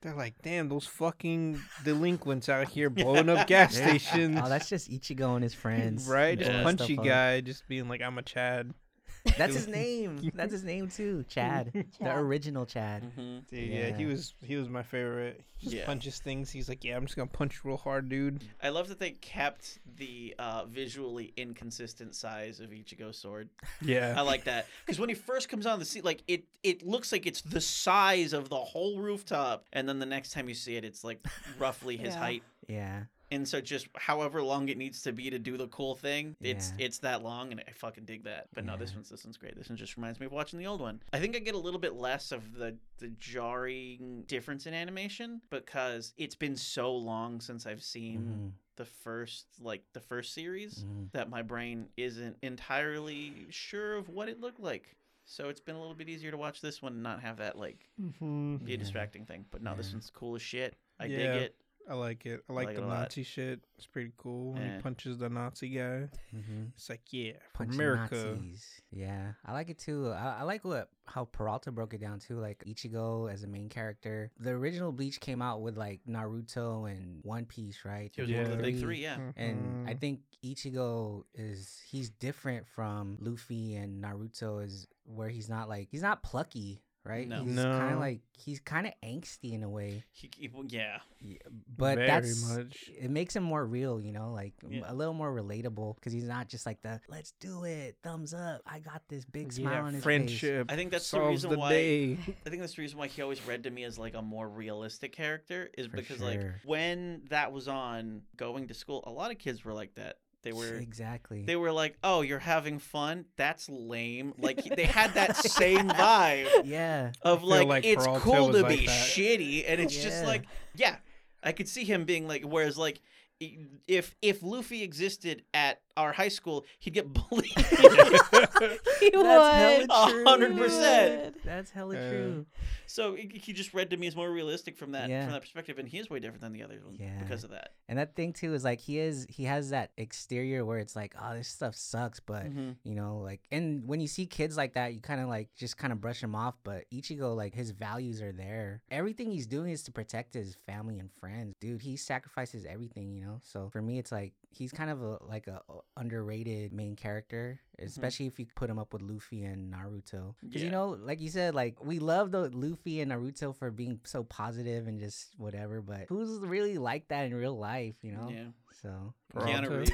[SPEAKER 1] They're like, damn, those fucking delinquents out here blowing up gas stations.
[SPEAKER 4] Oh, that's just Ichigo and his friends.
[SPEAKER 1] right? Just
[SPEAKER 4] blowing
[SPEAKER 1] punchy
[SPEAKER 4] stuff up.
[SPEAKER 1] guy just being like, I'm a Chad. [laughs]
[SPEAKER 4] That's his name. That's his name too. [laughs] Chad. The original Chad.
[SPEAKER 2] hmm
[SPEAKER 1] Dude, yeah. he was he was my favorite. He just
[SPEAKER 2] Yeah.
[SPEAKER 1] punches things. He's like, yeah, I'm just gonna punch real hard, dude.
[SPEAKER 2] I love that they kept the uh, visually inconsistent size of Ichigo's sword.
[SPEAKER 1] Yeah, I
[SPEAKER 2] like that because when he first comes on the scene, like it, it looks like it's the size of the whole rooftop, and then the next time you see it, it's like roughly his
[SPEAKER 3] Yeah.
[SPEAKER 2] height.
[SPEAKER 4] Yeah.
[SPEAKER 2] And so just however long it needs to be to do the cool thing, it's
[SPEAKER 4] Yeah.
[SPEAKER 2] it's that long, and I fucking dig that. But no, this one's this one's great. This one just reminds me of watching the old one. I think I get a little bit less of the the jarring difference in animation because it's been so long since I've seen
[SPEAKER 4] Mhm.
[SPEAKER 2] the first like the first series
[SPEAKER 4] Mhm.
[SPEAKER 2] that my brain isn't entirely sure of what it looked like. So it's been a little bit easier to watch this one and not have that like
[SPEAKER 1] hmm
[SPEAKER 2] be a
[SPEAKER 4] Yeah.
[SPEAKER 2] distracting thing. But no, this one's cool as shit. I
[SPEAKER 1] Yeah.
[SPEAKER 2] dig it.
[SPEAKER 1] I like it. I like,
[SPEAKER 2] like
[SPEAKER 1] the
[SPEAKER 2] a lot.
[SPEAKER 1] Nazi shit. It's pretty cool when
[SPEAKER 2] Yeah.
[SPEAKER 1] he punches the Nazi guy.
[SPEAKER 4] Mhm.
[SPEAKER 1] It's like, yeah, for
[SPEAKER 4] Punching
[SPEAKER 1] America.
[SPEAKER 4] Nazis. Yeah, I like it too. I, I like what how Peralta broke it down too. Like Ichigo as a main character. The original Bleach came out with like Naruto and One Piece, right?
[SPEAKER 2] It was
[SPEAKER 1] Yeah.
[SPEAKER 2] one of the big three, yeah.
[SPEAKER 4] And I think Ichigo is he's different from Luffy and Naruto is where he's not like he's not plucky, right?
[SPEAKER 2] No.
[SPEAKER 4] He's kind of like he's kind of angsty in a way.
[SPEAKER 2] He, he- well, yeah.
[SPEAKER 4] Yeah, But
[SPEAKER 1] Very
[SPEAKER 4] that's
[SPEAKER 1] much.
[SPEAKER 4] it makes him more real, you know, like
[SPEAKER 2] Yeah.
[SPEAKER 4] a little more relatable because he's not just like the let's do it, thumbs up, I got this big smile
[SPEAKER 1] yeah,
[SPEAKER 4] on his face.
[SPEAKER 1] friendship.
[SPEAKER 2] I think that's the reason
[SPEAKER 1] the
[SPEAKER 2] why-
[SPEAKER 1] day.
[SPEAKER 2] I think that's the reason why he always read to me as like a more realistic character is
[SPEAKER 4] For
[SPEAKER 2] because like when that was on going to school, a lot of kids were like that. They were
[SPEAKER 4] exactly.
[SPEAKER 2] they were like, "Oh, you're having fun? That's lame." Like they had that [laughs] same vibe
[SPEAKER 4] yeah,
[SPEAKER 2] of like,
[SPEAKER 1] like
[SPEAKER 2] it's
[SPEAKER 1] Peralta
[SPEAKER 2] cool to
[SPEAKER 1] like
[SPEAKER 2] be
[SPEAKER 1] that.
[SPEAKER 2] shitty, and it's just like, yeah, I could see him being like, whereas like. If if Luffy existed at our high school, he'd get [laughs] bullied.
[SPEAKER 3] He
[SPEAKER 4] That's hella
[SPEAKER 3] would.
[SPEAKER 2] A
[SPEAKER 4] true.
[SPEAKER 2] hundred percent.
[SPEAKER 4] That's hella
[SPEAKER 1] Uh,
[SPEAKER 4] true.
[SPEAKER 2] So he he just read to me as more realistic from that
[SPEAKER 4] Yeah.
[SPEAKER 2] from that perspective, and he is way different than the other one
[SPEAKER 4] Yeah.
[SPEAKER 2] because of that.
[SPEAKER 4] And that thing too is like he is he has that exterior where it's like, oh, this stuff sucks, but
[SPEAKER 2] Mhm.
[SPEAKER 4] you know, like, and when you see kids like that, you kind of like just kind of brush him off. But Ichigo, like, his values are there. Everything he's doing is to protect his family and friends. Dude, he sacrifices everything, you know. So for me, it's like he's kind of a like a underrated main character, mm-hmm. especially if you put him up with Luffy and Naruto. Because
[SPEAKER 2] Yeah.
[SPEAKER 4] you know, like you said, like we love the Luffy and Naruto for being so positive and just whatever. But who's really like that in real life, you know?
[SPEAKER 2] Yeah.
[SPEAKER 4] So.
[SPEAKER 2] Keanu Reeves.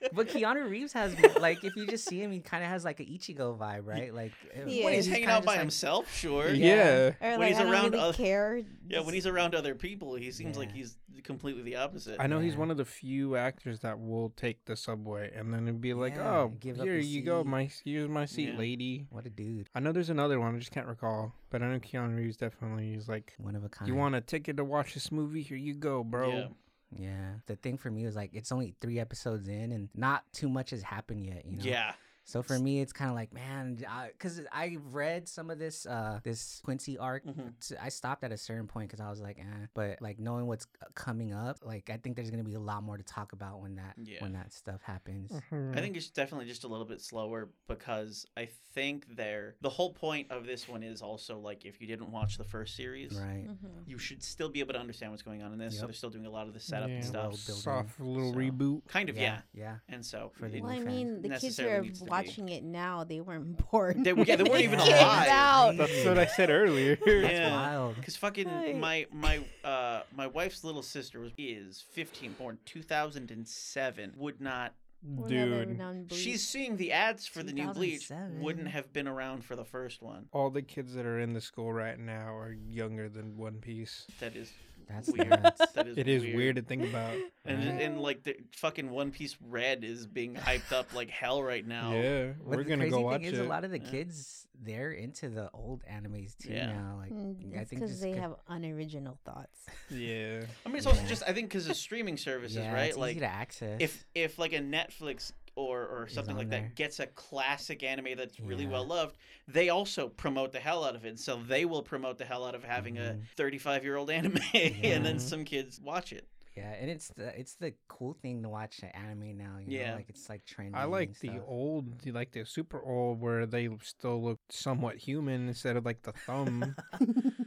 [SPEAKER 2] [laughs] [laughs]
[SPEAKER 4] Keanu Reeves. but Keanu Reeves has like if you just see him, he kind of has like an Ichigo vibe, right? Like uh,
[SPEAKER 3] Yeah.
[SPEAKER 2] when he's
[SPEAKER 3] he's
[SPEAKER 2] hanging out by
[SPEAKER 4] like-
[SPEAKER 2] himself, sure.
[SPEAKER 1] Yeah.
[SPEAKER 3] Or
[SPEAKER 2] When he's
[SPEAKER 3] I don't
[SPEAKER 2] around
[SPEAKER 3] really
[SPEAKER 2] oth-
[SPEAKER 3] care.
[SPEAKER 2] Yeah, when he's around other people, he seems like he's completely the opposite.
[SPEAKER 1] I know he's one of the few actors that will take the subway and then it'd be like,
[SPEAKER 4] Yeah,
[SPEAKER 1] "Oh,
[SPEAKER 4] give
[SPEAKER 1] here
[SPEAKER 4] his
[SPEAKER 1] you go, my here's my seat,
[SPEAKER 2] Yeah.
[SPEAKER 1] lady."
[SPEAKER 4] What a dude,
[SPEAKER 1] I know there's another one, I just can't recall, but I know Keanu Reeves definitely is like,
[SPEAKER 4] one of a kind.
[SPEAKER 1] "You want a ticket to watch this movie? Here you go, bro."
[SPEAKER 2] Yeah.
[SPEAKER 4] The thing for me was like it's only three episodes in, and not too much has happened yet. You know.
[SPEAKER 2] Yeah.
[SPEAKER 4] So for me, it's kind of like, man, because I, read some of this, uh, this Quincy arc.
[SPEAKER 2] Mhm.
[SPEAKER 4] t- I stopped at a certain point because I was like, eh. But like knowing what's uh, coming up, like I think there's gonna be a lot more to talk about when that
[SPEAKER 2] Yeah.
[SPEAKER 4] when that stuff happens.
[SPEAKER 1] Mhm.
[SPEAKER 2] I think it's definitely just a little bit slower because I think they're the whole point of this one is also like if you didn't watch the first series,
[SPEAKER 4] Right.
[SPEAKER 3] Mhm.
[SPEAKER 2] you should still be able to understand what's going on in this. So they're still doing a lot of the setup
[SPEAKER 1] Yeah.
[SPEAKER 2] and stuff.
[SPEAKER 4] World building.
[SPEAKER 1] soft little
[SPEAKER 2] So-
[SPEAKER 1] reboot.
[SPEAKER 2] Kind of, yeah.
[SPEAKER 4] Yeah.
[SPEAKER 2] And so
[SPEAKER 4] For the
[SPEAKER 2] it-
[SPEAKER 3] Well, I
[SPEAKER 4] new
[SPEAKER 3] mean, the kids who are
[SPEAKER 2] needs to be.
[SPEAKER 3] Watching it now, they weren't [laughs] born.
[SPEAKER 2] They- yeah, they weren't even
[SPEAKER 3] when
[SPEAKER 2] alive.
[SPEAKER 3] out.
[SPEAKER 1] That's what I said earlier. [laughs]
[SPEAKER 2] Yeah.
[SPEAKER 4] Wild.
[SPEAKER 2] Because fucking my my uh my wife's little sister was is 15, born 2007. Would not.
[SPEAKER 3] We'll
[SPEAKER 1] Dude.
[SPEAKER 2] She's seeing the ads for the new Bleach. Wouldn't have been around for the first one.
[SPEAKER 1] all the kids that are in the school right now are younger than One Piece.
[SPEAKER 2] That is
[SPEAKER 4] That's
[SPEAKER 2] weird.
[SPEAKER 4] nuts. [laughs]
[SPEAKER 2] That is
[SPEAKER 1] It is weird to think about. [laughs]
[SPEAKER 2] And
[SPEAKER 4] Right.
[SPEAKER 2] and like the fucking One Piece Red is being hyped up like hell right now.
[SPEAKER 1] Yeah,
[SPEAKER 4] But
[SPEAKER 1] we're
[SPEAKER 4] the
[SPEAKER 1] gonna
[SPEAKER 4] crazy
[SPEAKER 1] go
[SPEAKER 4] thing
[SPEAKER 1] watch
[SPEAKER 4] is
[SPEAKER 1] it.
[SPEAKER 4] a lot of the
[SPEAKER 2] Yeah.
[SPEAKER 4] kids they're into the old animes too
[SPEAKER 2] Yeah.
[SPEAKER 4] now. Like
[SPEAKER 3] Mm,
[SPEAKER 4] I
[SPEAKER 3] It's
[SPEAKER 4] think
[SPEAKER 3] because
[SPEAKER 4] just
[SPEAKER 3] they
[SPEAKER 4] 'cause-
[SPEAKER 3] have unoriginal thoughts. [laughs]
[SPEAKER 1] yeah,
[SPEAKER 2] I mean, it's also
[SPEAKER 4] Yeah.
[SPEAKER 2] just I think because of streaming services,
[SPEAKER 4] yeah,
[SPEAKER 2] right?
[SPEAKER 4] It's
[SPEAKER 2] like
[SPEAKER 4] easy to access.
[SPEAKER 2] if if like a Netflix or or something like
[SPEAKER 4] there.
[SPEAKER 2] that gets a classic anime that's really well loved, they also promote the hell out of it. So they will promote the hell out of having a
[SPEAKER 4] Mhm.
[SPEAKER 2] 35 year old anime, [laughs] and then some kids watch it.
[SPEAKER 4] yeah, and it's the it's the cool thing to watch the anime now. You
[SPEAKER 2] Yeah.
[SPEAKER 4] know? like it's like trending.
[SPEAKER 1] I like
[SPEAKER 4] and
[SPEAKER 1] the old, the- like the super old, where they still look somewhat human instead of like the thumb. [laughs]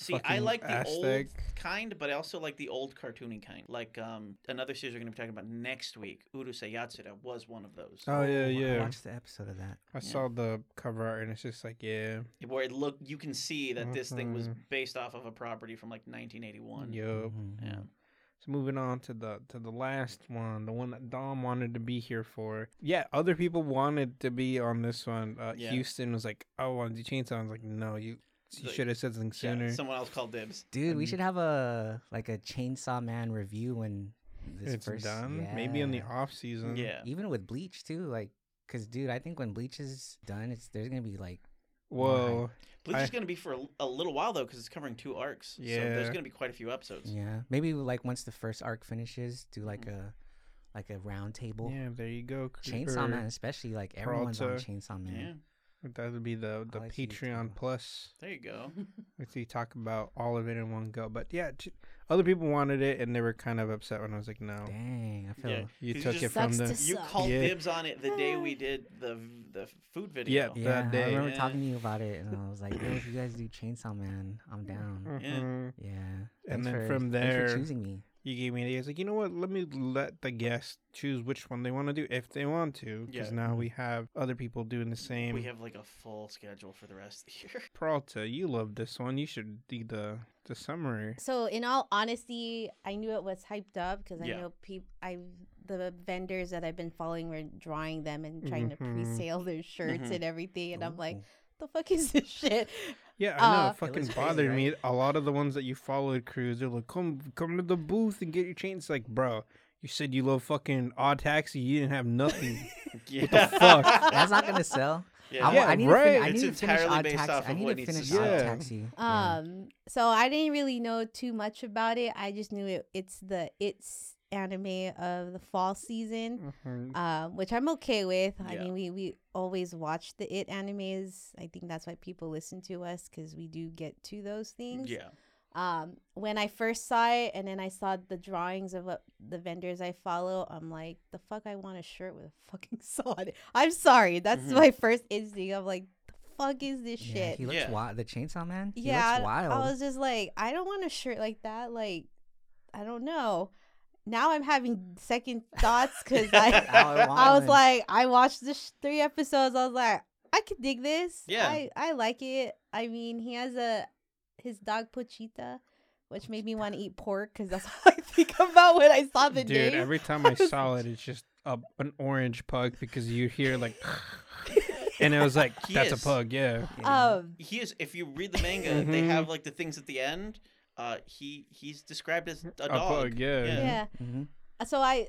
[SPEAKER 2] See, I like the
[SPEAKER 1] Aztec.
[SPEAKER 2] old kind, but I also like the old cartoony kind. Like um, another series we're going to be talking about next week, Urusei Yatsura, was one of those.
[SPEAKER 1] Oh yeah,
[SPEAKER 4] I
[SPEAKER 1] yeah.
[SPEAKER 4] watched the episode of that.
[SPEAKER 1] I saw the cover art and it's just like, yeah,
[SPEAKER 2] Where it look, you can see that this thing was
[SPEAKER 1] Mhm.
[SPEAKER 2] based off of a property from like 1981.
[SPEAKER 1] yup.
[SPEAKER 4] Mhm,
[SPEAKER 2] Yeah.
[SPEAKER 1] So moving on to the to the last one, the one that Dom wanted to be here for. Yeah, other people wanted to be on this one. Uh,
[SPEAKER 2] Yeah.
[SPEAKER 1] Houston was like, "I want to do Chainsaw." I was like, "No, you you
[SPEAKER 2] Like,
[SPEAKER 1] should have said something
[SPEAKER 2] Yeah,
[SPEAKER 1] sooner."
[SPEAKER 2] someone else called dibs.
[SPEAKER 4] Dude, we should have a like a Chainsaw Man review when this
[SPEAKER 1] it's
[SPEAKER 4] first
[SPEAKER 1] done. Maybe in the off season.
[SPEAKER 2] Yeah.
[SPEAKER 4] even with Bleach too. Like, cause dude, I think when Bleach is done, it's there's gonna be like
[SPEAKER 1] Whoa.
[SPEAKER 2] Bleach
[SPEAKER 1] I-
[SPEAKER 2] is going to be for a, a little while though, because it's covering two arcs. Yeah, So there's going to be quite a few episodes.
[SPEAKER 4] yeah, maybe like once the first arc finishes, do like
[SPEAKER 2] Mhm.
[SPEAKER 4] a like a round table.
[SPEAKER 1] Yeah, there you go.
[SPEAKER 4] Chainsaw Man, especially like everyone's on
[SPEAKER 1] Peralta.
[SPEAKER 4] Chainsaw
[SPEAKER 2] Yeah.
[SPEAKER 4] Man.
[SPEAKER 1] That would be the the
[SPEAKER 4] like to do
[SPEAKER 1] Patreon plus.
[SPEAKER 2] There you go. [laughs]
[SPEAKER 1] If you talk about all of it in one go, but yeah, ch- other people wanted it and they were kind of upset when I was like, "No,
[SPEAKER 4] Dang, I feel
[SPEAKER 2] Yeah.
[SPEAKER 1] you
[SPEAKER 2] 'Cause
[SPEAKER 1] took it from
[SPEAKER 3] Sucks
[SPEAKER 1] the."
[SPEAKER 2] You called
[SPEAKER 1] Yeah.
[SPEAKER 2] dibs on it the day we [laughs] did the the food video.
[SPEAKER 1] Yeah.
[SPEAKER 4] yeah.
[SPEAKER 1] that day.
[SPEAKER 4] I remember
[SPEAKER 2] Yeah.
[SPEAKER 4] talking to you about it, and I was like, Yo, if you guys do Chainsaw Man, I'm down.
[SPEAKER 1] Mhm.
[SPEAKER 4] Yeah.
[SPEAKER 1] And
[SPEAKER 4] Thanks
[SPEAKER 1] then
[SPEAKER 4] for-
[SPEAKER 1] from there-
[SPEAKER 4] for choosing me.
[SPEAKER 1] You gave me the. ideas like, you know what? Let me let the guests choose which one they want to do if they want to, because
[SPEAKER 2] Yeah.
[SPEAKER 1] now we have other people doing the same.
[SPEAKER 2] We have like a full schedule for the rest of the year. [laughs]
[SPEAKER 1] Peralta, you love this one. You should do the the summary.
[SPEAKER 3] So, in all honesty, I knew it was hyped up because I
[SPEAKER 2] Yeah.
[SPEAKER 3] know people. I the vendors that I've been following were drawing them and trying
[SPEAKER 1] Mhm.
[SPEAKER 3] to pre-sale their shirts
[SPEAKER 2] Mhm.
[SPEAKER 3] and everything, and I'm like,
[SPEAKER 4] Ooh.
[SPEAKER 3] "The fuck is this shit?"
[SPEAKER 1] Yeah, I know.
[SPEAKER 3] Uh,
[SPEAKER 1] it fucking
[SPEAKER 4] looks crazy,
[SPEAKER 1] bothered
[SPEAKER 4] right?
[SPEAKER 1] me. A lot of the ones that you followed, Cruz, they're like, come come to the booth and get your chains. Like, bro, you said you love fucking Odd Taxi. You didn't have nothing.
[SPEAKER 2] Yeah. [laughs]
[SPEAKER 1] What the fuck? [laughs]
[SPEAKER 4] That's not gonna sell.
[SPEAKER 2] Yeah.
[SPEAKER 4] I, wa-
[SPEAKER 1] Yeah,
[SPEAKER 4] I need to
[SPEAKER 1] right.
[SPEAKER 4] finish. I
[SPEAKER 2] It's
[SPEAKER 4] need to finish
[SPEAKER 2] entirely
[SPEAKER 4] Odd
[SPEAKER 2] based
[SPEAKER 4] Taxi.
[SPEAKER 2] off
[SPEAKER 4] I
[SPEAKER 2] of
[SPEAKER 4] need
[SPEAKER 2] what
[SPEAKER 4] to
[SPEAKER 2] needs to
[SPEAKER 4] finish
[SPEAKER 1] sell.
[SPEAKER 4] Odd
[SPEAKER 1] Yeah.
[SPEAKER 4] Taxi. Yeah.
[SPEAKER 3] Um, so I didn't really know too much about it. I just knew it. It's the it's anime of the fall season,
[SPEAKER 1] Mhm.
[SPEAKER 3] um, which I'm okay with. I mean, we we always watch the it animes. I think that's why people listen to us because we do get to those things.
[SPEAKER 2] Yeah.
[SPEAKER 3] Um, when I first saw it, and then I saw the drawings of what the vendors I follow, I'm like, the fuck, I want a shirt with a fucking [laughs] saw on it. I'm sorry, that's
[SPEAKER 2] Mhm.
[SPEAKER 3] my first instinct. I'm like, the fuck is this
[SPEAKER 4] Yeah,
[SPEAKER 3] shit?
[SPEAKER 4] he looks
[SPEAKER 2] Yeah.
[SPEAKER 4] wild. The Chainsaw Man. He
[SPEAKER 3] yeah,
[SPEAKER 4] looks wild.
[SPEAKER 3] I was just like, I don't want a shirt like that. Like, I don't know. Now I'm having second [laughs] thoughts because I,
[SPEAKER 4] Out
[SPEAKER 3] I was like, I watched the sh- three episodes. I was like, I could dig this.
[SPEAKER 2] Yeah.
[SPEAKER 3] I, I like it. I mean, he has a his dog Pochita, which made me want to eat pork because that's [laughs] all I think about when I saw the
[SPEAKER 1] Dude,
[SPEAKER 3] name.
[SPEAKER 1] every time [laughs] I saw it, it's just a, an orange pug because you hear like, and it was like
[SPEAKER 2] He
[SPEAKER 1] that's
[SPEAKER 2] is.
[SPEAKER 1] a pug, yeah.
[SPEAKER 4] Yeah.
[SPEAKER 3] um,
[SPEAKER 2] He is. If you read the manga, they
[SPEAKER 1] Mhm.
[SPEAKER 2] have like the things at the end. Uh, he he's described as a,
[SPEAKER 1] A
[SPEAKER 2] dog.
[SPEAKER 1] pug, yeah.
[SPEAKER 2] Yeah.
[SPEAKER 3] yeah.
[SPEAKER 4] hmm
[SPEAKER 3] So I,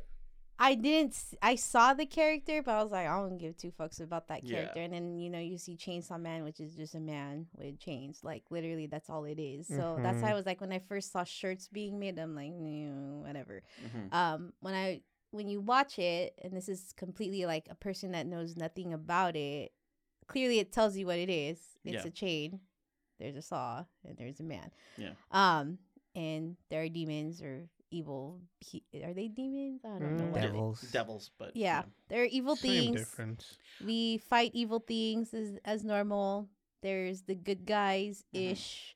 [SPEAKER 3] I didn't. I saw the character, but I was like, I don't give two fucks about that
[SPEAKER 2] Yeah.
[SPEAKER 3] character. And then you know, you see Chainsaw Man, which is just a man with chains. Like literally, that's all it is. So that's why I was like, when I first saw shirts being made, I'm like, "Mm, whatever.
[SPEAKER 2] Mhm.
[SPEAKER 3] um when i when you watch it and this is completely like a person that knows nothing about it clearly it tells you what it is it's
[SPEAKER 2] Yeah.
[SPEAKER 3] a chain there's a saw and there's a man
[SPEAKER 2] Yeah.
[SPEAKER 3] um and there are demons or evil he, are they demons i don't know
[SPEAKER 1] Mm.
[SPEAKER 3] what
[SPEAKER 4] Devils.
[SPEAKER 2] Devils, but
[SPEAKER 3] yeah there are evil
[SPEAKER 1] Same
[SPEAKER 3] things
[SPEAKER 1] difference.
[SPEAKER 3] we fight evil things as, as normal there's the good guys ish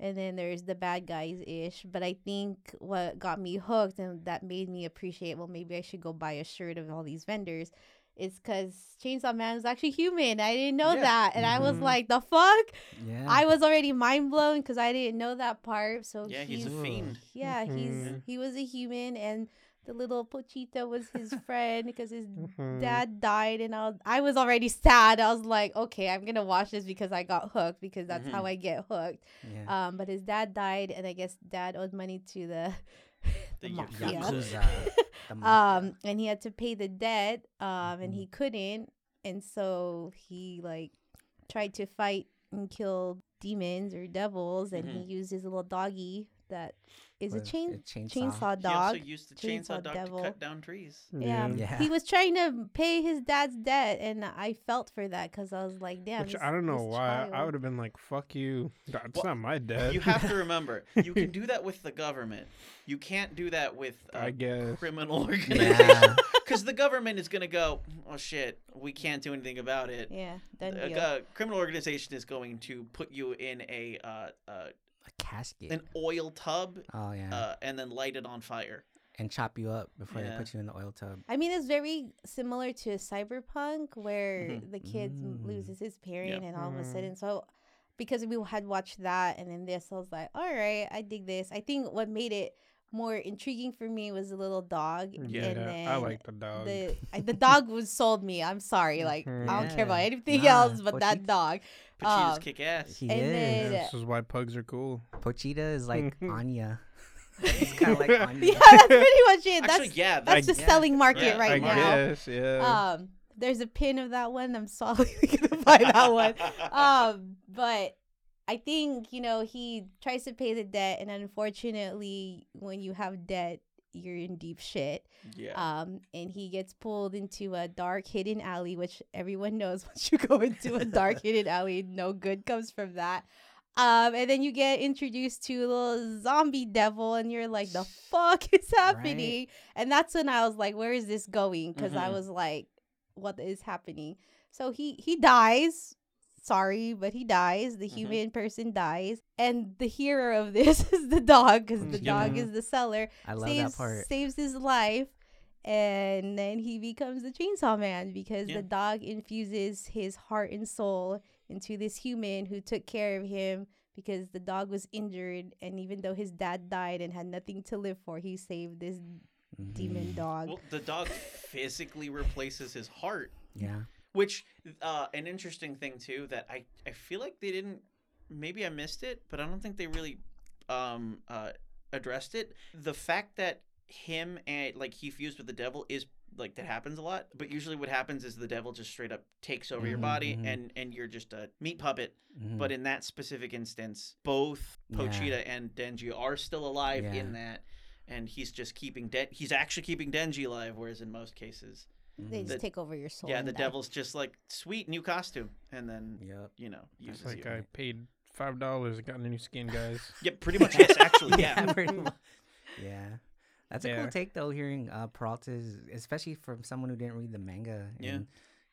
[SPEAKER 3] and then there's the bad guys ish but i think what got me hooked and that made me appreciate well maybe i should go buy a shirt of all these vendors is because chainsaw man was actually human i didn't know
[SPEAKER 2] Yeah.
[SPEAKER 3] that and i was
[SPEAKER 1] Mhm.
[SPEAKER 3] like the fuck
[SPEAKER 4] Yeah.
[SPEAKER 3] i was already mind blown because i didn't know that part so
[SPEAKER 2] Yeah, he's a
[SPEAKER 3] he's
[SPEAKER 2] fiend.
[SPEAKER 3] yeah he's
[SPEAKER 1] Mhm.
[SPEAKER 3] he was a human and the little pochita was his [laughs] friend because his
[SPEAKER 1] Mhm.
[SPEAKER 3] dad died and I was, I was already sad. I was like, okay, I'm gonna watch this because I got hooked because that's how
[SPEAKER 2] Mhm.
[SPEAKER 3] I get hooked.
[SPEAKER 4] yeah.
[SPEAKER 3] Um, but his dad died and I guess dad owed money to the,
[SPEAKER 2] The
[SPEAKER 3] mafia.
[SPEAKER 4] Yakuza. the [laughs] mafia.
[SPEAKER 3] Um, and he had to pay the debt. Um, and he couldn't, and so he like tried to fight and kill demons or devils, and
[SPEAKER 2] Mhm.
[SPEAKER 3] he used his little doggy that is a
[SPEAKER 4] With
[SPEAKER 3] chain
[SPEAKER 4] chainsaw.
[SPEAKER 3] chainsaw
[SPEAKER 2] He
[SPEAKER 3] dog.
[SPEAKER 2] also used the
[SPEAKER 3] Chainsaw
[SPEAKER 2] chainsaw, dog
[SPEAKER 3] Devil.
[SPEAKER 2] to cut down trees.
[SPEAKER 3] Yeah.
[SPEAKER 4] Yeah.
[SPEAKER 3] He was trying to pay his dad's debt, and I felt for that because I was like, damn.
[SPEAKER 1] Which
[SPEAKER 3] this-
[SPEAKER 1] I don't know
[SPEAKER 3] this
[SPEAKER 1] why. I would have been like, "Fuck you." That's
[SPEAKER 2] Well,
[SPEAKER 1] not my dad.
[SPEAKER 2] You have to remember, you can [laughs] do that with the government. You can't do that with
[SPEAKER 1] I
[SPEAKER 2] a
[SPEAKER 1] guess.
[SPEAKER 2] criminal [laughs]
[SPEAKER 4] Yeah.
[SPEAKER 2] organization. Because the government is gonna go, oh shit, we can't do anything about it.
[SPEAKER 3] Yeah, done
[SPEAKER 2] A uh, criminal organization is going to put you in a uh, uh,
[SPEAKER 4] a casket.
[SPEAKER 2] an oil tub
[SPEAKER 4] oh yeah.
[SPEAKER 2] uh, and then light it on fire.
[SPEAKER 4] and chop you up before
[SPEAKER 2] yeah.
[SPEAKER 4] they put you in the oil tub.
[SPEAKER 3] I mean, it's very similar to Cyberpunk, where
[SPEAKER 2] Mhm.
[SPEAKER 3] the kid m
[SPEAKER 4] Mm.
[SPEAKER 3] loses his parent, and all of a sudden, so because we had watched that, and then this, I was like, all right, I dig this. I think what made it more intriguing for me was the little dog.
[SPEAKER 2] Yeah,
[SPEAKER 3] and then
[SPEAKER 1] I like the dog.
[SPEAKER 3] the the [laughs] dog was sold me. I'm sorry, like I don't care about anything
[SPEAKER 4] Nah,
[SPEAKER 3] else but that dog.
[SPEAKER 2] Pochitas
[SPEAKER 3] Um,
[SPEAKER 2] kick ass.
[SPEAKER 4] He
[SPEAKER 3] And
[SPEAKER 4] is.
[SPEAKER 3] then-
[SPEAKER 1] this is why pugs are cool.
[SPEAKER 4] Pochita is like. [laughs] Anya. [laughs] He's kind of like Anya.
[SPEAKER 3] Yeah, that's pretty much it.
[SPEAKER 2] Actually,
[SPEAKER 3] That's
[SPEAKER 2] yeah,
[SPEAKER 3] that's
[SPEAKER 2] that's
[SPEAKER 3] the
[SPEAKER 4] yeah.
[SPEAKER 3] selling market
[SPEAKER 2] Yeah,
[SPEAKER 3] right
[SPEAKER 1] I
[SPEAKER 3] now.
[SPEAKER 1] guess, yeah.
[SPEAKER 3] Um, there's a pin of that one. I'm solidly gonna buy that one. Um, but I think you know he tries to pay the debt, and unfortunately, when you have debt, you're in deep shit.
[SPEAKER 2] yeah.
[SPEAKER 3] Um, and he gets pulled into a dark hidden alley, which everyone knows [laughs] once you go into a dark [laughs] hidden alley, no good comes from that. Um, and then you get introduced to a little zombie devil, and you're like, the fuck is happening? And that's when I was like, where is this going? Because I
[SPEAKER 2] Mhm.
[SPEAKER 3] was like, what is happening? So he he dies. Sorry, but he dies. The
[SPEAKER 2] Mhm.
[SPEAKER 3] human person dies, and the hero of [laughs] this is the dog, because the [laughs]
[SPEAKER 1] Yeah.
[SPEAKER 3] dog is the seller
[SPEAKER 4] I love
[SPEAKER 3] saves,
[SPEAKER 4] that part.
[SPEAKER 3] saves his life and then he becomes the chainsaw man because
[SPEAKER 2] Yeah.
[SPEAKER 3] the dog infuses his heart and soul into this human who took care of him because the dog was injured and even though his dad died and had nothing to live for he saved this demon
[SPEAKER 4] Mhm.
[SPEAKER 3] dog
[SPEAKER 2] well, the dog physically replaces his heart,
[SPEAKER 4] Yeah.
[SPEAKER 2] Which uh, an interesting thing too that I I feel like they didn't. Maybe I missed it, but I don't think they really um uh addressed it. The fact that him and like he fused with the devil is like that happens a lot but usually what happens is the devil just straight up takes over your
[SPEAKER 4] Mhm,
[SPEAKER 2] body
[SPEAKER 4] mhm.
[SPEAKER 2] and and you're just a meat puppet
[SPEAKER 4] Mhm.
[SPEAKER 2] but in that specific instance both
[SPEAKER 4] Yeah.
[SPEAKER 2] pochita and denji are still alive
[SPEAKER 4] Yeah.
[SPEAKER 2] in that and he's just keeping Den- he's actually keeping Denji alive, whereas in most cases,
[SPEAKER 3] They
[SPEAKER 4] Mhm.
[SPEAKER 3] just
[SPEAKER 2] The-
[SPEAKER 3] take over your soul.
[SPEAKER 2] yeah,
[SPEAKER 3] and
[SPEAKER 2] the
[SPEAKER 3] die.
[SPEAKER 2] devil's just like sweet new costume, and then
[SPEAKER 4] Yep.
[SPEAKER 2] you know uses
[SPEAKER 1] It's like
[SPEAKER 2] you.
[SPEAKER 1] I paid five dollars, and got a new skin, guys. [laughs]
[SPEAKER 2] Yep, pretty much yes, actually, yeah. [laughs]
[SPEAKER 4] pretty much. [laughs] Yeah. That's a
[SPEAKER 1] Yeah.
[SPEAKER 4] cool take though, hearing uh, Peralta's, especially from someone who didn't read the manga.
[SPEAKER 2] Yeah.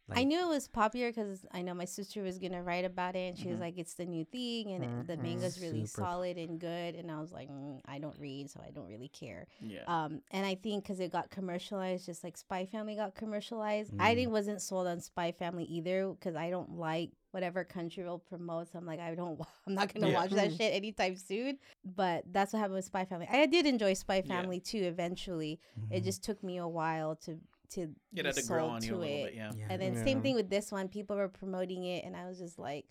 [SPEAKER 4] And,
[SPEAKER 3] I knew it was popular because I know my sister was gonna write about it, and she was
[SPEAKER 2] Mhm.
[SPEAKER 3] like, "It's the new thing, and it- the manga's really
[SPEAKER 4] Super.
[SPEAKER 3] solid and good." And I was like, mm, "I don't read, so I don't really care."
[SPEAKER 2] Yeah.
[SPEAKER 3] Um, and I think because it got commercialized, just like Spy Family got commercialized, I
[SPEAKER 4] Mm.
[SPEAKER 3] didn't wasn't sold on Spy Family either because I don't like whatever Crunchyroll promotes. I'm like, I don't, [laughs] I'm not gonna
[SPEAKER 2] Yeah.
[SPEAKER 3] watch that [laughs] shit anytime soon. But that's what happened with Spy Family. I did enjoy Spy
[SPEAKER 2] Yeah.
[SPEAKER 3] Family too. Eventually, it
[SPEAKER 4] mhm.
[SPEAKER 3] just took me a while to to
[SPEAKER 2] It
[SPEAKER 3] be
[SPEAKER 2] had to grow on you a little
[SPEAKER 3] it.
[SPEAKER 2] bit, yeah.
[SPEAKER 4] Yeah.
[SPEAKER 3] And then
[SPEAKER 1] Yeah.
[SPEAKER 3] same thing with this one. People were promoting it, and I was just like,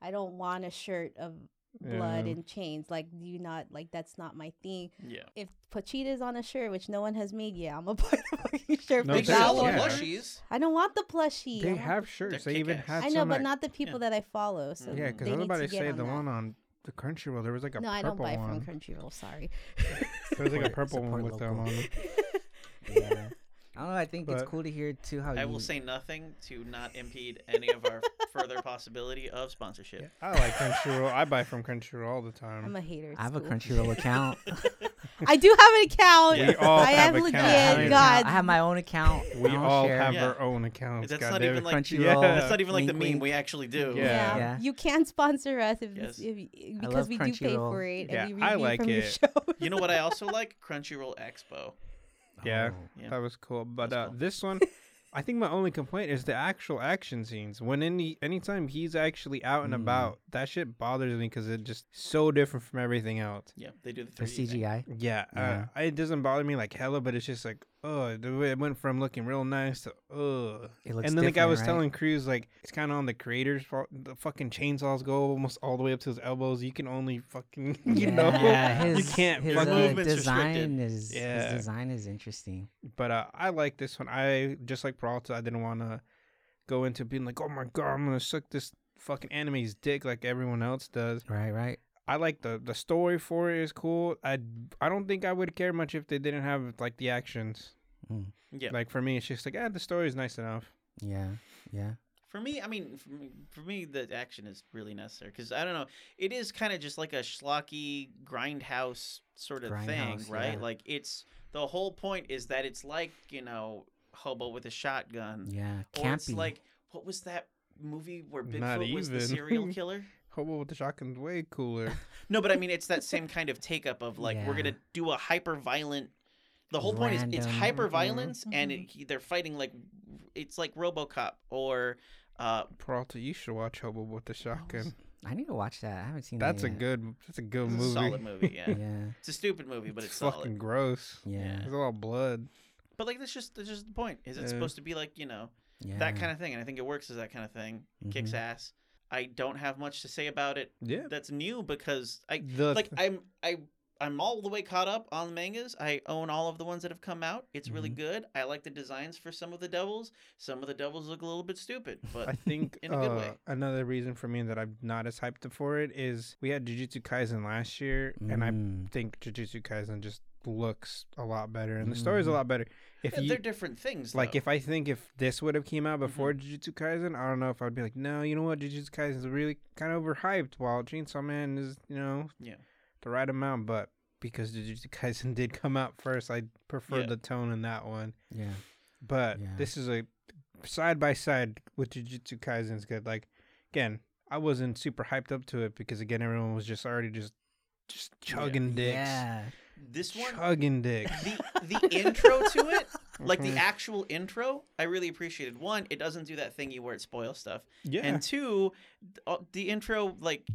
[SPEAKER 3] I don't want a shirt of blood
[SPEAKER 1] Yeah.
[SPEAKER 3] and chains. Like, do you not like that's not my thing.
[SPEAKER 2] Yeah.
[SPEAKER 3] If Pochita's on a shirt, which no one has made yet, I'm gonna buy the fucking shirt
[SPEAKER 1] No,
[SPEAKER 3] for
[SPEAKER 2] They
[SPEAKER 1] they
[SPEAKER 2] sell
[SPEAKER 1] sell
[SPEAKER 2] the
[SPEAKER 1] yeah.
[SPEAKER 2] plushies.
[SPEAKER 3] I don't want the plushie. I
[SPEAKER 1] They have shirts.
[SPEAKER 2] They're
[SPEAKER 1] They even
[SPEAKER 2] kick-ass.
[SPEAKER 1] have
[SPEAKER 3] I know,
[SPEAKER 1] some.
[SPEAKER 3] but
[SPEAKER 1] that-
[SPEAKER 3] not the people that I follow. So
[SPEAKER 1] yeah, because
[SPEAKER 3] they need to
[SPEAKER 1] everybody
[SPEAKER 3] get
[SPEAKER 1] say the one on the Crunchyroll. There was like a
[SPEAKER 3] No, I
[SPEAKER 1] purple
[SPEAKER 3] don't buy
[SPEAKER 1] one.
[SPEAKER 3] from Crunchyroll. Sorry.
[SPEAKER 1] There was like a purple one
[SPEAKER 4] support
[SPEAKER 1] with them on. it. [laughs]
[SPEAKER 4] yeah. I don't know. I think it's cool to hear too how
[SPEAKER 2] I
[SPEAKER 4] you.
[SPEAKER 2] will say nothing to not impede any of our [laughs] further possibility of sponsorship.
[SPEAKER 1] Yeah, I like Crunchyroll. I buy from Crunchyroll all the time.
[SPEAKER 3] I'm a hater.
[SPEAKER 4] I have a. Crunchyroll account. [laughs]
[SPEAKER 3] I do have an account.
[SPEAKER 2] We
[SPEAKER 1] all
[SPEAKER 3] I
[SPEAKER 1] have
[SPEAKER 3] am
[SPEAKER 1] accounts.
[SPEAKER 3] legit.
[SPEAKER 1] I have
[SPEAKER 3] God.
[SPEAKER 4] I have my own account.
[SPEAKER 1] we all
[SPEAKER 4] share.
[SPEAKER 1] have
[SPEAKER 2] Yeah.
[SPEAKER 1] our own accounts.
[SPEAKER 2] That's
[SPEAKER 1] God
[SPEAKER 2] not even like
[SPEAKER 4] Crunchyroll.
[SPEAKER 2] that's not even like the meme.
[SPEAKER 4] wink.
[SPEAKER 2] We actually do.
[SPEAKER 1] Yeah.
[SPEAKER 3] Yeah.
[SPEAKER 4] Yeah.
[SPEAKER 3] you can sponsor us if,
[SPEAKER 2] Yes.
[SPEAKER 3] if because we do pay for it
[SPEAKER 1] Yeah,
[SPEAKER 3] and we
[SPEAKER 1] I like
[SPEAKER 3] from your
[SPEAKER 1] it.
[SPEAKER 2] You know what I also [laughs] like? Crunchyroll Expo.
[SPEAKER 1] Yeah.
[SPEAKER 4] Oh.
[SPEAKER 2] Yeah.
[SPEAKER 1] That was cool. But
[SPEAKER 2] That's
[SPEAKER 1] uh,
[SPEAKER 2] cool.
[SPEAKER 1] this one, [laughs] I think my only complaint is the actual action scenes. When any anytime he's actually out and
[SPEAKER 4] Mm.
[SPEAKER 1] about, that shit bothers me because it's just so different from everything else.
[SPEAKER 2] Yeah, they do the
[SPEAKER 4] The
[SPEAKER 2] 3D thing.
[SPEAKER 4] CGI.
[SPEAKER 1] Yeah,
[SPEAKER 4] Yeah.
[SPEAKER 1] Uh, it doesn't bother me like hella, but it's just like, oh, the it went from looking real nice to, ugh.
[SPEAKER 4] It looks
[SPEAKER 1] And then the guy was
[SPEAKER 4] right?
[SPEAKER 1] telling Cruz like it's kind of on the creator's fault. The fucking chainsaws go almost all the way up to his elbows. You can only fucking, [laughs] you know,
[SPEAKER 4] his,
[SPEAKER 1] you can't
[SPEAKER 4] his,
[SPEAKER 1] fucking.
[SPEAKER 4] uh,
[SPEAKER 2] movement's
[SPEAKER 4] design is
[SPEAKER 1] Yeah.
[SPEAKER 4] his design is interesting.
[SPEAKER 1] But uh, I like this one. I just like Peralta. I didn't want to go into being like, oh my god, I'm gonna suck this fucking anime's dick like everyone else does.
[SPEAKER 4] Right, right.
[SPEAKER 1] I like the the story for it is cool. I I don't think I would care much if they didn't have like the actions.
[SPEAKER 4] Mm.
[SPEAKER 2] Yeah.
[SPEAKER 1] Like for me, it's just like, ah, the story is nice enough.
[SPEAKER 4] Yeah, yeah.
[SPEAKER 2] For me, I mean, for me, for me the action is really necessary because I don't know. It is kind of just like a schlocky grindhouse sort of thing, right?
[SPEAKER 4] yeah.
[SPEAKER 2] Like it's the whole point is that it's like you know hobo with a shotgun,
[SPEAKER 4] Yeah,
[SPEAKER 2] or it's like what was that movie where Bigfoot was the serial killer? [laughs]
[SPEAKER 1] Hobo with the shotgun's way cooler. [laughs]
[SPEAKER 2] No, but I mean it's that same kind of take up of like we're gonna do a hyper violent. The whole point is it's
[SPEAKER 4] Random.
[SPEAKER 2] hyper violence, and
[SPEAKER 3] Mhm.
[SPEAKER 2] it, they're fighting like it's like RoboCop or uh,
[SPEAKER 1] Peralta, you should watch Hobo with the shotgun.
[SPEAKER 4] I need to watch that. I haven't seen
[SPEAKER 1] That's
[SPEAKER 4] that
[SPEAKER 1] a
[SPEAKER 4] yet.
[SPEAKER 1] good. That's a good
[SPEAKER 2] it's a
[SPEAKER 1] movie.
[SPEAKER 2] solid movie. [laughs] Yeah,
[SPEAKER 4] Yeah,
[SPEAKER 2] it's a stupid movie, but it's,
[SPEAKER 1] fucking
[SPEAKER 2] solid.
[SPEAKER 1] gross.
[SPEAKER 4] yeah,
[SPEAKER 1] There's a lot of blood.
[SPEAKER 2] But like that's just that's just the point. Is it's
[SPEAKER 1] Yeah.
[SPEAKER 2] supposed to be like you know
[SPEAKER 4] yeah.
[SPEAKER 2] that kind of thing, and I think it works as that kind of thing. Kicks
[SPEAKER 4] Mhm.
[SPEAKER 2] ass. I don't have much to say about it.
[SPEAKER 1] Yeah.
[SPEAKER 2] That's new because I
[SPEAKER 1] The
[SPEAKER 2] like I'm I I'm all the way caught up on the mangas. I own all of the ones that have come out. It's really
[SPEAKER 1] Mm-hmm.
[SPEAKER 2] good. I like the designs for some of the devils. Some of the devils look a little bit stupid, but
[SPEAKER 1] I think [laughs]
[SPEAKER 2] in a good
[SPEAKER 1] uh,
[SPEAKER 2] way.
[SPEAKER 1] another reason for me that I'm not as hyped for it is we had Jujutsu Kaisen last year, and I
[SPEAKER 4] Mm.
[SPEAKER 1] think Jujutsu Kaisen just looks a lot better, and the story's a
[SPEAKER 4] Mhm.
[SPEAKER 1] lot better. If
[SPEAKER 2] Yeah,
[SPEAKER 1] you
[SPEAKER 2] they're different things.
[SPEAKER 1] like,
[SPEAKER 2] though.
[SPEAKER 1] if I think if this would have came out
[SPEAKER 2] Mm-hmm.
[SPEAKER 1] before Jujutsu Kaisen, I don't know if I'd be like, no, you know what, Jujutsu Kaisen is really kind of overhyped, while Chainsaw Man is, you know,
[SPEAKER 2] Yeah.
[SPEAKER 1] the right amount. But because Jujutsu Kaisen [laughs] did come out first, I prefer
[SPEAKER 2] Yeah.
[SPEAKER 1] the tone in that one.
[SPEAKER 4] Yeah,
[SPEAKER 1] But
[SPEAKER 4] Yeah.
[SPEAKER 1] this is a side by side with Jujutsu Kaisen is good. Like again, I wasn't super hyped up to it because again everyone was just already just just chugging dicks.
[SPEAKER 4] yeah.
[SPEAKER 2] This one,
[SPEAKER 1] Chugging dicks.
[SPEAKER 2] the [laughs] the intro to it, like the
[SPEAKER 1] Mhm.
[SPEAKER 2] actual intro, I really appreciated. One, it doesn't do that thingy where it spoils stuff,
[SPEAKER 1] yeah.
[SPEAKER 2] and two, uh, the intro like.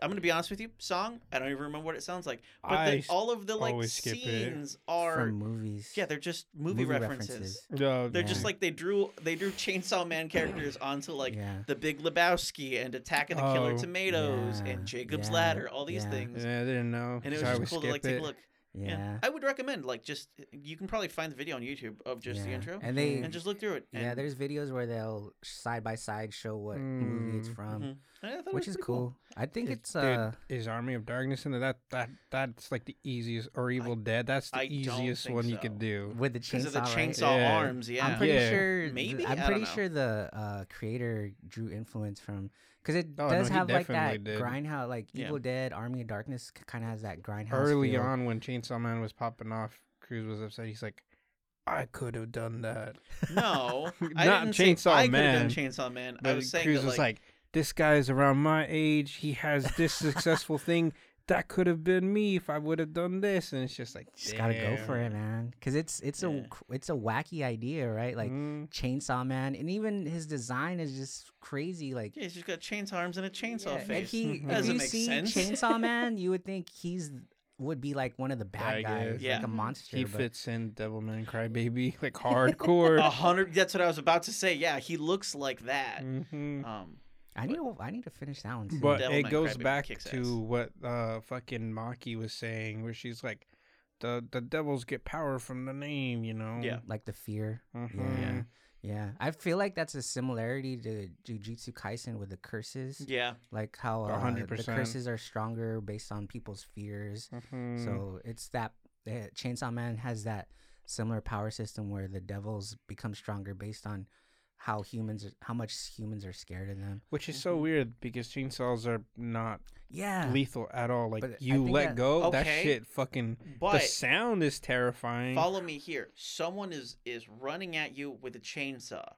[SPEAKER 2] I'm gonna be honest with you. Song, I don't even remember what it sounds like, but
[SPEAKER 1] I
[SPEAKER 2] the, all of the like
[SPEAKER 1] always skip it.
[SPEAKER 2] scenes are
[SPEAKER 4] From movies.
[SPEAKER 2] yeah, they're just movie, references.
[SPEAKER 1] No,
[SPEAKER 2] They're just like they drew they drew Chainsaw Man characters onto like
[SPEAKER 4] yeah.
[SPEAKER 2] the Big Lebowski and Attack of the Killer
[SPEAKER 1] Oh,
[SPEAKER 2] Tomatoes
[SPEAKER 4] yeah,
[SPEAKER 2] and Jacob's
[SPEAKER 4] yeah,
[SPEAKER 2] Ladder, all these
[SPEAKER 4] yeah.
[SPEAKER 2] things,
[SPEAKER 1] yeah, I didn't know.
[SPEAKER 2] and it was
[SPEAKER 1] I
[SPEAKER 2] just cool to
[SPEAKER 1] skip
[SPEAKER 2] like take a look.
[SPEAKER 4] Yeah.
[SPEAKER 2] I would recommend like just you can probably find the video on YouTube of just the intro
[SPEAKER 4] And they
[SPEAKER 2] and just look through it.
[SPEAKER 4] yeah, there's videos where they'll side by side show what movie it's
[SPEAKER 1] Mm.
[SPEAKER 4] from,
[SPEAKER 2] Mhm. I thought it
[SPEAKER 4] which is
[SPEAKER 2] pretty
[SPEAKER 4] cool. I think
[SPEAKER 1] Is-
[SPEAKER 4] it's uh
[SPEAKER 1] Dude, is Army of Darkness in there? That that that's like the easiest, or Evil Dead. That's the
[SPEAKER 2] I
[SPEAKER 1] easiest
[SPEAKER 2] think
[SPEAKER 1] one you
[SPEAKER 2] so.
[SPEAKER 1] could do.
[SPEAKER 4] with the
[SPEAKER 2] because
[SPEAKER 4] chainsaw,
[SPEAKER 2] of the
[SPEAKER 4] right?
[SPEAKER 2] chainsaw
[SPEAKER 1] Yeah.
[SPEAKER 2] arms. Yeah,
[SPEAKER 4] I'm pretty
[SPEAKER 1] Yeah.
[SPEAKER 4] sure.
[SPEAKER 2] Maybe?
[SPEAKER 4] I'm
[SPEAKER 2] I
[SPEAKER 4] pretty
[SPEAKER 2] don't know.
[SPEAKER 4] sure the uh, creator drew influence from because it
[SPEAKER 1] Oh,
[SPEAKER 4] does
[SPEAKER 1] he
[SPEAKER 4] have like that
[SPEAKER 1] did.
[SPEAKER 4] grindhouse, like
[SPEAKER 2] Yeah.
[SPEAKER 4] Evil Dead, Army of Darkness, kind of has that grindhouse.
[SPEAKER 1] Early
[SPEAKER 4] feel.
[SPEAKER 1] on, when Chainsaw Man was popping off, Cruz was upset. He's like, "I could have done that."
[SPEAKER 2] No, [laughs] I
[SPEAKER 1] Not
[SPEAKER 2] didn't say
[SPEAKER 1] Chainsaw
[SPEAKER 2] I could have
[SPEAKER 1] Man,
[SPEAKER 2] done Chainsaw Man. I was saying
[SPEAKER 1] Cruz
[SPEAKER 2] that,
[SPEAKER 1] was
[SPEAKER 2] like,
[SPEAKER 1] like, "This guy's around my age. He has this successful [laughs] thing. That could have been me if I would have done this." And it's just like,
[SPEAKER 4] Just gotta go for it, man. Because it's it's
[SPEAKER 2] Yeah.
[SPEAKER 4] a it's a wacky idea, right? Like
[SPEAKER 1] Mm.
[SPEAKER 4] Chainsaw Man, and even his design is just crazy. Like
[SPEAKER 2] yeah, he's just got chainsaw arms and a chainsaw
[SPEAKER 4] yeah, if
[SPEAKER 2] face.
[SPEAKER 4] he
[SPEAKER 1] Mhm. [laughs]
[SPEAKER 4] if you
[SPEAKER 2] make
[SPEAKER 4] see
[SPEAKER 2] sense.
[SPEAKER 4] Chainsaw [laughs] Man, you would think he's would be like one of the bad
[SPEAKER 1] Bad
[SPEAKER 4] guys,
[SPEAKER 1] guys.
[SPEAKER 2] Yeah.
[SPEAKER 4] like a monster.
[SPEAKER 1] he
[SPEAKER 4] but
[SPEAKER 1] fits in Devilman Crybaby like hardcore.
[SPEAKER 2] A hundred. That's what I was about to say. Yeah, he looks like that.
[SPEAKER 1] hmm
[SPEAKER 2] Um,
[SPEAKER 4] I need to I need to finish that one too.
[SPEAKER 1] But
[SPEAKER 2] Devilman
[SPEAKER 1] it goes
[SPEAKER 2] Crybaby
[SPEAKER 1] back
[SPEAKER 2] kicks
[SPEAKER 1] to
[SPEAKER 2] ass.
[SPEAKER 1] what uh fucking Maki was saying, where she's like, the the devils get power from the name, you know.
[SPEAKER 2] Yeah.
[SPEAKER 4] like the fear.
[SPEAKER 1] Mhm.
[SPEAKER 4] Yeah. Yeah, I feel like that's a similarity to Jujutsu Kaisen with the curses,
[SPEAKER 2] yeah,
[SPEAKER 4] like how uh,
[SPEAKER 1] hundred
[SPEAKER 4] the curses are stronger based on people's fears.
[SPEAKER 1] Mhm.
[SPEAKER 4] So it's that uh, Chainsaw Man has that similar power system where the devils become stronger based on how humans, are, how much humans are scared of them.
[SPEAKER 1] which is so
[SPEAKER 2] Mhm.
[SPEAKER 1] weird because chainsaws are not
[SPEAKER 4] Yeah,
[SPEAKER 1] lethal at all. Like
[SPEAKER 4] But
[SPEAKER 1] you let
[SPEAKER 4] that-
[SPEAKER 1] go, that shit fucking.
[SPEAKER 2] but the
[SPEAKER 1] sound is terrifying.
[SPEAKER 2] follow me here. Someone is is running at you with a chainsaw.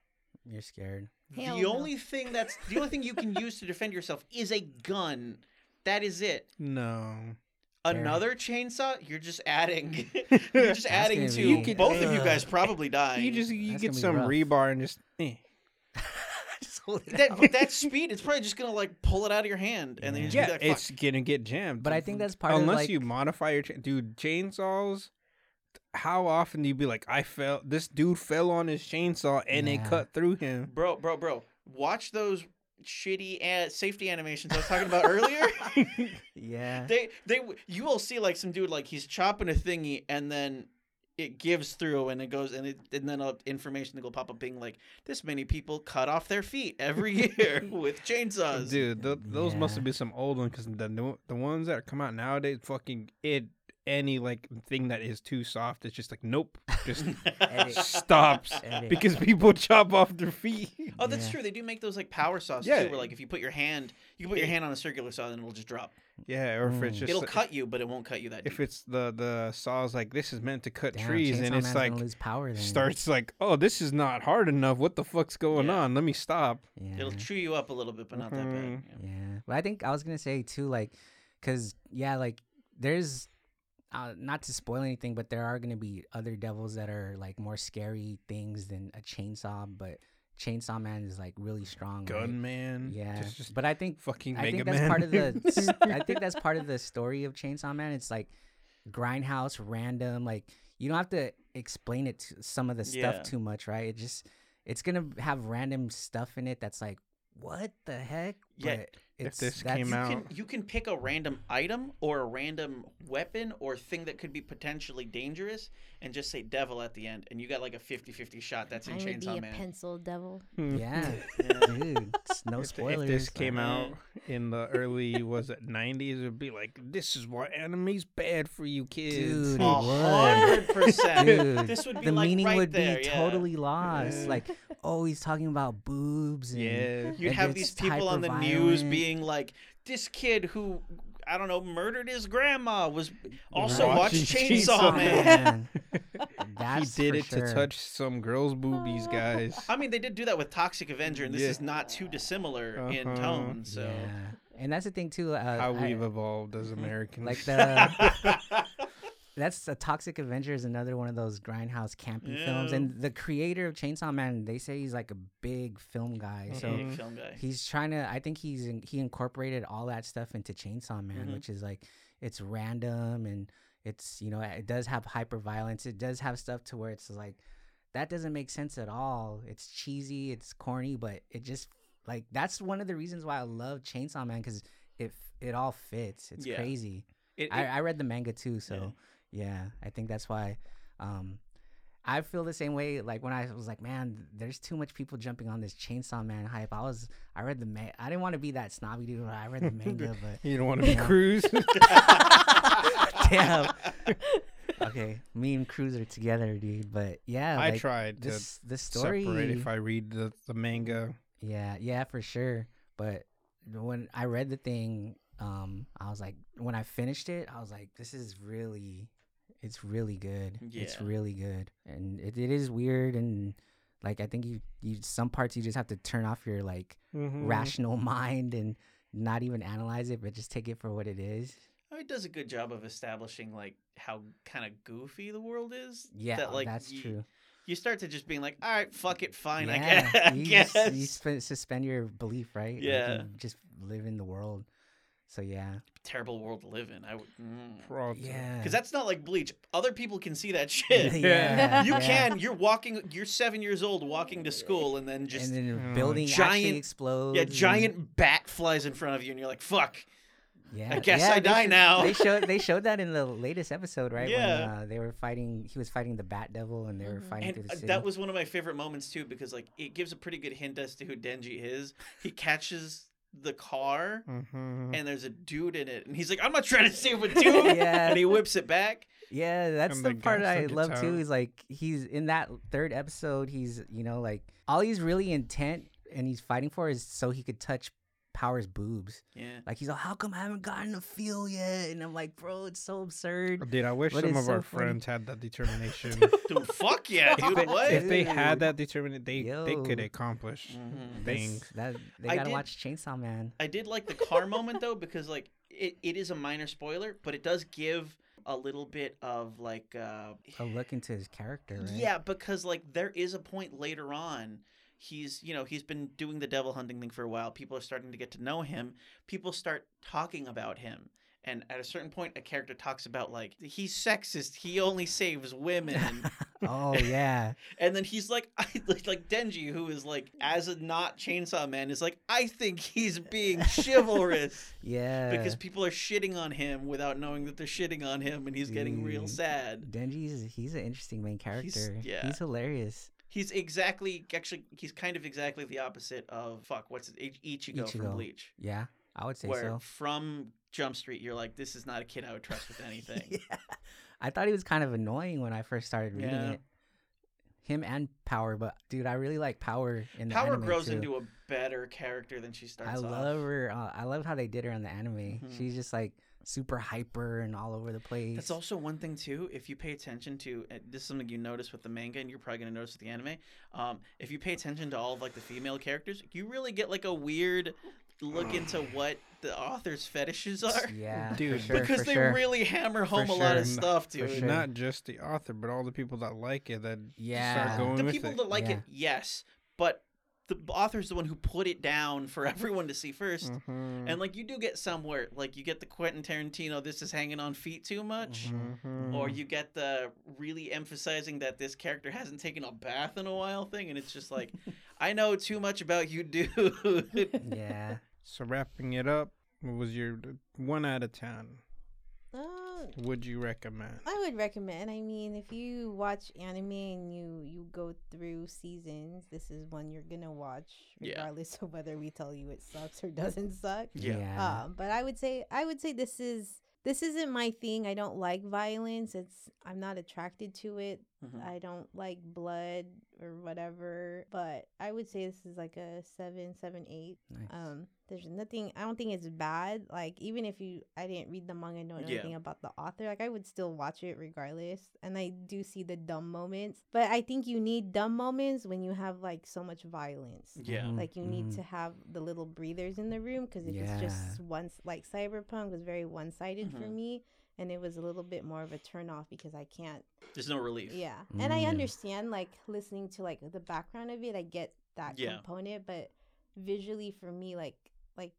[SPEAKER 4] you're scared.
[SPEAKER 3] Hell
[SPEAKER 2] the
[SPEAKER 3] no.
[SPEAKER 2] only thing that's the only thing you can use to defend yourself is a gun. That is it.
[SPEAKER 1] no.
[SPEAKER 4] Fair.
[SPEAKER 2] Another chainsaw, you're just adding. [laughs] [laughs] you're just adding
[SPEAKER 4] gonna You
[SPEAKER 1] could-
[SPEAKER 2] both of you
[SPEAKER 1] uh,
[SPEAKER 2] guys probably die. [laughs]
[SPEAKER 1] You just you
[SPEAKER 4] That's
[SPEAKER 1] get some
[SPEAKER 4] rough.
[SPEAKER 1] rebar and just. Eh.
[SPEAKER 4] Just
[SPEAKER 2] that with that speed, it's probably just gonna like pull it out of your hand, and then you just
[SPEAKER 1] Yeah,
[SPEAKER 2] like,
[SPEAKER 1] it's gonna get jammed.
[SPEAKER 4] But I think that's part of,
[SPEAKER 1] unless
[SPEAKER 4] like-
[SPEAKER 1] you modify your cha- dude chainsaws. How often do you be like, I fell? This dude fell on his chainsaw and it cut through him.
[SPEAKER 2] bro, bro, bro. Watch those shitty uh, safety animations I was talking about earlier. [laughs]
[SPEAKER 4] yeah.
[SPEAKER 2] they they you will see like some dude like he's chopping a thingy and then it gives through and it goes and it and then uh, information will pop up being like this many people cut off their feet every [laughs] year with chainsaws.
[SPEAKER 1] Dude, th- those must
[SPEAKER 4] Yeah.
[SPEAKER 1] have been some old ones because the the ones that come out nowadays, fucking it any like thing that is too soft, it's just like nope, just [laughs] stops
[SPEAKER 4] Edit.
[SPEAKER 1] because people chop off their feet. [laughs]
[SPEAKER 2] Oh, that's
[SPEAKER 4] Yeah.
[SPEAKER 2] true. They do make those like power saws
[SPEAKER 1] Yeah.
[SPEAKER 2] too, where like if you put your hand, you can put your hand on a circular saw and it'll just drop.
[SPEAKER 1] Yeah, or if it's
[SPEAKER 4] Mm.
[SPEAKER 1] just
[SPEAKER 2] It'll
[SPEAKER 1] like-
[SPEAKER 2] cut you, but it won't cut you that
[SPEAKER 1] If
[SPEAKER 2] deep.
[SPEAKER 1] it's the the saw's like this is meant to cut
[SPEAKER 4] Damn,
[SPEAKER 1] trees, and it's like
[SPEAKER 4] lose power then.
[SPEAKER 1] starts like, oh, this is not hard enough. What the fuck's going
[SPEAKER 2] Yeah.
[SPEAKER 1] on? Let me stop.
[SPEAKER 4] Yeah.
[SPEAKER 2] It'll chew you up a little bit, but not that bad.
[SPEAKER 1] Mhm.
[SPEAKER 2] Yeah.
[SPEAKER 4] Yeah, but I think I was gonna say too, like, cause yeah, like there's, uh, not to spoil anything, but there are gonna be other devils that are like more scary things than a chainsaw. But Chainsaw Man is like really strong. right?
[SPEAKER 1] Gunman.
[SPEAKER 4] Yeah,
[SPEAKER 1] Just, just
[SPEAKER 4] but I think
[SPEAKER 1] fucking
[SPEAKER 4] I
[SPEAKER 1] Mega
[SPEAKER 4] think that's
[SPEAKER 1] Man.
[SPEAKER 4] part of the. [laughs] I think that's part of the story of Chainsaw Man. It's like grindhouse, random. Like you don't have to explain it to some of the stuff
[SPEAKER 2] Yeah.
[SPEAKER 4] too much, right? It just it's gonna have random stuff in it that's like, what the heck?
[SPEAKER 2] Yeah,
[SPEAKER 4] But
[SPEAKER 1] if this
[SPEAKER 4] that's-
[SPEAKER 1] came
[SPEAKER 2] You
[SPEAKER 1] out-
[SPEAKER 2] can you can pick a random item or a random weapon or thing that could be potentially dangerous and just say devil at the end and you got like a 50-50 shot that's in
[SPEAKER 3] I would be
[SPEAKER 2] Chainsaw
[SPEAKER 3] a
[SPEAKER 2] Man.
[SPEAKER 3] pencil devil. [laughs]
[SPEAKER 4] Yeah,
[SPEAKER 2] Yeah.
[SPEAKER 4] dude, it's no
[SPEAKER 1] If,
[SPEAKER 4] spoilers.
[SPEAKER 1] if this came
[SPEAKER 2] Uh-huh.
[SPEAKER 1] out in the early was it nineties, it'd be like, this is why anime's bad for you kids.
[SPEAKER 4] Dude,
[SPEAKER 2] A
[SPEAKER 4] it would.
[SPEAKER 2] hundred percent.
[SPEAKER 4] Dude, [laughs]
[SPEAKER 2] This would be
[SPEAKER 4] the
[SPEAKER 2] like
[SPEAKER 4] meaning
[SPEAKER 2] right
[SPEAKER 4] would
[SPEAKER 2] there,
[SPEAKER 4] be
[SPEAKER 2] yeah.
[SPEAKER 4] totally lost.
[SPEAKER 1] Yeah.
[SPEAKER 4] Like, oh, he's talking about boobs. And
[SPEAKER 1] Yeah.
[SPEAKER 2] You'd
[SPEAKER 4] and
[SPEAKER 2] have these people on the news
[SPEAKER 4] hyper-violent.
[SPEAKER 2] Being like, "This kid who I don't know murdered his grandma was also
[SPEAKER 1] Watching
[SPEAKER 2] watched Chainsaw,
[SPEAKER 1] Chainsaw
[SPEAKER 2] Man." [laughs] [laughs]
[SPEAKER 4] That's
[SPEAKER 1] he did it
[SPEAKER 4] sure.
[SPEAKER 1] to touch some girls' boobies, guys.
[SPEAKER 2] I mean, they did do that with Toxic Avenger, and this
[SPEAKER 1] Yeah.
[SPEAKER 2] is not too dissimilar in
[SPEAKER 1] Uh-huh.
[SPEAKER 2] tone. So.
[SPEAKER 4] Yeah, and that's the thing too. Uh,
[SPEAKER 1] How we've evolved as Americans.
[SPEAKER 4] like the [laughs] that's a Toxic Avenger is another one of those grindhouse campy films, and the creator of Chainsaw Man, they say he's like a big film guy, so.
[SPEAKER 1] Mhm.
[SPEAKER 2] Big film guy.
[SPEAKER 4] He's trying to. I think he's in, he incorporated all that stuff into Chainsaw Man,
[SPEAKER 2] Mhm.
[SPEAKER 4] which is like it's random and it's you know it does have hyper violence. It does have stuff to where it's like that doesn't make sense at all. It's cheesy, it's corny, but it just like that's one of the reasons why I love Chainsaw Man because it it all fits. It's
[SPEAKER 2] Yeah.
[SPEAKER 4] crazy.
[SPEAKER 2] It-
[SPEAKER 4] I, I read the manga too, so Yeah, I think that's why. Um, I feel the same way. Like when I was like, man, there's too much people jumping on this Chainsaw Man hype. I was, I read the, ma- I didn't want to be that snobby dude. I read the manga, [laughs] but
[SPEAKER 1] You don't want to be
[SPEAKER 4] Yeah.
[SPEAKER 1] Cruz. [laughs]
[SPEAKER 4] damn. okay, me and Cruz are together, dude. But yeah,
[SPEAKER 1] I
[SPEAKER 4] like,
[SPEAKER 1] tried to
[SPEAKER 4] this story.
[SPEAKER 1] separate if I read the, the manga.
[SPEAKER 4] Yeah, yeah, for sure. But when I read the thing, um, I was like, when I finished it, I was like, this is really, it's really good. It's really good, and it, it is weird and like I think you you some parts you just have to turn off your like
[SPEAKER 1] Mhm.
[SPEAKER 4] rational [laughs] mind and not even analyze it, but just take it for what it is.
[SPEAKER 2] Oh, it does a good job of establishing like how kind of goofy the world is.
[SPEAKER 4] Yeah,
[SPEAKER 2] that, like,
[SPEAKER 4] that's
[SPEAKER 2] you,
[SPEAKER 4] true.
[SPEAKER 2] You start to just being like, all right, fuck it, fine, I
[SPEAKER 4] Yeah,
[SPEAKER 2] guess. [laughs] I
[SPEAKER 4] you,
[SPEAKER 2] guess.
[SPEAKER 4] just- you suspend your belief, right? Like,
[SPEAKER 2] Yeah.
[SPEAKER 4] you just live in the world. So yeah,
[SPEAKER 2] Terrible world to live in. I would. mm.
[SPEAKER 1] Pro-
[SPEAKER 4] yeah,
[SPEAKER 2] Because that's not like Bleach. Other people can see that [laughs] shit.
[SPEAKER 4] yeah,
[SPEAKER 2] You
[SPEAKER 4] yeah.
[SPEAKER 2] can. You're walking. You're seven years old, walking to school, and then just
[SPEAKER 4] and then
[SPEAKER 1] Mm.
[SPEAKER 4] the building
[SPEAKER 2] Giant-
[SPEAKER 4] explodes.
[SPEAKER 2] yeah,
[SPEAKER 4] and-
[SPEAKER 2] giant bat flies in front of you, and you're like, "Fuck."
[SPEAKER 4] Yeah, I
[SPEAKER 2] guess
[SPEAKER 4] yeah,
[SPEAKER 2] I die
[SPEAKER 4] sho-
[SPEAKER 2] now.
[SPEAKER 4] They showed they [laughs] showed that in the latest episode, right?
[SPEAKER 2] Yeah.
[SPEAKER 4] When, uh, they were fighting. He was fighting the Bat Devil, and they were
[SPEAKER 3] Mhm.
[SPEAKER 4] fighting through
[SPEAKER 2] And
[SPEAKER 4] the
[SPEAKER 2] uh,
[SPEAKER 4] city.
[SPEAKER 2] that was one of my favorite moments too, because like it gives a pretty good hint as to who Denji is. He [laughs] catches the car,
[SPEAKER 1] Mhm.
[SPEAKER 2] and there's a dude in it, and he's like, "I'm not trying to save a dude,"
[SPEAKER 4] Yeah.
[SPEAKER 2] and he whips it back.
[SPEAKER 4] Yeah, that's
[SPEAKER 1] And
[SPEAKER 4] the
[SPEAKER 1] the
[SPEAKER 4] part I
[SPEAKER 1] still
[SPEAKER 4] love
[SPEAKER 1] gets
[SPEAKER 4] too.
[SPEAKER 1] out.
[SPEAKER 4] Is like he's in that third episode. He's you know like all he's really intent and he's fighting for is so he could touch Power's boobs.
[SPEAKER 2] Yeah.
[SPEAKER 4] Like he's like, how come I haven't gotten a feel yet? And I'm like, bro, it's so absurd.
[SPEAKER 1] Dude, I wish
[SPEAKER 4] But
[SPEAKER 1] some of
[SPEAKER 4] so
[SPEAKER 1] our
[SPEAKER 4] funny.
[SPEAKER 1] friends had that determination. [laughs]
[SPEAKER 2] Dude, fuck yeah, dude.
[SPEAKER 4] If-
[SPEAKER 2] What?
[SPEAKER 1] if they had that determination, they they could
[SPEAKER 4] Yo.
[SPEAKER 1] accomplish
[SPEAKER 2] Mhm.
[SPEAKER 4] That's-
[SPEAKER 1] things.
[SPEAKER 4] That they
[SPEAKER 2] I
[SPEAKER 4] gotta
[SPEAKER 2] did-
[SPEAKER 4] watch Chainsaw Man.
[SPEAKER 2] I did like the car moment though because like it, it is a minor spoiler, but it does give a little bit of like uh
[SPEAKER 4] A look into his character, right?
[SPEAKER 2] yeah, because like there is a point later on he's you know he's been doing the devil hunting thing for a while. People are starting to get to know him. People start talking about him. And at a certain point, a character talks about like he's sexist. He only saves women, [laughs]
[SPEAKER 4] oh yeah. [laughs]
[SPEAKER 2] and then he's like, I, [laughs] like, Denji, who is like, as a not Chainsaw Man, is like, I think he's being chivalrous.
[SPEAKER 4] Yeah.
[SPEAKER 2] because people are shitting on him without knowing that they're shitting on him and he's getting real
[SPEAKER 4] Dude.
[SPEAKER 2] sad
[SPEAKER 4] Denji's he's an interesting main character.
[SPEAKER 2] yeah.
[SPEAKER 4] He's hilarious.
[SPEAKER 2] He's exactly actually he's kind of exactly the opposite of fuck what's it Ich- ichigo, from
[SPEAKER 4] Ichigo.
[SPEAKER 2] bleach
[SPEAKER 4] Yeah, I would say
[SPEAKER 2] where
[SPEAKER 4] so.
[SPEAKER 2] from jump street you're like this is not a kid i would trust with [laughs] anything
[SPEAKER 4] yeah. I thought he was kind of annoying when I first started reading
[SPEAKER 2] Yeah.
[SPEAKER 4] it. Him and Power, but dude, I really like Power in the
[SPEAKER 2] power grows
[SPEAKER 4] too.
[SPEAKER 2] into a better character than she starts
[SPEAKER 4] I
[SPEAKER 2] off
[SPEAKER 4] love her. Uh, I love how they did her in the anime.
[SPEAKER 2] Mhm.
[SPEAKER 4] She's just like super hyper and all over the place.
[SPEAKER 2] That's also one thing too. If you pay attention to uh, this, is something you notice with the manga, and you're probably gonna notice with the anime. Um, if you pay attention to all of like the female characters, you really get like a weird look into [sighs] what the author's fetishes are.
[SPEAKER 4] yeah, [laughs]
[SPEAKER 1] Dude,
[SPEAKER 4] for sure,
[SPEAKER 2] because
[SPEAKER 4] for
[SPEAKER 2] they
[SPEAKER 4] sure.
[SPEAKER 2] really hammer
[SPEAKER 4] For
[SPEAKER 2] home a lot of
[SPEAKER 1] sure.
[SPEAKER 2] stuff,
[SPEAKER 4] For
[SPEAKER 2] dude.
[SPEAKER 4] sure.
[SPEAKER 1] Not just the author, but all the people that like it that
[SPEAKER 4] Yeah.
[SPEAKER 1] start going
[SPEAKER 2] The
[SPEAKER 1] with
[SPEAKER 2] people
[SPEAKER 1] it.
[SPEAKER 2] that like
[SPEAKER 4] Yeah.
[SPEAKER 2] it, yes, but the author's the one who put it down for [laughs] everyone to see 1st
[SPEAKER 1] Mhm.
[SPEAKER 2] And like you do get somewhere, like you get the Quentin Tarantino, this is hanging on feet too much.
[SPEAKER 1] Mhm.
[SPEAKER 2] or you get the really emphasizing that this character hasn't taken a bath in a while thing and it's just like i know too much about you [laughs] dude
[SPEAKER 4] yeah.
[SPEAKER 1] So wrapping it up, what was your one out of ten?
[SPEAKER 3] Uh,
[SPEAKER 1] Would you recommend?
[SPEAKER 3] I would recommend. I mean, if you watch anime and you you go through seasons, this is one you're gonna watch,
[SPEAKER 2] Yeah.
[SPEAKER 3] regardless of whether we tell you it sucks or [laughs] doesn't suck.
[SPEAKER 2] Yeah.
[SPEAKER 3] Um, but I would say I would say this is this isn't my thing. I don't like violence. It's I'm not attracted to it.
[SPEAKER 2] Mhm.
[SPEAKER 3] I don't like blood or whatever. But I would say this is like a seven, seven, eight.
[SPEAKER 4] Nice.
[SPEAKER 3] Um, there's nothing. I don't think it's bad. Like even if you, I didn't read the manga, know
[SPEAKER 2] Yeah.
[SPEAKER 3] anything about the author. Like I would still watch it regardless. And I do see the dumb moments, but I think you need dumb moments when you have like so much violence.
[SPEAKER 2] yeah
[SPEAKER 4] Mhm,
[SPEAKER 3] Like you need
[SPEAKER 4] mhm.
[SPEAKER 3] to have the little breathers in the room because if it's just once, like Cyberpunk was very one sided for
[SPEAKER 2] Mhm.
[SPEAKER 3] me, and it was a little bit more of a turn off because I can't
[SPEAKER 2] there's no relief
[SPEAKER 3] yeah, and I
[SPEAKER 4] Mm.
[SPEAKER 3] understand like listening to like the background of it. I get that
[SPEAKER 2] Yeah.
[SPEAKER 3] component, but visually for me, like like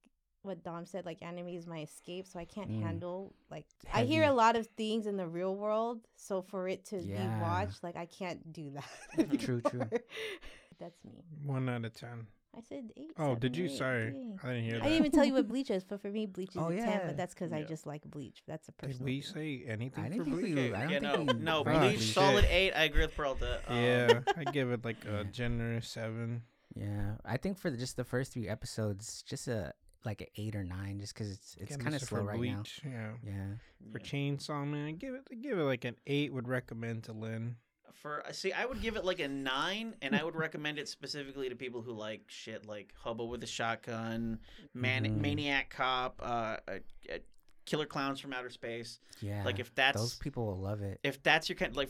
[SPEAKER 3] what Dom said, like anime is my escape, so I can't
[SPEAKER 4] Mm.
[SPEAKER 3] handle like I hear a lot of things in the real world, so for it to
[SPEAKER 4] Yeah.
[SPEAKER 3] be watched, like I can't do that.
[SPEAKER 4] True, true. [laughs]
[SPEAKER 3] That's me.
[SPEAKER 1] One out of ten.
[SPEAKER 3] I said eight.
[SPEAKER 1] Oh,
[SPEAKER 3] seven,
[SPEAKER 1] did you?
[SPEAKER 3] eight,
[SPEAKER 1] Sorry,
[SPEAKER 3] dang.
[SPEAKER 1] I didn't hear That.
[SPEAKER 3] I didn't even tell you what [laughs] Bleach is, but for me, Bleach is
[SPEAKER 4] Oh,
[SPEAKER 3] a ten.
[SPEAKER 4] yeah.
[SPEAKER 3] But that's because I just like Bleach. That's a
[SPEAKER 1] Did
[SPEAKER 3] personal.
[SPEAKER 1] we
[SPEAKER 3] thing.
[SPEAKER 1] say anything
[SPEAKER 4] I
[SPEAKER 1] for Bleach?
[SPEAKER 4] we. I don't
[SPEAKER 2] yeah,
[SPEAKER 4] think
[SPEAKER 2] no,
[SPEAKER 4] we.
[SPEAKER 2] no,
[SPEAKER 1] Fuck.
[SPEAKER 2] Bleach
[SPEAKER 1] Shit.
[SPEAKER 2] solid eight. I agree with Peralta. Um,
[SPEAKER 1] Yeah, I give it like a [laughs]
[SPEAKER 4] Yeah.
[SPEAKER 1] generous seven.
[SPEAKER 4] Yeah, I think for the, just the first three episodes, just a like an eight or nine, just because it's it's kind of slow
[SPEAKER 1] for
[SPEAKER 4] right now.
[SPEAKER 1] Bleach, Yeah.
[SPEAKER 4] Yeah,
[SPEAKER 1] For. Chainsaw Man, give it give it like an eight. Would recommend to Lynn.
[SPEAKER 2] For see, I would give it like a nine, and I would recommend it specifically to people who like shit like Hobo with a Shotgun, Man-
[SPEAKER 4] Mhm.
[SPEAKER 2] Maniac Cop, uh, uh, uh, Killer Clowns from Outer Space.
[SPEAKER 4] yeah.
[SPEAKER 2] Like if that's
[SPEAKER 4] those people will love it.
[SPEAKER 2] if that's your kind like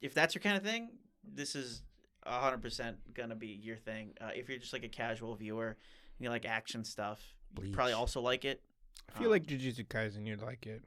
[SPEAKER 2] if that's your kind of thing, this is hundred percent gonna be your thing. Uh, if you're just like a casual viewer, and you like action stuff, you probably also like it.
[SPEAKER 1] I feel
[SPEAKER 2] Um,
[SPEAKER 1] like Jujutsu Kaisen, you'd like it.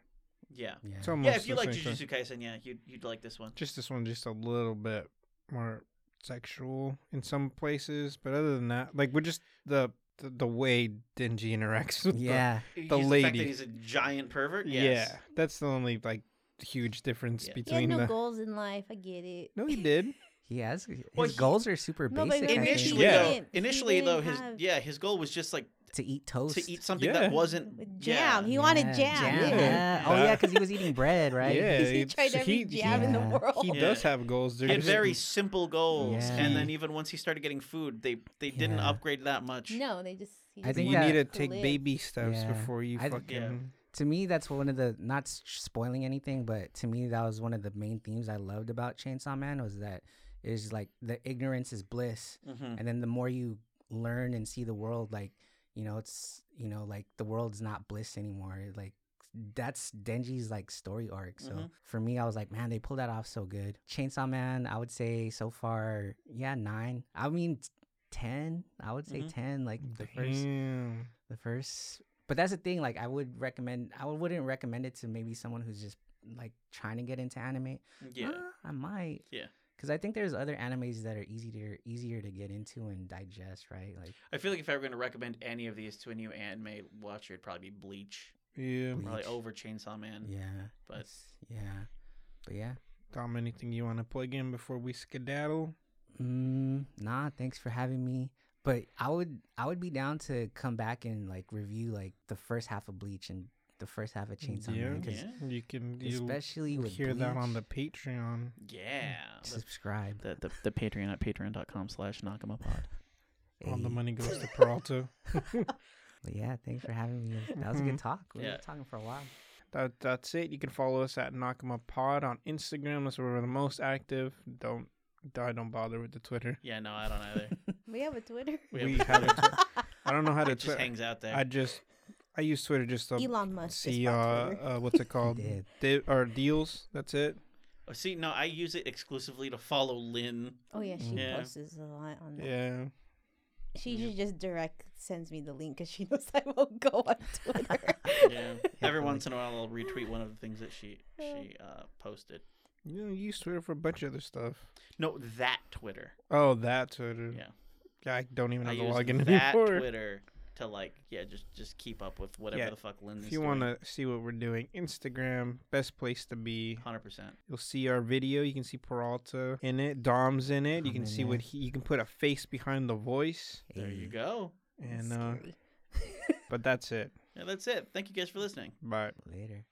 [SPEAKER 2] Yeah,
[SPEAKER 4] Yeah,
[SPEAKER 1] It's almost
[SPEAKER 2] yeah. If you
[SPEAKER 1] the
[SPEAKER 2] like
[SPEAKER 1] same.
[SPEAKER 2] Jujutsu Kaisen, yeah, you'd you'd like this one.
[SPEAKER 1] Just this one, just a little bit more sexual in some places, but other than that, like we're just the the, the way Denji interacts [laughs] with yeah. the-
[SPEAKER 4] yeah.
[SPEAKER 2] He's
[SPEAKER 1] The
[SPEAKER 2] fact
[SPEAKER 1] lady.
[SPEAKER 2] that he's a giant pervert.
[SPEAKER 1] yeah,
[SPEAKER 2] Yes.
[SPEAKER 1] that's the only like huge difference
[SPEAKER 2] Yeah.
[SPEAKER 3] He had
[SPEAKER 1] between
[SPEAKER 3] no
[SPEAKER 1] the.
[SPEAKER 3] goals in life. I get it.
[SPEAKER 1] No, he did. [laughs]
[SPEAKER 4] He has his
[SPEAKER 2] Well, he-
[SPEAKER 4] goals are super
[SPEAKER 3] No, but
[SPEAKER 4] basic. I think.
[SPEAKER 2] Initially,
[SPEAKER 1] Yeah.
[SPEAKER 2] though,
[SPEAKER 3] didn't- he
[SPEAKER 2] initially though,
[SPEAKER 3] didn't
[SPEAKER 2] his
[SPEAKER 3] have-
[SPEAKER 2] yeah, his goal was just like
[SPEAKER 4] to eat toast.
[SPEAKER 2] to eat something
[SPEAKER 1] Yeah.
[SPEAKER 2] that wasn't
[SPEAKER 3] With
[SPEAKER 2] yeah.
[SPEAKER 3] jam. He wanted
[SPEAKER 4] Yeah,
[SPEAKER 3] jam.
[SPEAKER 1] Yeah.
[SPEAKER 4] Yeah. Oh yeah, because he was eating bread, right?
[SPEAKER 1] Yeah, [laughs]
[SPEAKER 3] he
[SPEAKER 1] it's-
[SPEAKER 3] tried every
[SPEAKER 1] he-
[SPEAKER 3] jam in the
[SPEAKER 4] yeah.
[SPEAKER 3] world.
[SPEAKER 1] He
[SPEAKER 2] Yeah.
[SPEAKER 1] does have goals. They're
[SPEAKER 2] He had
[SPEAKER 1] just-
[SPEAKER 2] very simple goals,
[SPEAKER 4] Yeah.
[SPEAKER 2] and then even once he started getting food, they they didn't
[SPEAKER 4] Yeah.
[SPEAKER 2] upgrade that much.
[SPEAKER 3] No, they just. he
[SPEAKER 4] I think
[SPEAKER 1] you
[SPEAKER 3] wanted
[SPEAKER 1] need to take
[SPEAKER 3] live.
[SPEAKER 1] baby steps
[SPEAKER 4] Yeah.
[SPEAKER 1] before you
[SPEAKER 4] I-
[SPEAKER 1] fucking.
[SPEAKER 4] to me that's one of the not s- spoiling anything but to me that was one of the main themes i loved about chainsaw man was that is like the ignorance is bliss
[SPEAKER 2] hmm
[SPEAKER 4] and then the more you learn and see the world like you know it's you know like the world's not bliss anymore like that's denji's like story arc so
[SPEAKER 2] Mhm.
[SPEAKER 4] for me i was like man they pulled that off so good chainsaw man i would say so far yeah nine i mean 10 i would say
[SPEAKER 2] Mhm.
[SPEAKER 4] 10 like the first the first but that's the thing like i would recommend i wouldn't recommend it to maybe someone who's just like trying to get into anime
[SPEAKER 2] Yeah,
[SPEAKER 4] Uh, i might
[SPEAKER 2] Yeah.
[SPEAKER 4] Because i think there's other animes that are easier easier to get into and digest right like
[SPEAKER 2] I feel like if I were going to recommend any of these to a new anime watcher, it'd probably be Bleach,
[SPEAKER 1] Yeah.
[SPEAKER 2] probably
[SPEAKER 4] Bleach.
[SPEAKER 2] over Chainsaw Man.
[SPEAKER 4] yeah
[SPEAKER 2] but
[SPEAKER 4] it's- yeah but yeah
[SPEAKER 1] Dom, anything you want to plug in before we skedaddle?
[SPEAKER 4] mm, nah thanks for having me but i would i would be down to come back and like review like the first half of bleach and the first half of chainsaw
[SPEAKER 1] Yeah.
[SPEAKER 4] man 'cause
[SPEAKER 2] Yeah.
[SPEAKER 1] You can you
[SPEAKER 4] especially with
[SPEAKER 1] hear that on the Patreon.
[SPEAKER 2] yeah, the, [laughs]
[SPEAKER 4] subscribe
[SPEAKER 2] the, the the Patreon at patreon.com slash nakamapod.
[SPEAKER 1] All the money goes to [laughs] Peralta. [laughs]
[SPEAKER 4] But yeah, thanks for having me. That was a good
[SPEAKER 1] Mhm.
[SPEAKER 4] talk. We
[SPEAKER 2] Yeah.
[SPEAKER 4] were talking for a while.
[SPEAKER 1] That that's it. You can follow us at Nakama Pod on Instagram. That's where we're the most active. Don't I don't bother with the Twitter.
[SPEAKER 2] Yeah, no, I don't either.
[SPEAKER 3] We have a Twitter.
[SPEAKER 2] We
[SPEAKER 1] We
[SPEAKER 2] have,
[SPEAKER 1] have a Twitter. I don't know how to
[SPEAKER 2] it just
[SPEAKER 1] Twitter.
[SPEAKER 2] hangs out there.
[SPEAKER 1] I just I use Twitter just to
[SPEAKER 3] Elon Musk.
[SPEAKER 1] see uh, uh what's it [laughs] called?
[SPEAKER 4] did.
[SPEAKER 1] Di- or deals. That's it.
[SPEAKER 2] Oh, see, no, I use it exclusively to follow Lynn.
[SPEAKER 3] oh yeah, she
[SPEAKER 2] Yeah.
[SPEAKER 3] posts a lot on that.
[SPEAKER 1] Yeah.
[SPEAKER 3] She
[SPEAKER 2] Yeah.
[SPEAKER 3] should just direct sends me the link because she [laughs] knows I won't go on Twitter.
[SPEAKER 2] Yeah, [laughs] every once in a while I'll retweet one of the things that she she uh, posted.
[SPEAKER 1] You know, you use Twitter for a bunch of other stuff.
[SPEAKER 2] No, that Twitter.
[SPEAKER 1] Oh, that Twitter.
[SPEAKER 2] Yeah.
[SPEAKER 1] Yeah, I don't even
[SPEAKER 2] I
[SPEAKER 1] have to
[SPEAKER 2] use
[SPEAKER 1] log in
[SPEAKER 2] that
[SPEAKER 1] anymore.
[SPEAKER 2] Twitter to like, yeah, just just keep up with whatever
[SPEAKER 1] Yeah,
[SPEAKER 2] the fuck Lynn is
[SPEAKER 1] If you want to see what we're doing, Instagram, best place to be.
[SPEAKER 2] hundred percent.
[SPEAKER 1] You'll see our video. You can see Peralta in it. Dom's in it. You can
[SPEAKER 4] in
[SPEAKER 1] see
[SPEAKER 4] there.
[SPEAKER 1] what he. You can put a face behind the voice.
[SPEAKER 2] There you go.
[SPEAKER 1] And uh, [laughs] but that's it.
[SPEAKER 2] Yeah, that's it. Thank you guys for listening.
[SPEAKER 1] Bye.
[SPEAKER 4] Later.